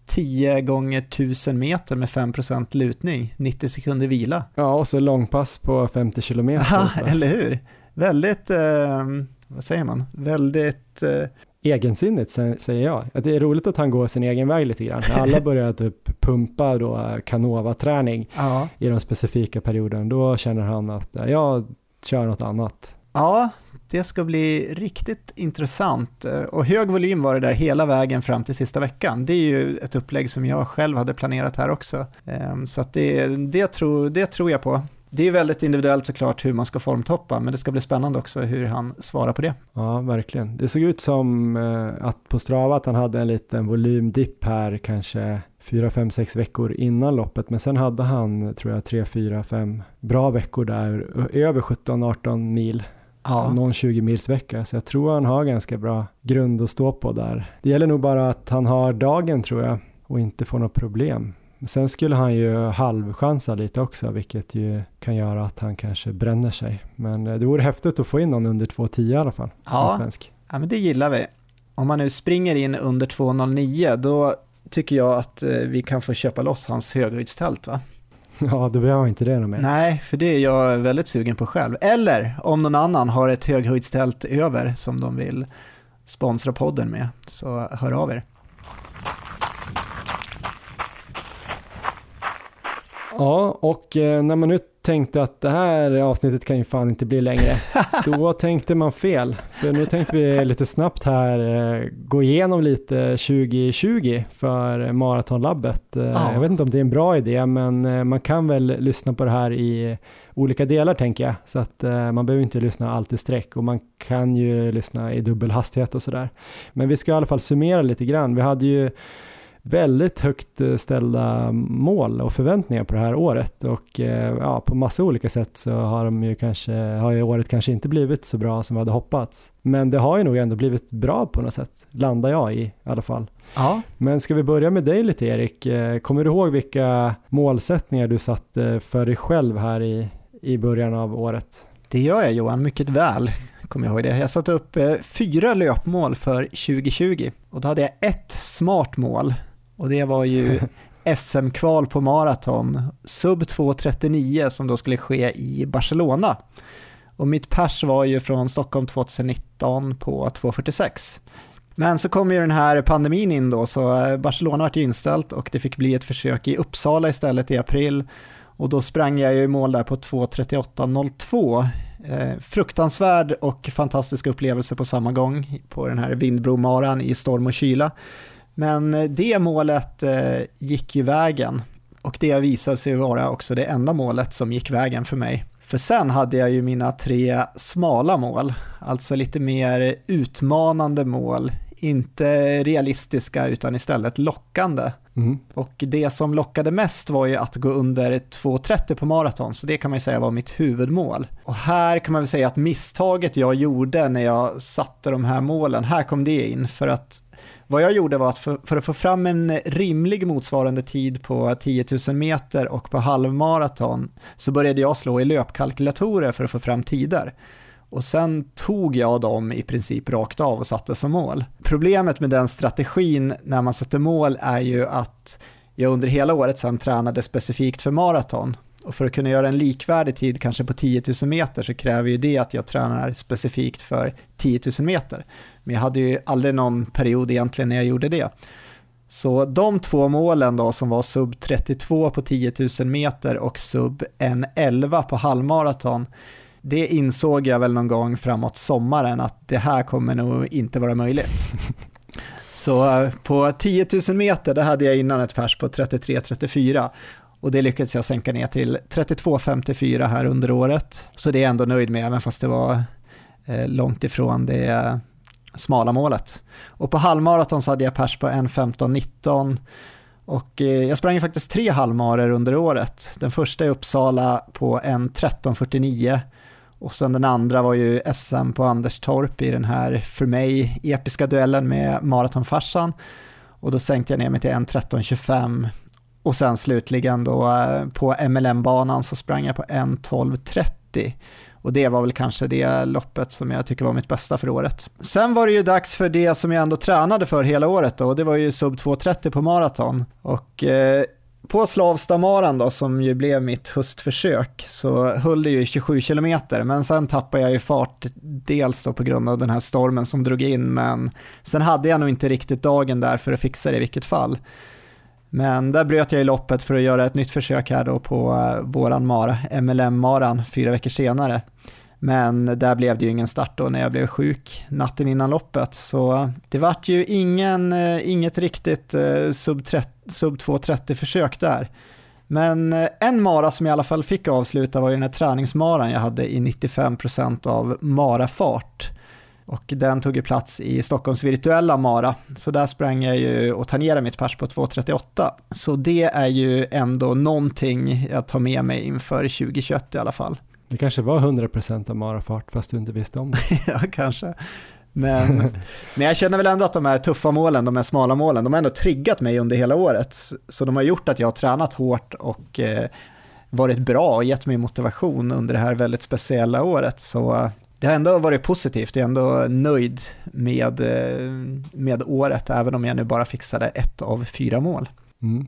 10 gånger 1000 meter med 5% lutning, 90 sekunder vila. Ja, och så långpass på 50 kilometer. Ja, eller hur? Väldigt, eh, vad säger man, väldigt eh, egensinnigt säger jag. Att det är roligt att han går sin egen väg lite grann. Alla börjar typ pumpa då Canova-träning ja. i de specifika perioderna. Då känner han att jag kör något annat. Ja, det ska bli riktigt intressant. Och hög volym var det där hela vägen fram till sista veckan. Det är ju ett upplägg som jag själv hade planerat här också. Ehm, så det, det, tror, det tror jag på det är väldigt individuellt såklart hur man ska formtoppa, men det ska bli spännande också hur han svarar på det. Ja, verkligen. Det såg ut som eh, att på Strava att han hade en liten volymdipp här, kanske fyra, fem, sex veckor innan loppet. Men sen hade han, tror jag, tre, fyra, fem bra veckor där, över 17-18 mil. Ja. Någon 20 mils vecka, så jag tror han har ganska bra grund att stå på där. Det gäller nog bara att han har dagen tror jag och inte får något problem. Sen skulle han ju halvchansa lite också, vilket ju kan göra att han kanske bränner sig. Men eh, det vore häftigt att få in någon under 2.10 i alla fall. Ja, svensk. ja men det gillar vi. Om man nu springer in under 2.09, då tycker jag att eh, vi kan få köpa loss hans höghöjdstält va? Ja, då behöver jag inte det mer. Nej, för det är jag väldigt sugen på själv. Eller om någon annan har ett höghöjdstält över som de vill sponsra podden med, så hör av er. Ja, och eh, när man nu tänkte att det här avsnittet kan ju fan inte bli längre, då tänkte man fel. För nu tänkte vi lite snabbt här eh, gå igenom lite 2020 för Maratonlabbet. Ja. Jag vet inte om det är en bra idé, men man kan väl lyssna på det här i olika delar tänker jag. Så att man behöver inte lyssna allt i sträck och man kan ju lyssna i dubbel hastighet och sådär. Men vi ska i alla fall summera lite grann. Vi hade ju väldigt högt eh, ställda mål och förväntningar på det här året och eh, ja, på massa olika sätt så har de ju kanske, har ju året kanske inte blivit så bra som vi hade hoppats. Men det har ju nog ändå blivit bra på något sätt, landar jag i i alla fall. Ja. Men ska vi börja med dig lite Erik? Eh, kommer du ihåg vilka målsättningar du satte för dig själv här i, i början av året? Det gör jag Johan, mycket väl kommer jag ihåg det. Jag satte upp fyra löpmål för 2020 och då hade jag ett smart mål och det var ju SM-kval på maraton, sub 2.39 som då skulle ske i Barcelona. Och mitt pers var ju från Stockholm 2019 på 2.46. Men så kom ju den här pandemin in då, så eh, Barcelona var inställt och det fick bli ett försök i Uppsala istället i april. Och då sprang jag ju i mål där på 2.38.02. Eh, fruktansvärd och fantastisk upplevelse på samma gång på den här Vindbromaran i storm och kyla. Men eh, det målet eh, gick ju vägen och det visade sig vara också det enda målet som gick vägen för mig. För sen hade jag ju mina tre smala mål, alltså lite mer utmanande mål, inte realistiska utan istället lockande. Mm. Och det som lockade mest var ju att gå under 2.30 på maraton, så det kan man ju säga var mitt huvudmål. Och här kan man väl säga att misstaget jag gjorde när jag satte de här målen, här kom det in, för att vad jag gjorde var att för, för, att få fram en rimlig motsvarande tid på 10 000 meter och på halvmaraton så började jag slå i löpkalkylatorer för att få fram tider. Och sen tog jag dem i princip rakt av och satte som mål. Problemet med den strategin när man sätter mål är ju att jag under hela året sen tränade specifikt för maraton. Och för att kunna göra en likvärdig tid, kanske på 10 000 meter, så kräver ju det att jag tränar specifikt för 10 000 meter. Men jag hade ju aldrig någon period egentligen när jag gjorde det. Så de två målen då som var sub 32 på 10 000 meter och sub 1.11 på halvmaraton, det insåg jag väl någon gång framåt sommaren att det här kommer nog inte vara möjligt. Så eh, på 10 000 meter, där hade jag innan ett pers på 33-34 och det lyckades jag sänka ner till 32,54 här under året. Så det är jag ändå nöjd med, även fast det var eh, långt ifrån det smala målet. Och på halvmaraton så hade jag pers på 1.15.19 och eh, jag sprang faktiskt tre halvmarer under året. Den första i Uppsala på 1.13.49 och sen den andra var ju SM på Anderstorp i den här, för mig, episka duellen med maratonfarsan. Och då sänkte jag ner mig till 1.13.25 och sen slutligen då eh, på MLM-banan så sprang jag på 1.12.30 och det var väl kanske det loppet som jag tycker var mitt bästa för året. Sen var det ju dags för det som jag ändå tränade för hela året då, och det var ju sub 2.30 på maraton. Och eh, på Slavstamaran då, som ju blev mitt höstförsök, så höll det ju 27 kilometer, men sen tappade jag ju fart, dels då på grund av den här stormen som drog in, men sen hade jag nog inte riktigt dagen där för att fixa det i vilket fall. Men där bröt jag i loppet för att göra ett nytt försök här då på eh, våran Mara, MLM-maran, fyra veckor senare. Men där blev det ju ingen start då när jag blev sjuk natten innan loppet. Så det vart ju ingen, eh, inget riktigt eh, sub, sub 2.30 försök där. Men eh, en mara som jag i alla fall fick avsluta var ju den här träningsmaran jag hade i 95% av marafart. Och den tog ju plats i Stockholms virtuella Mara, så där sprang jag ju och tangerade mitt pers på 2.38. Så det är ju ändå någonting jag tar med mig inför 2021 i alla fall. Det kanske var 100% av marafart fast du inte visste om det. ja, kanske. Men, men jag känner väl ändå att de här tuffa målen, de här smala målen, de har ändå triggat mig under hela året. Så de har gjort att jag har tränat hårt och eh, varit bra och gett mig motivation under det här väldigt speciella året. Så det har ändå varit positivt, jag är ändå nöjd med, eh, med året, även om jag nu bara fixade ett av fyra mål. Mm.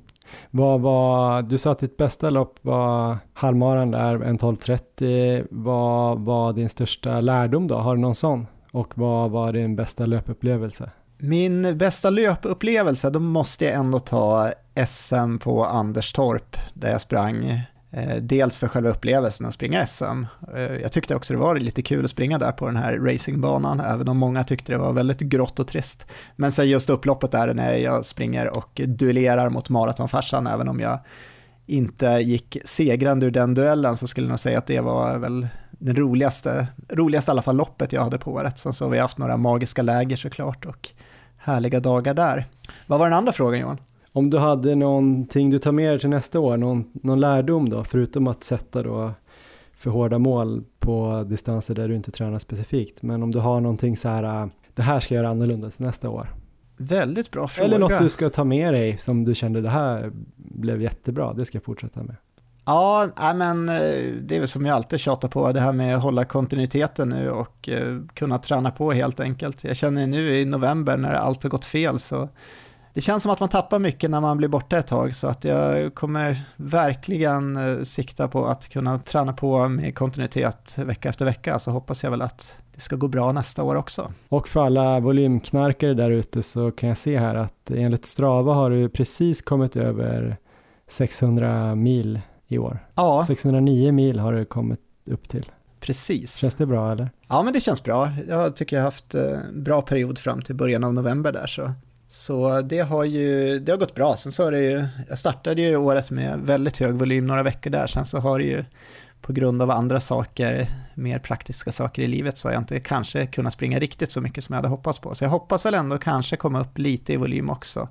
Vad var, du sa att ditt bästa lopp var halvmaran där, en 12.30. Vad var din största lärdom då? Har du någon sån? Och vad var din bästa löpupplevelse? Min bästa löpupplevelse, då måste jag ändå ta SM på Anderstorp, där jag sprang Eh, dels för själva upplevelsen att springa SM. Eh, jag tyckte också det var lite kul att springa där på den här racingbanan, även om många tyckte det var väldigt grått och trist. Men sen just upploppet där när jag springer och duellerar mot maratonfarsan, även om jag inte gick segrande ur den duellen så skulle jag nog säga att det var väl den roligaste, roligaste i alla fall loppet jag hade på året. Sen så har vi haft några magiska läger såklart och härliga dagar där. Vad var den andra frågan Johan? Om du hade någonting du tar med dig till nästa år, någon, någon lärdom då, förutom att sätta då för hårda mål på distanser där du inte tränar specifikt. Men om du har någonting så här, äh, det här ska jag göra annorlunda till nästa år. Väldigt bra fråga. Eller något du ska ta med dig som du kände det här blev jättebra, det ska jag fortsätta med. Ja, men eh, det är väl som jag alltid tjatar på, det här med att hålla kontinuiteten nu och eh, kunna träna på helt enkelt. Jag känner nu i november när allt har gått fel så det känns som att man tappar mycket när man blir borta ett tag så att jag kommer verkligen eh, sikta på att kunna träna på med kontinuitet vecka efter vecka så hoppas jag väl att det ska gå bra nästa år också. Och för alla volymknarkare där ute så kan jag se här att enligt Strava har du precis kommit över 600 mil i år. Ja. 609 mil har du kommit upp till. Precis. Känns det bra eller? Ja men det känns bra. Jag tycker jag har haft en eh, bra period fram till början av november där så så det har ju det har gått bra. Sen så har det ju, jag startade ju året med väldigt hög volym några veckor där. Sen så har det ju på grund av andra saker, mer praktiska saker i livet, så har jag inte kanske kunnat springa riktigt så mycket som jag hade hoppats på. Så jag hoppas väl ändå kanske komma upp lite i volym också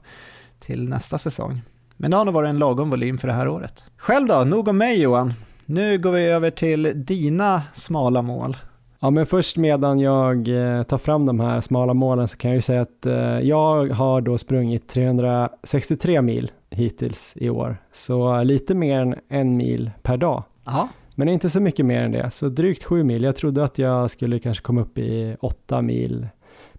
till nästa säsong. Men det har nog varit en lagom volym för det här året. Själv då, nog om mig Johan. Nu går vi över till dina smala mål. Ja, men först medan jag eh, tar fram de här smala målen så kan jag ju säga att eh, jag har då sprungit 363 mil hittills i år, så lite mer än en mil per dag. Aha. Men inte så mycket mer än det, så drygt sju mil. Jag trodde att jag skulle kanske komma upp i åtta mil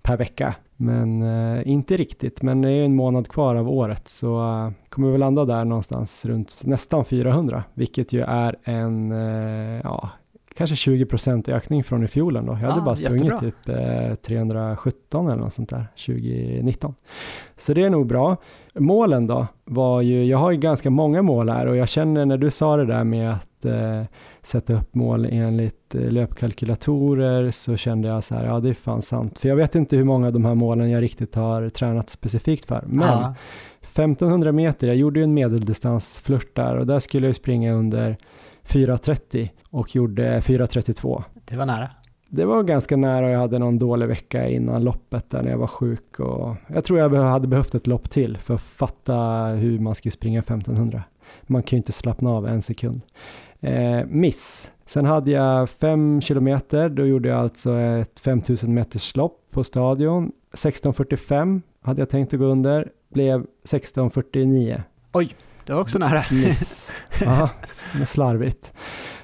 per vecka, men eh, inte riktigt. Men det är en månad kvar av året så kommer vi väl landa där någonstans runt nästan 400, vilket ju är en, ja, kanske 20 procent ökning från i fjol då. Jag hade bara sprungit jättebra. typ eh, 317 eller något sånt där 2019. Så det är nog bra. Målen då var ju, jag har ju ganska många mål här och jag känner när du sa det där med att eh, sätta upp mål enligt eh, löpkalkylatorer så kände jag så här, ja det är fan sant. För jag vet inte hur många av de här målen jag riktigt har tränat specifikt för. Men Aha. 1500 meter, jag gjorde ju en medeldistansflört där och där skulle jag springa under 4.30 och gjorde 4.32. Det var nära. Det var ganska nära och jag hade någon dålig vecka innan loppet där när jag var sjuk och jag tror jag hade behövt ett lopp till för att fatta hur man ska springa 1500. Man kan ju inte slappna av en sekund. Eh, miss. Sen hade jag fem kilometer, då gjorde jag alltså ett 5000 meters lopp på stadion. 16.45 hade jag tänkt att gå under, blev 16.49. Oj, det var också nära. Miss. Ja, slarvigt.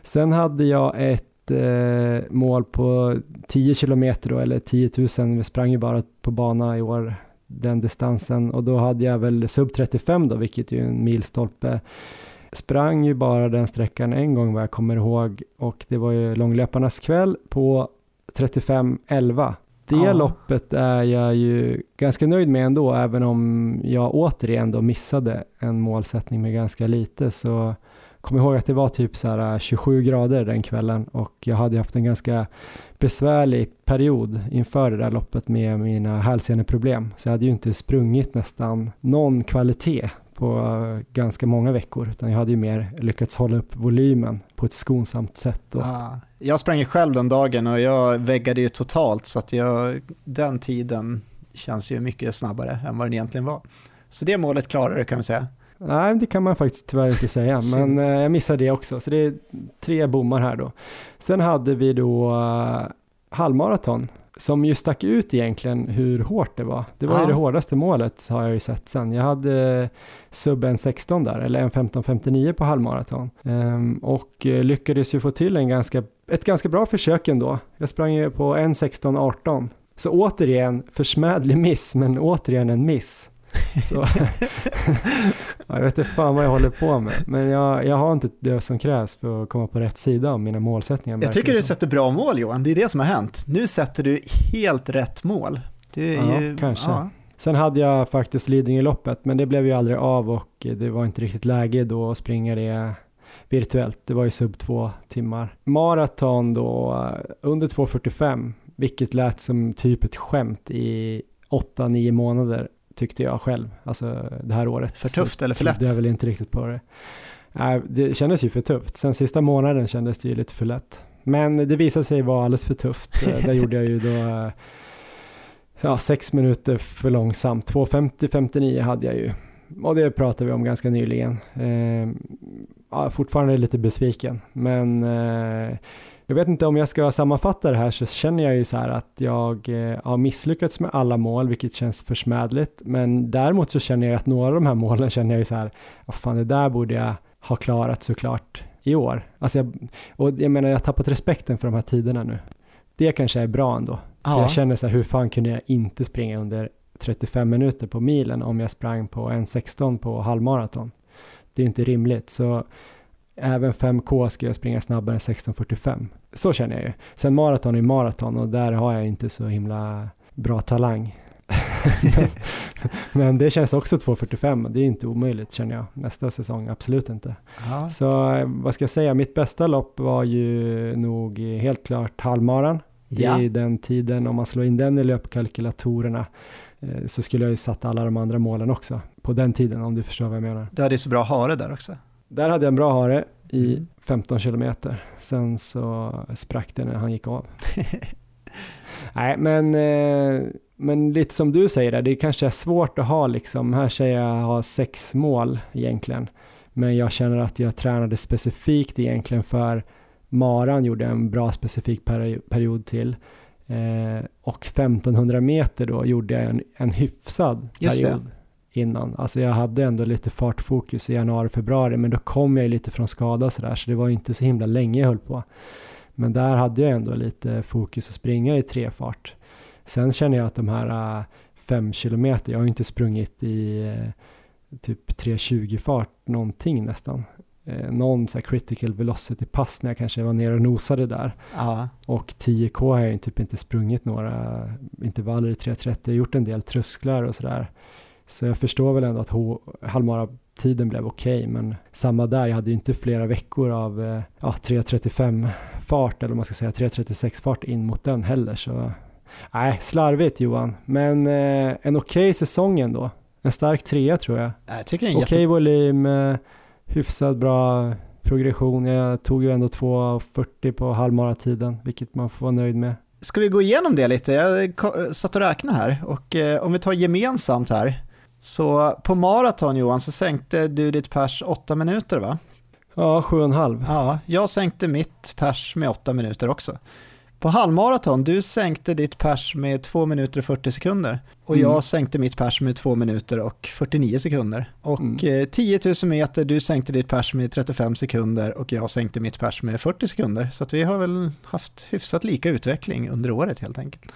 Sen hade jag ett eh, mål på 10 kilometer då, eller 10 000. Vi sprang ju bara på bana i år den distansen och då hade jag väl sub 35 då, vilket är ju en milstolpe. Sprang ju bara den sträckan en gång vad jag kommer ihåg och det var ju långlöparnas kväll på 35-11. Det ja. loppet är jag ju ganska nöjd med ändå, även om jag återigen då missade en målsättning med ganska lite så kom ihåg att det var typ så här eh, 27 grader den kvällen och jag hade haft en ganska besvärlig period inför det där loppet med mina hälseneproblem. Så jag hade ju inte sprungit nästan någon kvalitet på eh, ganska många veckor, utan jag hade ju mer lyckats hålla upp volymen på ett skonsamt sätt. Och... Ah, jag sprang ju själv den dagen och jag väggade ju totalt så att jag, den tiden känns ju mycket snabbare än vad den egentligen var. Så det målet klarade du kan vi säga. Nej, det kan man faktiskt tyvärr inte säga, men eh, jag missade det också. Så det är tre bommar här då. Sen hade vi då uh, halvmaraton som ju stack ut egentligen hur hårt det var. Det var ja. ju det hårdaste målet har jag ju sett sen. Jag hade sub 1.16 där, eller 1.15.59 på halvmaraton. Um, och uh, lyckades ju få till en ganska, ett ganska bra försök ändå. Jag sprang ju på 1.16.18. Så återigen, försmädlig miss, men återigen en miss. Så, jag vet inte fan vad jag håller på med, men jag, jag har inte det som krävs för att komma på rätt sida av mina målsättningar. Jag tycker du sätter bra mål Johan, det är det som har hänt. Nu sätter du helt rätt mål. Du ja, ju, kanske. Ja. Sen hade jag faktiskt Lidingö-loppet, men det blev ju aldrig av och det var inte riktigt läge då att springa det virtuellt. Det var ju sub två timmar. Maraton då under 2.45, vilket lät som typ ett skämt i 8-9 månader tyckte jag själv, alltså det här året. För tufft eller för lätt? Jag väl inte riktigt på det. Nej, det kändes ju för tufft. Sen sista månaden kändes det ju lite för lätt. Men det visade sig vara alldeles för tufft. Eh, där gjorde jag ju då ja, sex minuter för långsamt. 2.50-59 hade jag ju. Och det pratade vi om ganska nyligen. Eh, ja, fortfarande lite besviken, men eh, jag vet inte om jag ska sammanfatta det här så känner jag ju så här att jag eh, har misslyckats med alla mål, vilket känns försmädligt. Men däremot så känner jag att några av de här målen känner jag ju så här, vad fan det där borde jag ha klarat såklart i år. Alltså jag, och jag menar, jag har tappat respekten för de här tiderna nu. Det kanske är bra ändå. Ja. För jag känner så här, hur fan kunde jag inte springa under 35 minuter på milen om jag sprang på 1.16 på halvmaraton? Det är inte rimligt. Så även 5K ska jag springa snabbare än 16.45. Så känner jag ju. Sen maraton är maraton och där har jag inte så himla bra talang. men, men, det känns också 2.45 det är inte omöjligt känner jag nästa säsong, absolut inte. Aha. Så vad ska jag säga, mitt bästa lopp var ju nog helt klart halvmaran. Ja. I den tiden, om man slår in den i löpkalkylatorerna eh, så skulle jag ju satt alla de andra målen också på den tiden om du förstår vad jag menar. Du hade ju så bra hare där också. Där hade jag en bra hare i 15 mm. kilometer. Sen så sprack det när han gick av. Nej, men, eh, men lite som du säger, det kanske är svårt att ha liksom, här säger jag ha sex mål egentligen. Men jag känner att jag tränade specifikt egentligen för Maran gjorde en bra specifik period till. Eh, och 1500 meter då gjorde jag en, en hyfsad Just period. Det innan. Alltså jag hade ändå lite fartfokus i januari, februari, men då kom jag lite från skada sådär, så det var inte så himla länge jag höll på. Men där hade jag ändå lite fokus att springa i trefart. Sen känner jag att de här äh, fem kilometer, jag har ju inte sprungit i äh, typ 3.20 fart någonting nästan. Eh, någon så critical velocity pass när jag kanske var nere och nosade där. Ja. Och 10K har jag ju typ inte sprungit några intervaller i 3.30, jag har gjort en del trösklar och sådär. Så jag förstår väl ändå att halvmara-tiden blev okej, okay, men samma där, jag hade ju inte flera veckor av eh, ja, 3.35 fart, eller man ska säga 3.36 fart in mot den heller, så nej, slarvigt Johan, men eh, en okej okay säsong ändå. En stark trea tror jag. jag tycker okej okay jätte... volym, eh, hyfsat bra progression. Jag tog ju ändå 2.40 på halvmaratiden, vilket man får vara nöjd med. Ska vi gå igenom det lite? Jag satt och räknade här och eh, om vi tar gemensamt här så på maraton Johan så sänkte du ditt pers åtta minuter va? Ja, sju och en halv. Ja, jag sänkte mitt pers med åtta minuter också. På halvmaraton, du sänkte ditt pers med 2 minuter och 40 sekunder. Och mm. jag sänkte mitt pers med 2 minuter och 49 sekunder. Och mm. 10 000 meter, du sänkte ditt pers med 35 sekunder och jag sänkte mitt pers med 40 sekunder. Så vi har väl haft hyfsat lika utveckling under året helt enkelt.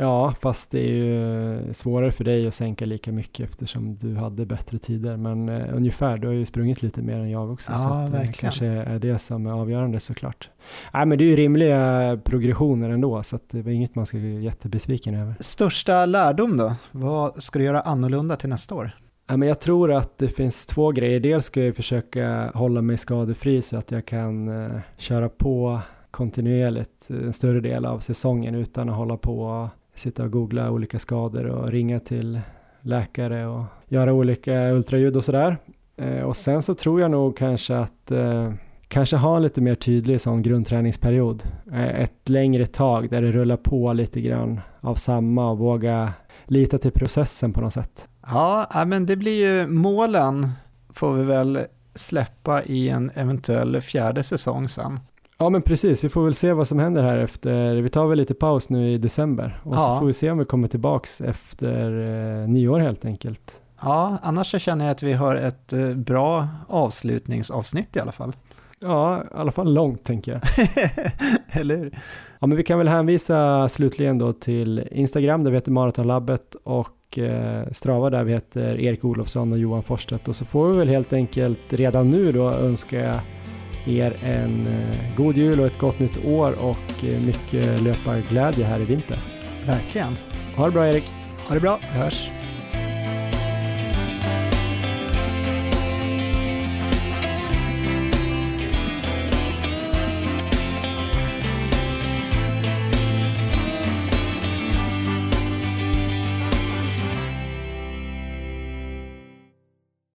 Ja, fast det är ju svårare för dig att sänka lika mycket eftersom du hade bättre tider. Men eh, ungefär, du har ju sprungit lite mer än jag också. Ja, så att, eh, kanske är det som är avgörande såklart. Nej, men det är ju rimliga progressioner ändå, så det var inget man ska bli jättebesviken över. Största lärdom då? Vad ska du göra annorlunda till nästa år? Ja, men jag tror att det finns två grejer. Dels ska jag försöka hålla mig skadefri så att jag kan uh, köra på kontinuerligt en större del av säsongen utan att hålla på sitta och googla olika skador och ringa till läkare och göra olika ultraljud och sådär. Eh, och sen så tror jag nog kanske att eh, kanske ha en lite mer tydlig sån grundträningsperiod. Eh, ett längre tag där det rullar på lite grann av samma och våga lita till processen på något sätt. Ja, men det blir ju målen får vi väl släppa i en eventuell fjärde säsong sen. Ja men precis, vi får väl se vad som händer här efter, vi tar väl lite paus nu i december och ja. så får vi se om vi kommer tillbaks efter eh, nyår helt enkelt. Ja, annars så känner jag att vi har ett eh, bra avslutningsavsnitt i alla fall. Ja, i alla fall långt tänker jag. Eller hur? Ja, men vi kan väl hänvisa slutligen då till Instagram där vi heter Maratonlabbet och eh, Strava där vi heter Erik Olofsson och Johan Forstedt och så får vi väl helt enkelt redan nu då önska er en eh, god jul och ett gott nytt år och eh, mycket löparglädje här i vinter. Verkligen. Ha det bra Erik. Ha det bra, vi hörs.